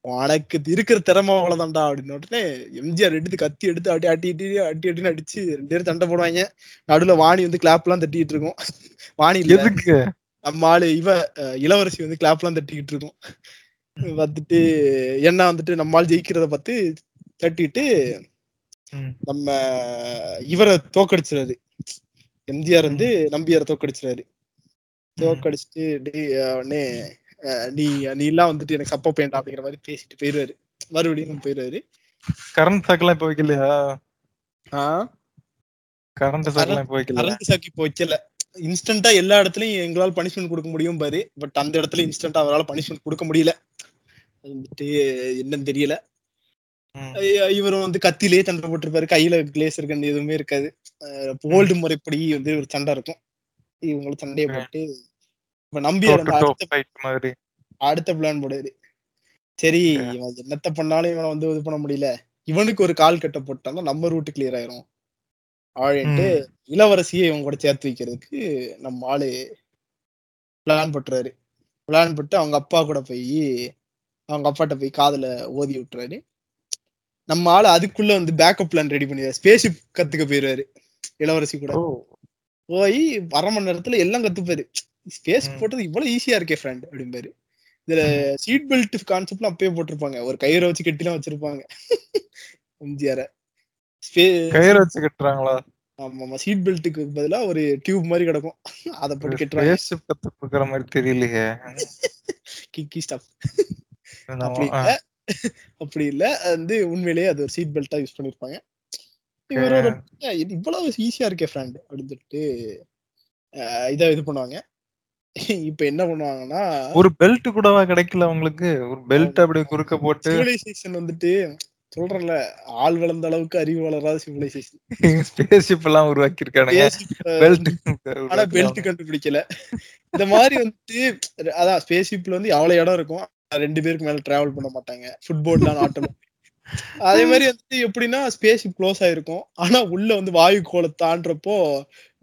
உனக்கு இருக்கிற திறமை அவ்வளவுதான்டா அப்படின்னு உடனே எம்ஜிஆர் எடுத்து கத்தி எடுத்து அடி அட்டி அட்டி அட்டி அட்டின்னு அடிச்சு ரெண்டு பேரும் சண்டை போடுவாங்க. நடுவுல வாணி வந்து கிளாப் எல்லாம் தட்டிட்டு இருக்கும். வாணி எதுக்கு? நம்ம ஆளு இவ இளவரசி வந்து கிளாப் எல்லாம் தட்டிக்கிட்டு இருக்கும். பார்த்துட்டு என்ன வந்துட்டு நம்ம ஆள் ஜெயிக்கிறத பார்த்து தட்டிட்டு. நம்ம இவரை தோக்கடிச்சிடாரு. எம்ஜிஆர் வந்து நம்பியாரை தோக்கடிச்சிடாரு. தோக்கடிச்சிட்டு அஹ், உடனே நீ நீ எல்லாம் வந்துட்டு எனக்கு சப்போ வேண்டாம் அப்படிங்கிற மாதிரி பேசிட்டு போயிருவாரு. மறுபடியும் போயிருவாரு. கரண்ட் சாக்கெல்லாம் இப்ப வைக்கலையா? கரண்ட் சாக்கெல்லாம் இப்ப வைக்கல கரண்ட் சாக்கி இப்போ வைக்கல. இன்ஸ்டன்டா எல்லா இடத்துலயும் எங்களால பனிஷ்மெண்ட் கொடுக்க முடியும் பாரு. பட் அந்த இடத்துல இன்ஸ்டன்டா அவரால் பனிஷ்மெண்ட் கொடுக்க முடியல. வந்துட்டு என்னன்னு தெரியல. இவர் வந்து கத்திலே சண்டை போட்டிருப்பாரு. கையில கிளேசர் கன் எதுவுமே இருக்காது. ஓல்டு முறைப்படி வந்து ஒரு சண்டை இருக்கும். இவங்களுக்கு சண்டையை. போட்டு இப்ப toe அடுத்த அடுத்த பிளான் போடுவாரு. சரி. இவன் என்னத்த பண்ணாலும் இவனை வந்து இது பண்ண முடியல. இவனுக்கு ஒரு கால் கட்ட போட்டான்னா நம்ம ரூட் கிளியர் ஆயிரும். ஆழிட்டு ம். இளவரசியை இவன் கூட சேர்த்து வைக்கிறதுக்கு நம்ம ஆளு பிளான் போட்டுறாரு. பிளான் போட்டு அவங்க அப்பா கூட போய் அவங்க அப்பாட்ட போய் காதுல ஓதி விட்டுறாரு. நம்ம ஆளு அதுக்குள்ள வந்து பேக்கப் பிளான் ரெடி பண்ணிடுறாரு ஸ்பேஸ்ஷிப் கத்துக்க போயிருவாரு இளவரசி கூட. போய் அரை மணி நேரத்துல எல்லாம் கத்துப்பாரு. ஸ்பேஸ். போட்டது இவ்வளவு ஈஸியா இருக்கே ஃப்ரெண்ட் அப்படிம்பாரு. இதுல சீட் பெல்ட் கான்செப்ட்லாம் அப்பயே போட்டிருப்பாங்க. ஒரு கயிறை வச்சு கட்டிலாம் வச்சிருப்பாங்க. எம்ஜிஆர. கயிறு வச்சு கட்டுறாங்களா? ஆமா சீட் பெல்ட்டுக்கு பதிலா ஒரு டியூப் மாதிரி கிடக்கும். அதை போட்டு கட்டுறாங்க. ஸ்பேஸ் கத்து மாதிரி தெரியலையே. கிக்கி ஸ்டப் என்னமோ, அப்படி அப்படி இல்ல. வந்து உண்மையிலேயே அது ஒரு சீட் பெல்ட்டா யூஸ் பண்ணிருப்பாங்க. இவரோட இவ்வளவு ஈஸியா இருக்கே ஃப்ரெண்ட் அப்படின்னு சொல்லிட்டு இதை இது பண்ணுவாங்க. இப்ப என்ன பண்ணுவாங்கன்னா ஒரு பெல்ட் கூடவா கிடைக்கல உங்களுக்கு ஒரு பெல்ட் அப்படியே குறுக்க போட்டு. சிவிலைசேஷன் வந்துட்டு சொல்றேன்ல ஆள் வளர்ந்த அளவுக்கு அறிவு வளராத சிவிலைசேஷன் ஸ்பேஸ் ஷிப் எல்லாம் உருவாக்கி இருக்கானுங்க பெல்ட் ஆனா பெல்ட் கண்டுபிடிக்கல. இந்த மாதிரி வந்துட்டு அதான் ஸ்பேஸ் ஷிப்ல வந்து எவ்வளவு இடம் இருக்கும்? ரெண்டு பேருக்கு மேல டிராவல் பண்ண மாட்டாங்க. ஃபுட்போர்ட்லாம் ஆட்டணும் அதே மாதிரி வந்துட்டு எப்படின்னா ஸ்பேஸ் க்ளோஸ் ஆயிருக்கும். ஆனா உள்ள வந்து வாயு கோலை தாண்டறப்போ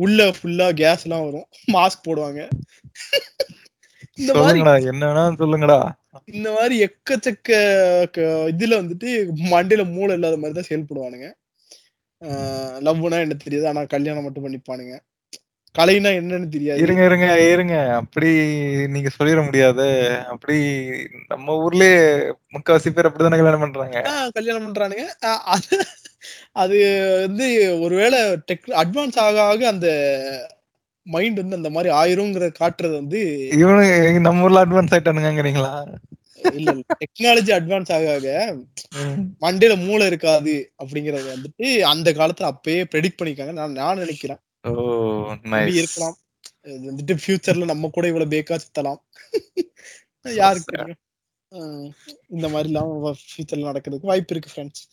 உள்ள ஃபுல்லா கேஸ் எல்லாம் வரும். மாஸ்க் போடுவாங்க. இந்த மாதிரி சொல்லுங்கடா என்ன வேணாலும் சொல்லுங்கடா. இந்த மாதிரி எக்கச்சக்க இதுல வந்துட்டு மண்டையில மூளை இல்லாத மாதிரி தான் செயல்படுவானுங்க. லவ்னா என்ன தெரியாது. ஆனா கல்யாணம் மட்டும் பண்ணிப்பானுங்க. கலைனா என்னன்னு தெரியாது. இருங்க இருங்க இருங்க. அப்படி நீங்க சொல்லிட முடியாது. அப்படி நம்ம ஊர்லயே முக்காவாசி பேர் அப்படித்தானே கல்யாணம் பண்றாங்க? கல்யாணம் பண்றானுங்க. அது அது வந்து ஒருவேளை டெக் அட்வான்ஸ் ஆக ஆக அந்த மைண்ட் வந்து அந்த மாதிரி ஆயிருங்கிற காட்டுறது வந்து இவனு நம்ம ஊர்ல அட்வான்ஸ் ஆயிட்டானுங்கிறீங்களா இல்ல டெக்னாலஜி அட்வான்ஸ் ஆக ஆக மண்டையில மூளை இருக்காது அப்படிங்கறது வந்துட்டு அந்த காலத்துல அப்பயே ப்ரெடிக்ட் பண்ணிருக்காங்க. நான் நான் நினைக்கிறேன். ஓ இருக்கலாம். இது வந்துட்டு ஃபியூச்சர்ல நம்ம கூட இவ்வளவு பேக்கா சுத்தலாம். யாருக்கு இந்த மாதிரி எல்லாம் ஃபியூச்சர்ல நடக்கிறதுக்கு வாய்ப்பு இருக்கு ஃப்ரெண்ட்ஸ்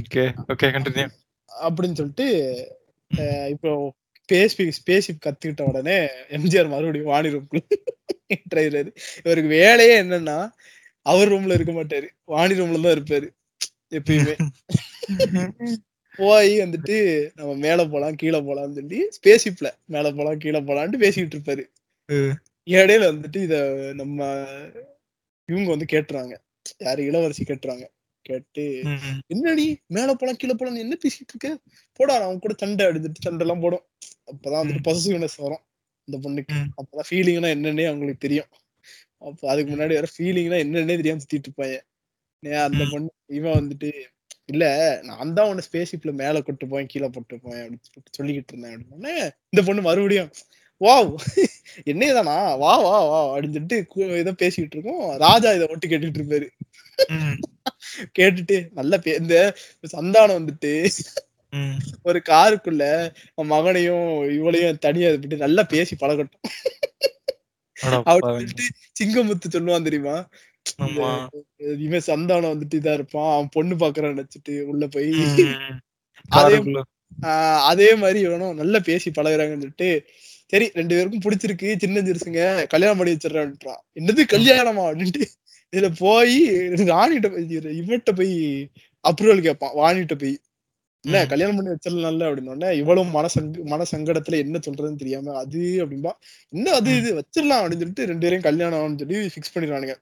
ஓகே ஓகே கண்டினியூ அப்படின்னு சொல்லிட்டு இப்போ ஸ்பேஸ் ஸ்பேஸ்ஷிப் கத்துக்கிட்ட உடனே எம்ஜிஆர் மறுபடியும் வாணி ரூம்குள்ள என்ட்ராயிராரு இவருக்கு வேலையே என்னன்னா அவர் ரூம்ல இருக்க மாட்டாரு. வாணி ரூம்ல தான் இருப்பாரு எப்பயுமே. போய் வந்துட்டு நம்ம மேல போலாம் கீழே போலாம்னு சொல்லி ஸ்பேஸ்ஷிப்ல மேல போலாம் கீழே போலான்ட்டு பேசிக்கிட்டு இருப்பாரு. இடையில வந்துட்டு இத நம்ம இவங்க வந்து கேட்டுறாங்க. யாரு இளவரசி கேட்டுறாங்க. கேட்டு என்னடி மேல போலாம் கீழே போலாம் என்ன பேசிட்டு இருக்க? போடா அவன் கூட சண்டை எடுத்துட்டு சண்டை எல்லாம் போடும். அப்பதான் வந்துட்டு பொசசிவ்னஸ் வரும் இந்த பொண்ணுக்கு. அப்பதான் ஃபீலிங்னா என்னன்னே அவங்களுக்கு தெரியும். அப்ப அதுக்கு முன்னாடி வர ஃபீலிங்னா என்னன்னே தெரியாம சுத்திட்டு இருப்பாங்க. அந்த. பொண்ணு இவன் வந்துட்டு இல்ல நான் தான் உன்னை ஸ்பேஸ்ஷிப்ல மேல கொட்டு போய் கீழே போட்டு போய் அப்படின்னு சொல்லிக்கிட்டு இருந்தேன் அப்படின்னு இந்த பொண்ணு மறுபடியும் வாவ் என்னதானா வா வா வா அப்படின்னு சொல்லிட்டு பேசிக்கிட்டு இருக்கோம். ராஜா இதை ஒட்டு கேட்டுட்டு இருப்பாரு. கேட்டுட்டு நல்ல பே இந்த சந்தானம் வந்துட்டு ஒரு காருக்குள்ள மகனையும் இவளையும் தனியா இது பண்ணி நல்லா பேசி பழகட்டும். சொல்லிட்டு சிங்கமுத்து சொல்லுவான் தெரியுமா? இவன் சந்தானம் வந்துட்டு இதா இருப்பான். அவன் பொண்ணு பாக்குறான்னு வச்சுட்டு உள்ள போய். அதே அதே மாதிரி இவனும் நல்லா பேசி பழகுறாங்கன்னு சொல்லிட்டு சரி ரெண்டு பேருக்கும் பிடிச்சிருக்கு சின்ன சிறுசுங்க கல்யாணம் பண்ணி வச்சிடறான்றான். என்னது கல்யாணமா அப்படின்ட்டு. இதுல போய் ராணிகிட்ட போய் இவட்ட போய் அப்ரூவல் கேட்பான் வாணிகிட்ட போய். என்ன ம். கல்யாணம் பண்ணி வச்சிடலாம்ல அப்படின்னு இவ்வளவு மனசங்க மன சங்கடத்துல என்ன சொல்றதுன்னு தெரியாம அது அப்படின்பா என்ன அது. இது வச்சிடலாம் அப்படின்னு சொல்லிட்டு ரெண்டு பேரையும் கல்யாணம் சொல்லி ஃபிக்ஸ் பண்ணிடுவானுங்க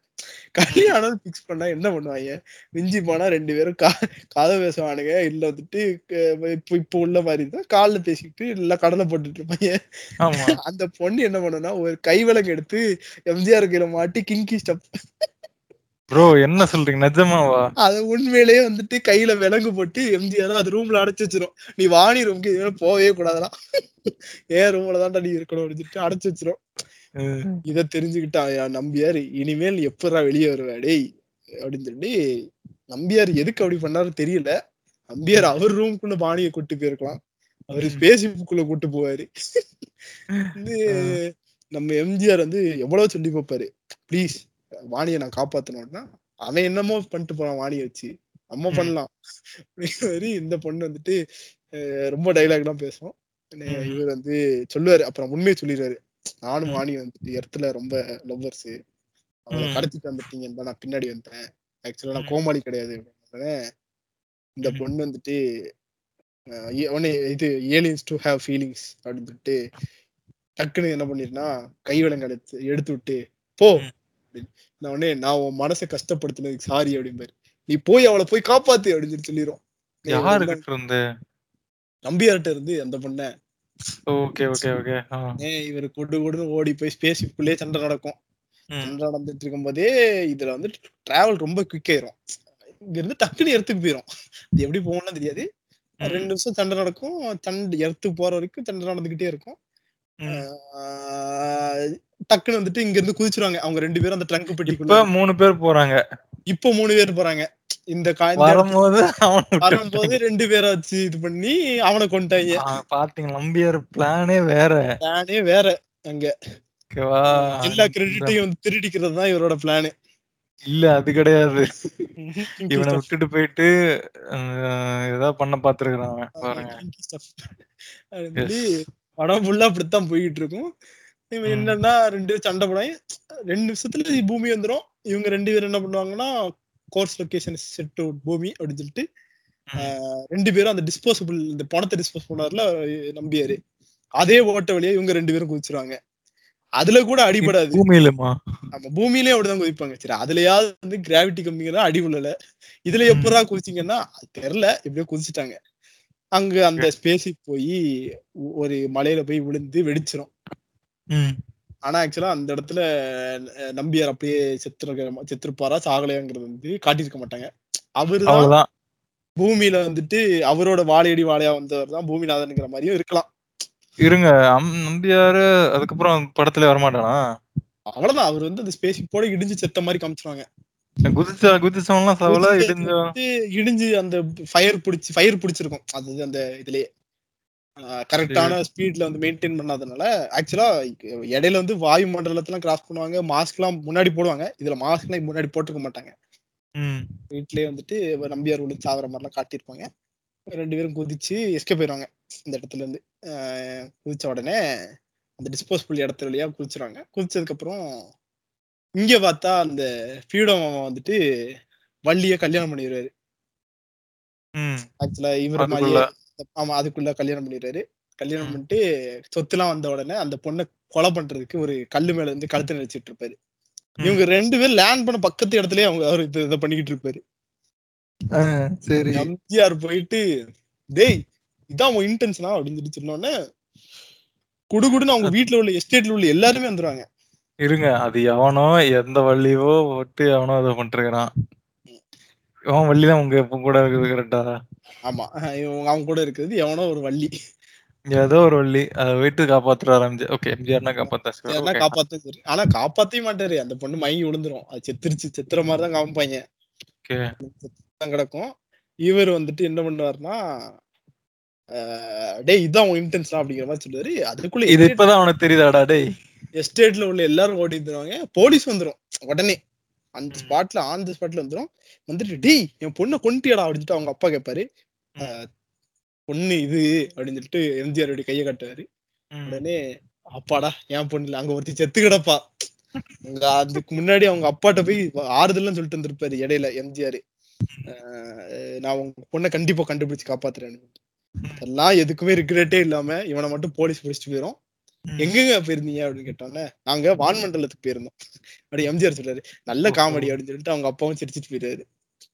கல்யாணம் ஃபிக்ஸ் பண்ணா என்ன பண்ணுவாங்க? மிஞ்சி போனா ரெண்டு பேரும் கா கதை பேசுவானுங்க. இல்ல வந்துட்டு இப்ப இப்ப உள்ள மாதிரி தான் கால்ல பேசிக்கிட்டு இல்ல கடலை போட்டுட்டு இருப்பாங்க. அந்த பொண்ணு என்ன பண்ணுனா ஒரு கைவிலங்கு எடுத்து எம்ஜிஆர் கையில மாட்டி கிங்கி ஸ்டப் ப்ரோ என்ன சொல்றீங்க? நிஜமாவா? அத உண்மையிலேயே வந்துட்டு கையில விலங்கு போட்டு எம்ஜிஆர் அது ரூம்ல அடைச்சு வச்சிரும். நீ வாணி ரூம்க்கு இதுவே போகவே கூடாதுடா. ஏன் ரூம்ல தான்டா நீ இருக்கணும் அப்படின்னு சொல்லிட்டு அடைச்சு வச்சிரும். இத தெரிஞ்சுக்கிட்டான் என் நம்பியார். இனிமேல் எப்படா வெளியே வருவ? டேய் அப்படின்னு சொல்லி நம்பியார் எதுக்கு அப்படி பண்ணாரு தெரியல. நம்பியார் அவர் ரூம்குள்ள பாணியை கூட்டு போயிருக்கலாம். அவரு ம். ஸ்பேஸ்ஷிப்புக்குள்ள கூட்டு போவாரு. வந்து நம்ம எம்ஜிஆர் வந்து எவ்வளவு சொல்லி பார்ப்பாரு ப்ளீஸ் வாணியை நான் காப்பாத்தணும்னா அவன் என்னமோ பண்ணிட்டு போறான் வாணியை வச்சு. நம்ம. பண்ணலாம். அப்படிங்கிற மாதிரி இந்த பொண்ணு வந்துட்டு ரொம்ப டைலாக் எல்லாம் பேசும். உடனே ம். இவர் வந்து சொல்லுவாரு. அப்புறம் உண்மையை சொல்லிடுவாரு. நானும். வாணி வந்துட்டு இடத்துல ரொம்ப லவ்வர்ஸ் அவளை. கடத்திட்டு வந்துட்டீங்கன்னு தான் நான் பின்னாடி வந்தேன் ஆக்சுவலா நான். கோமாளி கிடையாது இந்த. பொண்ணு வந்துட்டு உடனே இது ஏலியன்ஸ் டு ஹேவ் ஃபீலிங்ஸ் அப்படின்னு சொல்லிட்டு டக்குன்னு என்ன பண்ணிருனா கைவிலங்கு எடுத்து எடுத்து விட்டு போ. நான் உடனே நான் உன் மனசை கஷ்டப்படுத்தினதுக்கு சாரி அப்படிம்பாரு நீ போய் அவளை போய் காப்பாத்து அப்படின்னு சொல்லி சொல்லிடும் நம்பியார்ட்ட இருந்து அந்த பொண்ணை ஓகே ஓகே ஓகே. இவர் கொடு கொடுன்னு ஓடி போய் ஸ்பேஸ்க்குள்ளே சண்டை நடக்கும். சண்டை நடந்துட்டு இருக்கும்போதே இதுல வந்து டிராவல் ரொம்ப குயிக் ஆயிரும். இங்க இருந்து டக்குன்னு இடத்துக்கு போயிரும். இது எப்படி போகணும்னு தெரியாது. ரெண்டு நிமிஷம் சண்டை நடக்கும். சண்டை இடத்துக்கு போற வரைக்கும் சண்டை நடந்துகிட்டே இருக்கும். டக்குன்னு வந்துட்டு இங்க இருந்து குதிச்சிருவாங்க. அவங்க ரெண்டு பேரும் அந்த ட்ரங்க் பெட்டிக்குள்ள. மூணு பேர் போறாங்க. இப்போ மூணு பேர் போறாங்க. இந்த வரும்போது வரும்போது ரெண்டு பேரை வச்சு இது பண்ணி அவனை கொண்டாங்க பாத்தீங்க நம்பியார் பிளானே வேற. பிளானே வேற அங்க. எல்லா கிரெடிட்டையும் திருடிக்கிறது தான் இவரோட பிளானு இல்ல அது கிடையாது. இவனை விட்டுட்டு போயிட்டு ஏதாவது பண்ண பாத்துருக்கான் பாருங்க. படம் ஃபுல்லா அப்படித்தான் போய்கிட்டு இருக்கும் இவன். என்னன்னா ரெண்டு சண்டை போடாங்க ரெண்டு நிமிஷத்துல பூமி வந்துரும். இவங்க ரெண்டு பேரும் என்ன பண்ணுவாங்கன்னா கோர்ஸ் லொகேஷன் செட் பூமி அப்படின்னு சொல்லிட்டு ரெண்டு பேரும் அந்த டிஸ்போசபிள் இந்த பணத்தை டிஸ்போஸ் பண்ணார்ல நம்பியாரு. அதே ஓட்ட வழியா இவங்க ரெண்டு பேரும் குதிச்சிருவாங்க. அதுல கூட அடிபடாது. பூமியிலமா? நம்ம பூமியிலே அப்படிதான் குதிப்பாங்க. சரி அதுலயாவது வந்து கிராவிட்டி கம்மிங்கன்னா அடி விழல. இதுல எப்படா குதிச்சிங்கன்னா அது தெரியல எப்படியோ குதிச்சிட்டாங்க. அங்க அந்த ஸ்பேஸி போய் ஒரு மலையில போய் விழுந்து வெடிச்சிரும். ம். ஆனா ஆக்சுவலா அந்த இடத்துல நம்பியார் அப்படியே செத்துருக்க செத்துருப்பாரா? சாகலையாங்கிறது வந்து காட்டியிருக்க மாட்டாங்க. அவருதான் அவ்வளவுதான் பூமியில வந்துட்டு அவரோட வாழையடி வாழையா வந்தவர் தான் பூமிநாதன்ங்கிற மாதிரியும் இருக்கலாம். இருங்க நம்பியாரு அதுக்கப்புறம் படத்துல வரமாட்டானா? அவ்வளவுதான் அவர் வந்து அந்த ஸ்பேஸ் போட இடிஞ்சு செத்த மாதிரி காமிச்சிருவாங்க. குதிச்ச குதிச்சவன்லாம் இடிஞ்சு அந்த ஃபயர் பிடிச்சி ஃபயர் பிடிச்சிருக்கும். அது அந்த இதுலயே. கரெக்டான ஸ்பீட்ல வந்து மெயின்டைன் பண்ணாதனால ஆக்சுவலா இடையில வந்து வாயு மண்டலத்தெல்லாம் கிராஸ் பண்ணுவாங்க மாஸ்க் எல்லாம் முன்னாடி போடுவாங்க. இதுல மாஸ்க் எல்லாம் முன்னாடி போட்டிருக்க மாட்டாங்க. வீட்லயே வந்துட்டு நம்பியார் விழுந்து சாவர மாதிரிலாம் காட்டியிருப்பாங்க. ரெண்டு பேரும் குதிச்சு எஸ்கே போயிடுவாங்க இந்த இடத்துல இருந்து. குதிச்ச உடனே அந்த டிஸ்போசபிள் இடத்துல வழியா குதிச்சுறாங்க குதிச்சதுக்கு அப்புறம் இங்க பார்த்தா அந்த ஃப்ரீடம் வந்துட்டு வள்ளிய கல்யாணம் பண்ணிடுறாரு ம். ஆக்சுவலா இவர். மாதிரியே ஆமா அதுக்குள்ள கல்யாணம் பண்ணிடுறாரு. கல்யாணம் பண்ணிட்டு சொத்துலாம் வந்த உடனே அந்த பொண்ணை கொலை பண்றதுக்கு ஒரு கல்லு மேல இருந்து கழுத்து நினைச்சிட்டு இருப்பாரு. இவங்க ரெண்டு பேரும் லேண்ட் பண்ண பக்கத்து இடத்துலயே அவங்க அவர் இது- பண்ணிக்கிட்டு இருப்பாரு. சரி. எம்ஜிஆர் போயிட்டு டேய் இதான் உன் இன்டென்ஷனா அப்படின்னு சொல்லி சொன்னோடனே குடுகுடுன்னு அவங்க வீட்டுல உள்ள எஸ்டேட்ல உள்ள எல்லாருமே வந்துருவாங்க. இருங்க அது எவனோ எந்த வள்ளியோ ஒட்டு எவனோ அதை பண்ணிருக்கிறான் இவன் வள்ளி தான் உங்க கூட கரெக்டா ஆமா. இவங்க அவங்க கூட இருக்கிறது எவனோ ஒரு வள்ளி. ஏதோ ஒரு வள்ளி. அதை வீட்டு காப்பாத்துறாரு ஓகே எம்ஜிஆர்னா காப்பாத்தா யாருன்னா காப்பாத்த ஆனா காப்பாத்தவே மாட்டாரு. அந்த பொண்ணு மயங்கி விழுந்துரும். அது செத்துருச்சு செத்துற காமிப்பாங்க. ஓகே தான் கிடக்கும். இவர் வந்துட்டு என்ன பண்ணுவாருன்னா டேய் இதான் உன் இன்டென்ஷனா அப்படிங்கிற மாதிரி சொல்லுவாரு. அதுக்குள்ள இது இப்பதான் அவனுக்கு தெரியுதாடா டேய்? எஸ்டேட்ல உள்ள எல்லாரும் ஓடி வந்துருவாங்க போலீஸ் வந்துரும் உடனே. அந்த. ஸ்பாட்ல ஆன் தி ஸ்பாட்ல வந்துரும். வந்துட்டு டேய் என் பொண்ணை கொண்டுட்டியாடா அப்படின்னு சொல்லிட்டு அவங்க அப்பா கேட்பாரு பொண்ணு இது அப்படின்னு சொல்லிட்டு எம்ஜிஆர் கையை காட்டுவாரு. உடனே அப்பாடா என் பொண்ணு இல்ல அங்க ஒருத்தி செத்து கிடப்பா அதுக்கு முன்னாடி அவங்க அப்பாட்ட போய் ஆறுதல்னு சொல்லிட்டு வந்திருப்பாரு இடையில எம்ஜிஆர். நான் உங்க பொண்ணை கண்டிப்பா கண்டுபிடிச்சு காப்பாத்துறேன் அதெல்லாம் எதுக்குமே ரிக்ரெட்டே இல்லாம இவனை மட்டும் போலீஸ் பிடிச்சிட்டு போயிரும். எங்கெங்க போயிருந்தீங்க அப்படின்னு கேட்டோன்னே நாங்க வான்மண்டலத்துக்கு போயிருந்தோம். அப்படி எம்ஜிஆர் சொல்றாரு நல்ல. காமெடி அப்படின்னு சொல்லிட்டு அவங்க அப்பாவும் சிரிச்சிட்டு போயிட்டாரு.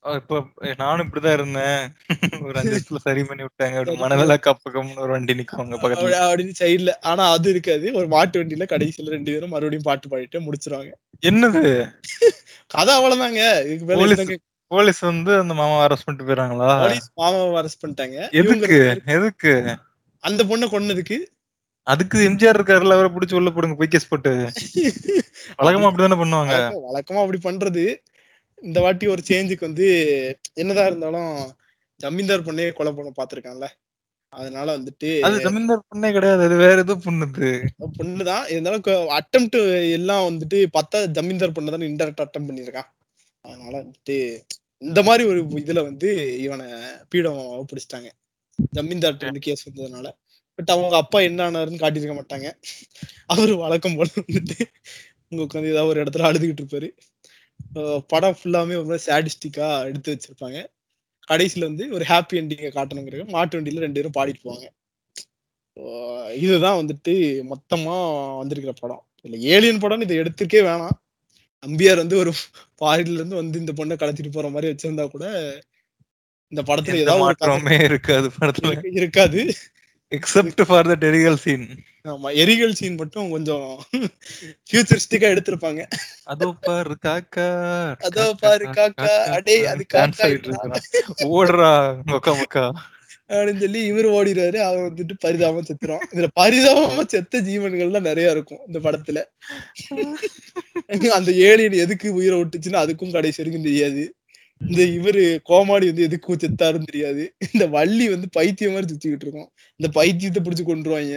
ஆ, இப்ப நானும் இப்படிதான் இருந்தேன். ஒரு அஞ்சு வருஷத்துல சரி பண்ணி விட்டாங்க. மணவேல கப்பகம்னு ஒரு வண்டி நிக்குவாங்க பக்கத்துல. அப்படி- அப்படின்னு சைடுல ஆனா அது இருக்காது. ஒரு மாட்டு வண்டியில கடைசியில ரெண்டு பேரும் மறுபடியும் பாட்டு பாடிட்டு முடிச்சிருவாங்க. என்னது? கதை அவ்வளவுதாங்க. இதுக்கு மேல போலீஸ் வந்து அந்த மாமாவை அரெஸ்ட் பண்ணிட்டு போயிறாங்களா போலீஸ் மாமாவை அரெஸ்ட் பண்ணிட்டாங்க. எதுக்கு? எதுக்கு? அந்த பொண்ணை கொன்னதுக்கு அதுக்கு எம்ஜிஆர் இருக்காருல்ல அவரை பிடிச்சி உள்ள போடுங்க போய் கேஸ் போட்டு. வழக்கமா அப்படிதானே பண்ணுவாங்க? வழக்கம் அப்படி பண்றது. இந்த வாட்டி ஒரு சேஞ்சுக்கு வந்து என்னதான் இருந்தாலும் ஜமீன்தார் பொண்ணே கொலை பண்ண பாத்திருக்கான்ல அதனால வந்துட்டு அது ஜமீன்தார் பொண்ணே கிடையாது அது வேற ஏதோ பொண்ணுது. பொண்ணுதான். இருந்தாலும் அட்டம் எல்லாம் வந்துட்டு பார்த்தா ஜமீன்தார் பொண்ணு தானே இன்டெரக்ட் அட்டம் பண்ணியிருக்கான். அதனால வந்துட்டு இந்த மாதிரி ஒரு இதுல வந்து இவனை பீடம் பிடிச்சிட்டாங்க ஜமீன்தார்ட்ட வந்து கேஸ் வந்ததுனால. பட் அவங்க அப்பா என்ன ஆனாருன்னு காட்டியிருக்க மாட்டாங்க. அவரு வழக்கம் போல வந்துட்டு இங்க உட்காந்து ஏதாவது ஒரு இடத்துல அழுதுகிட்டு இருப்பாரு. படம் ஃபுல்லாமே ஒரு மாதிரி சாடிஸ்டிக்கா எடுத்து வச்சிருப்பாங்க. கடைசியில வந்து ஒரு ஹாப்பி எண்டிங்கை காட்டணுங்கிறது மாட்டு வண்டியில ரெண்டு பேரும் பாடிட்டு போவாங்க. இதுதான் வந்துட்டு மொத்தமா வந்திருக்கிற படம். இல்ல ஏலியன் படம் இதை எடுத்துக்கே வேணாம். அம்பியார் வந்து ஒரு பாரில இருந்து வந்து இந்த பொண்ணை கடத்திட்டு போற மாதிரி வச்சிருந்தா கூட இந்த படத்துல ஏதாவது இருக்காது படத்துல. இருக்கு- இருக்காது. எக்ஸப்ட் ஃபார் த டெரிகல் சீன் ஆமா எரிகல் சீன் மட்டும் கொஞ்சம் ஃபியூச்சரிஸ்டிக்கா எடுத்திருப்பாங்க. அதோ பாரு காக்கா அதோ பாரு காக்கா, அடே, அது காக்கா. ஓடுறா மொக்கா மொக்கா. அப்படின்னு சொல்லி இவர் ஓடிடுறாரு. அவன் வந்துட்டு பரிதாபம் செத்துறான் இதுல பரிதாபமா செத்த ஜீவன்கள்லாம் நிறைய இருக்கும் இந்த படத்துல. அந்த ஏலியன் எதுக்கு உயிரை விட்டுச்சுன்னு அதுக்கும் கடைசி வரைக்கும் தெரியாது. இந்த இவரு கோமாடி வந்து எதுக்கு செத்தாருன்னு தெரியாது. இந்த வள்ளி வந்து பைத்தியம் மாதிரி சுத்திக்கிட்டு இருக்கும். இந்த பைத்தியத்தை பிடிச்சு கொண்டுருவாங்க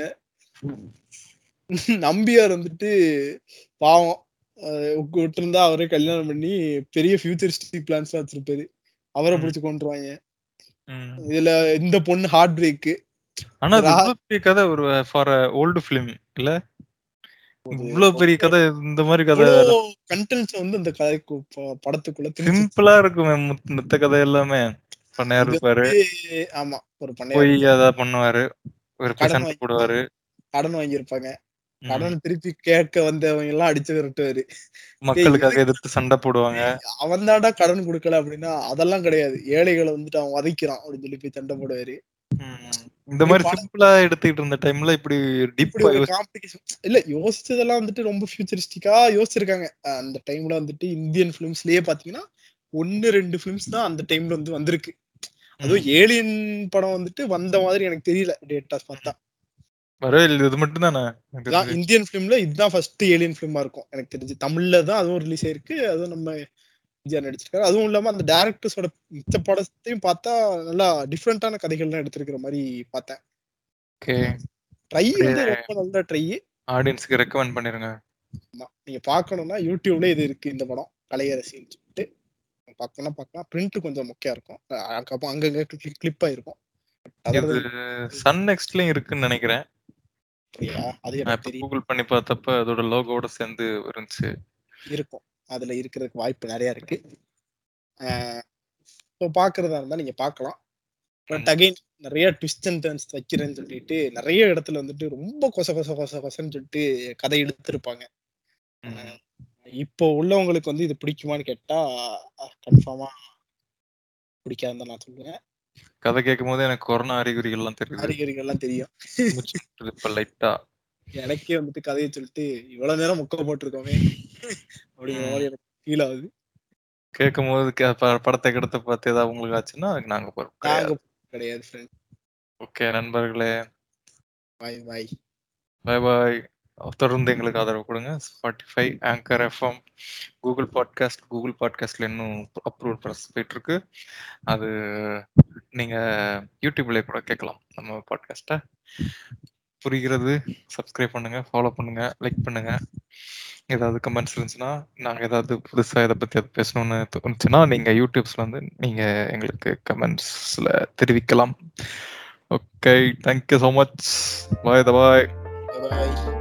நம்பியார் வந்துட்டு பாவம். விட்டிருந்தா அவரே கல்யாணம் பண்ணி பெரிய ஃபியூச்சரிஸ்டிக் பிளான்ஸ் வச்சிருப்பாரு. அவரை. பிடிச்சு கொண்டுருவாங்க. இதுல இந்த பொண்ணு ஹார்ட் பிரேக் ஆனா கதை ஒரு ஃபார் ஓல்டு பிலிம் இல்ல? இவ்வளவு பெரிய கதை இந்த மாதிரி கதை கண்டென்ட்ஸ் வந்து அந்த கதைக்கு படத்துக்குள்ள சிம்பிளா இருக்குமே முத்- மித்த கதை எல்லாமே. பண்ணையார் இருப்பாரு. ஆமா ஒரு போய் ஏதாவது பண்ணுவாரு. ஒரு கடன் போடுவாரு. கடன் வாங்கியிருப்பாங்க. கடன் திருப்பி கேட்க வந்தவங்க எல்லாம் அடிச்சு விரட்டுவாரு. மக்களுக்காக எதிர்த்து சண்டை போடுவாங்க. அவன் தான்டா கடன் கொடுக்கல அப்படின்னா அதெல்லாம் கிடையாது. ஏழைகளை வந்துட்டு அவன் வதைக்கிறான் அப்படின்னு சொல்லி போய் சண்டை போடுவாரு. இந்த மாதிரி சிம்பிளா எடுத்துக்கிட்டு இருந்த டைம்ல இப்படி டீப்பா இல்ல யோசிச்சதெல்லாம் வந்துட்டு ரொம்ப ஃபியூச்சரிஸ்டிக்கா யோசிச்சிருக்காங்க. அந்த டைம்ல வந்துட்டு இந்தியன் பிலிம்ஸ்லயே பாத்தீங்கன்னா ஒன்னு ரெண்டு பிலிம்ஸ் தான் அந்த டைம்ல வந்து வந்திருக்கு. அதுவும் ஏலியன் படம் வந்துட்டு வந்த மாதிரி எனக்கு தெரியல டேட்டா பார்த்தா இது மட்டும் தானே? இந்தியன் பிலிம்ல இதுதான் ஃபர்ஸ்ட் ஏலியன் பிலிமா இருக்கும். எனக்கு தெரிஞ்சு தமிழ்ல தான் அதுவும் ரிலீஸ் ஆயிருக்கு. அதுவும் நம்ம விஜயா நடிச்சிருக்காரு. அதுவும் இல்லாம அந்த டேரக்டர்ஸோட மிச்ச படத்தையும் பார்த்தா நல்லா டிஃப்ரெண்டான கதைகள்லாம் எடுத்திருக்கிற மாதிரி பார்த்தேன். ஓகே. ட்ரை வந்து ரொம்ப நல்ல ட்ரை ஆடியன்ஸ்க்கு ரெக்கமெண்ட் பண்ணிருங்க. நீங்க பார்க்கணும்னா யூடியூப்ல இது இருக்கு இந்த படம் கலையரசின்னு சொல்லிட்டு. பார்க்கணும் பார்க்கலாம். பிரிண்ட் கொஞ்சம் முக்கியம் இருக்கும். அதுக்கப்புறம் அங்கங்க கிளிப் ஆயிருக்கும். இது சன் நெக்ஸ்ட்லயும் இருக்குன்னு நினைக்கிறேன்? அது கூகுள் பண்ணி பார்த்தப்ப அதோட லோகோட சேர்ந்து இருந்துச்சு இருக்கும். அதுல இருக்கிறதுக்கு வாய்ப்பு நிறைய இருக்கு. ஸோ பாக்குறதா இருந்தா நீங்க பார்க்கலாம் பட் அகைன் நிறைய ட்விஸ்ட் அண்ட் டர்ன்ஸ் வைக்கிறேன்னு சொல்லிட்டு நிறைய இடத்துல வந்துட்டு ரொம்ப கொச கொச கொச கொசன்னு சொல்லிட்டு கதை எடுத்திருப்பாங்க. இப்போ உள்ளவங்களுக்கு வந்து இது பிடிக்குமான்னு கேட்டா கன்ஃபார்மா பிடிக்காதுன்னு தான் நான் சொல்லுவேன். கதை கேட்கும் போது எனக்கு கொரோனா அறிகுறிகள்லாம் தெரியுது. அறிகுறிகள்லாம் தெரியும். இப்ப லைட்டா எனக்கே வந்துட்டு கதையை சொல்லிட்டு இவ்வளவு நேரம் முக்க போட்டிருக்கோமே அப்படிங்கிற மாதிரி எனக்கு ஃபீல் ஆகுது. கேட்கும் போது படத்தை கிடத்த பார்த்து ஏதாவது உங்களுக்கு ஆச்சுன்னா அதுக்கு நாங்க நாங்க கிடையாது. ஓகே நண்பர்களே. பாய் பாய் பை பாய் தொடர்ந்து எங்களுக்கு ஆதரவு கொடுங்க. Spotify anchor FM Google podcast Google பாட்காஸ்ட்ல இன்னும் அப்ரூவல் ப்ராசஸ் போயிட்டு இருக்கு அது நீங்க யூடியூப்ல கூட கேட்கலாம். நம்ம பாட்காஸ்ட்டை புரிகிறது சப்ஸ்கிரைப் பண்ணுங்க ஃபாலோ பண்ணுங்க லைக் பண்ணுங்க. ஏதாவது கமெண்ட்ஸ் இருந்துச்சுன்னா நாங்கள் ஏதாவது புதுசாக இதை பற்றி அது பேசணும்னு தோணுச்சுன்னா நீங்கள் யூடியூப்ஸில் வந்து நீங்கள் எங்களுக்கு கமெண்ட்ஸில் தெரிவிக்கலாம். Okay thank you so much bye bye bye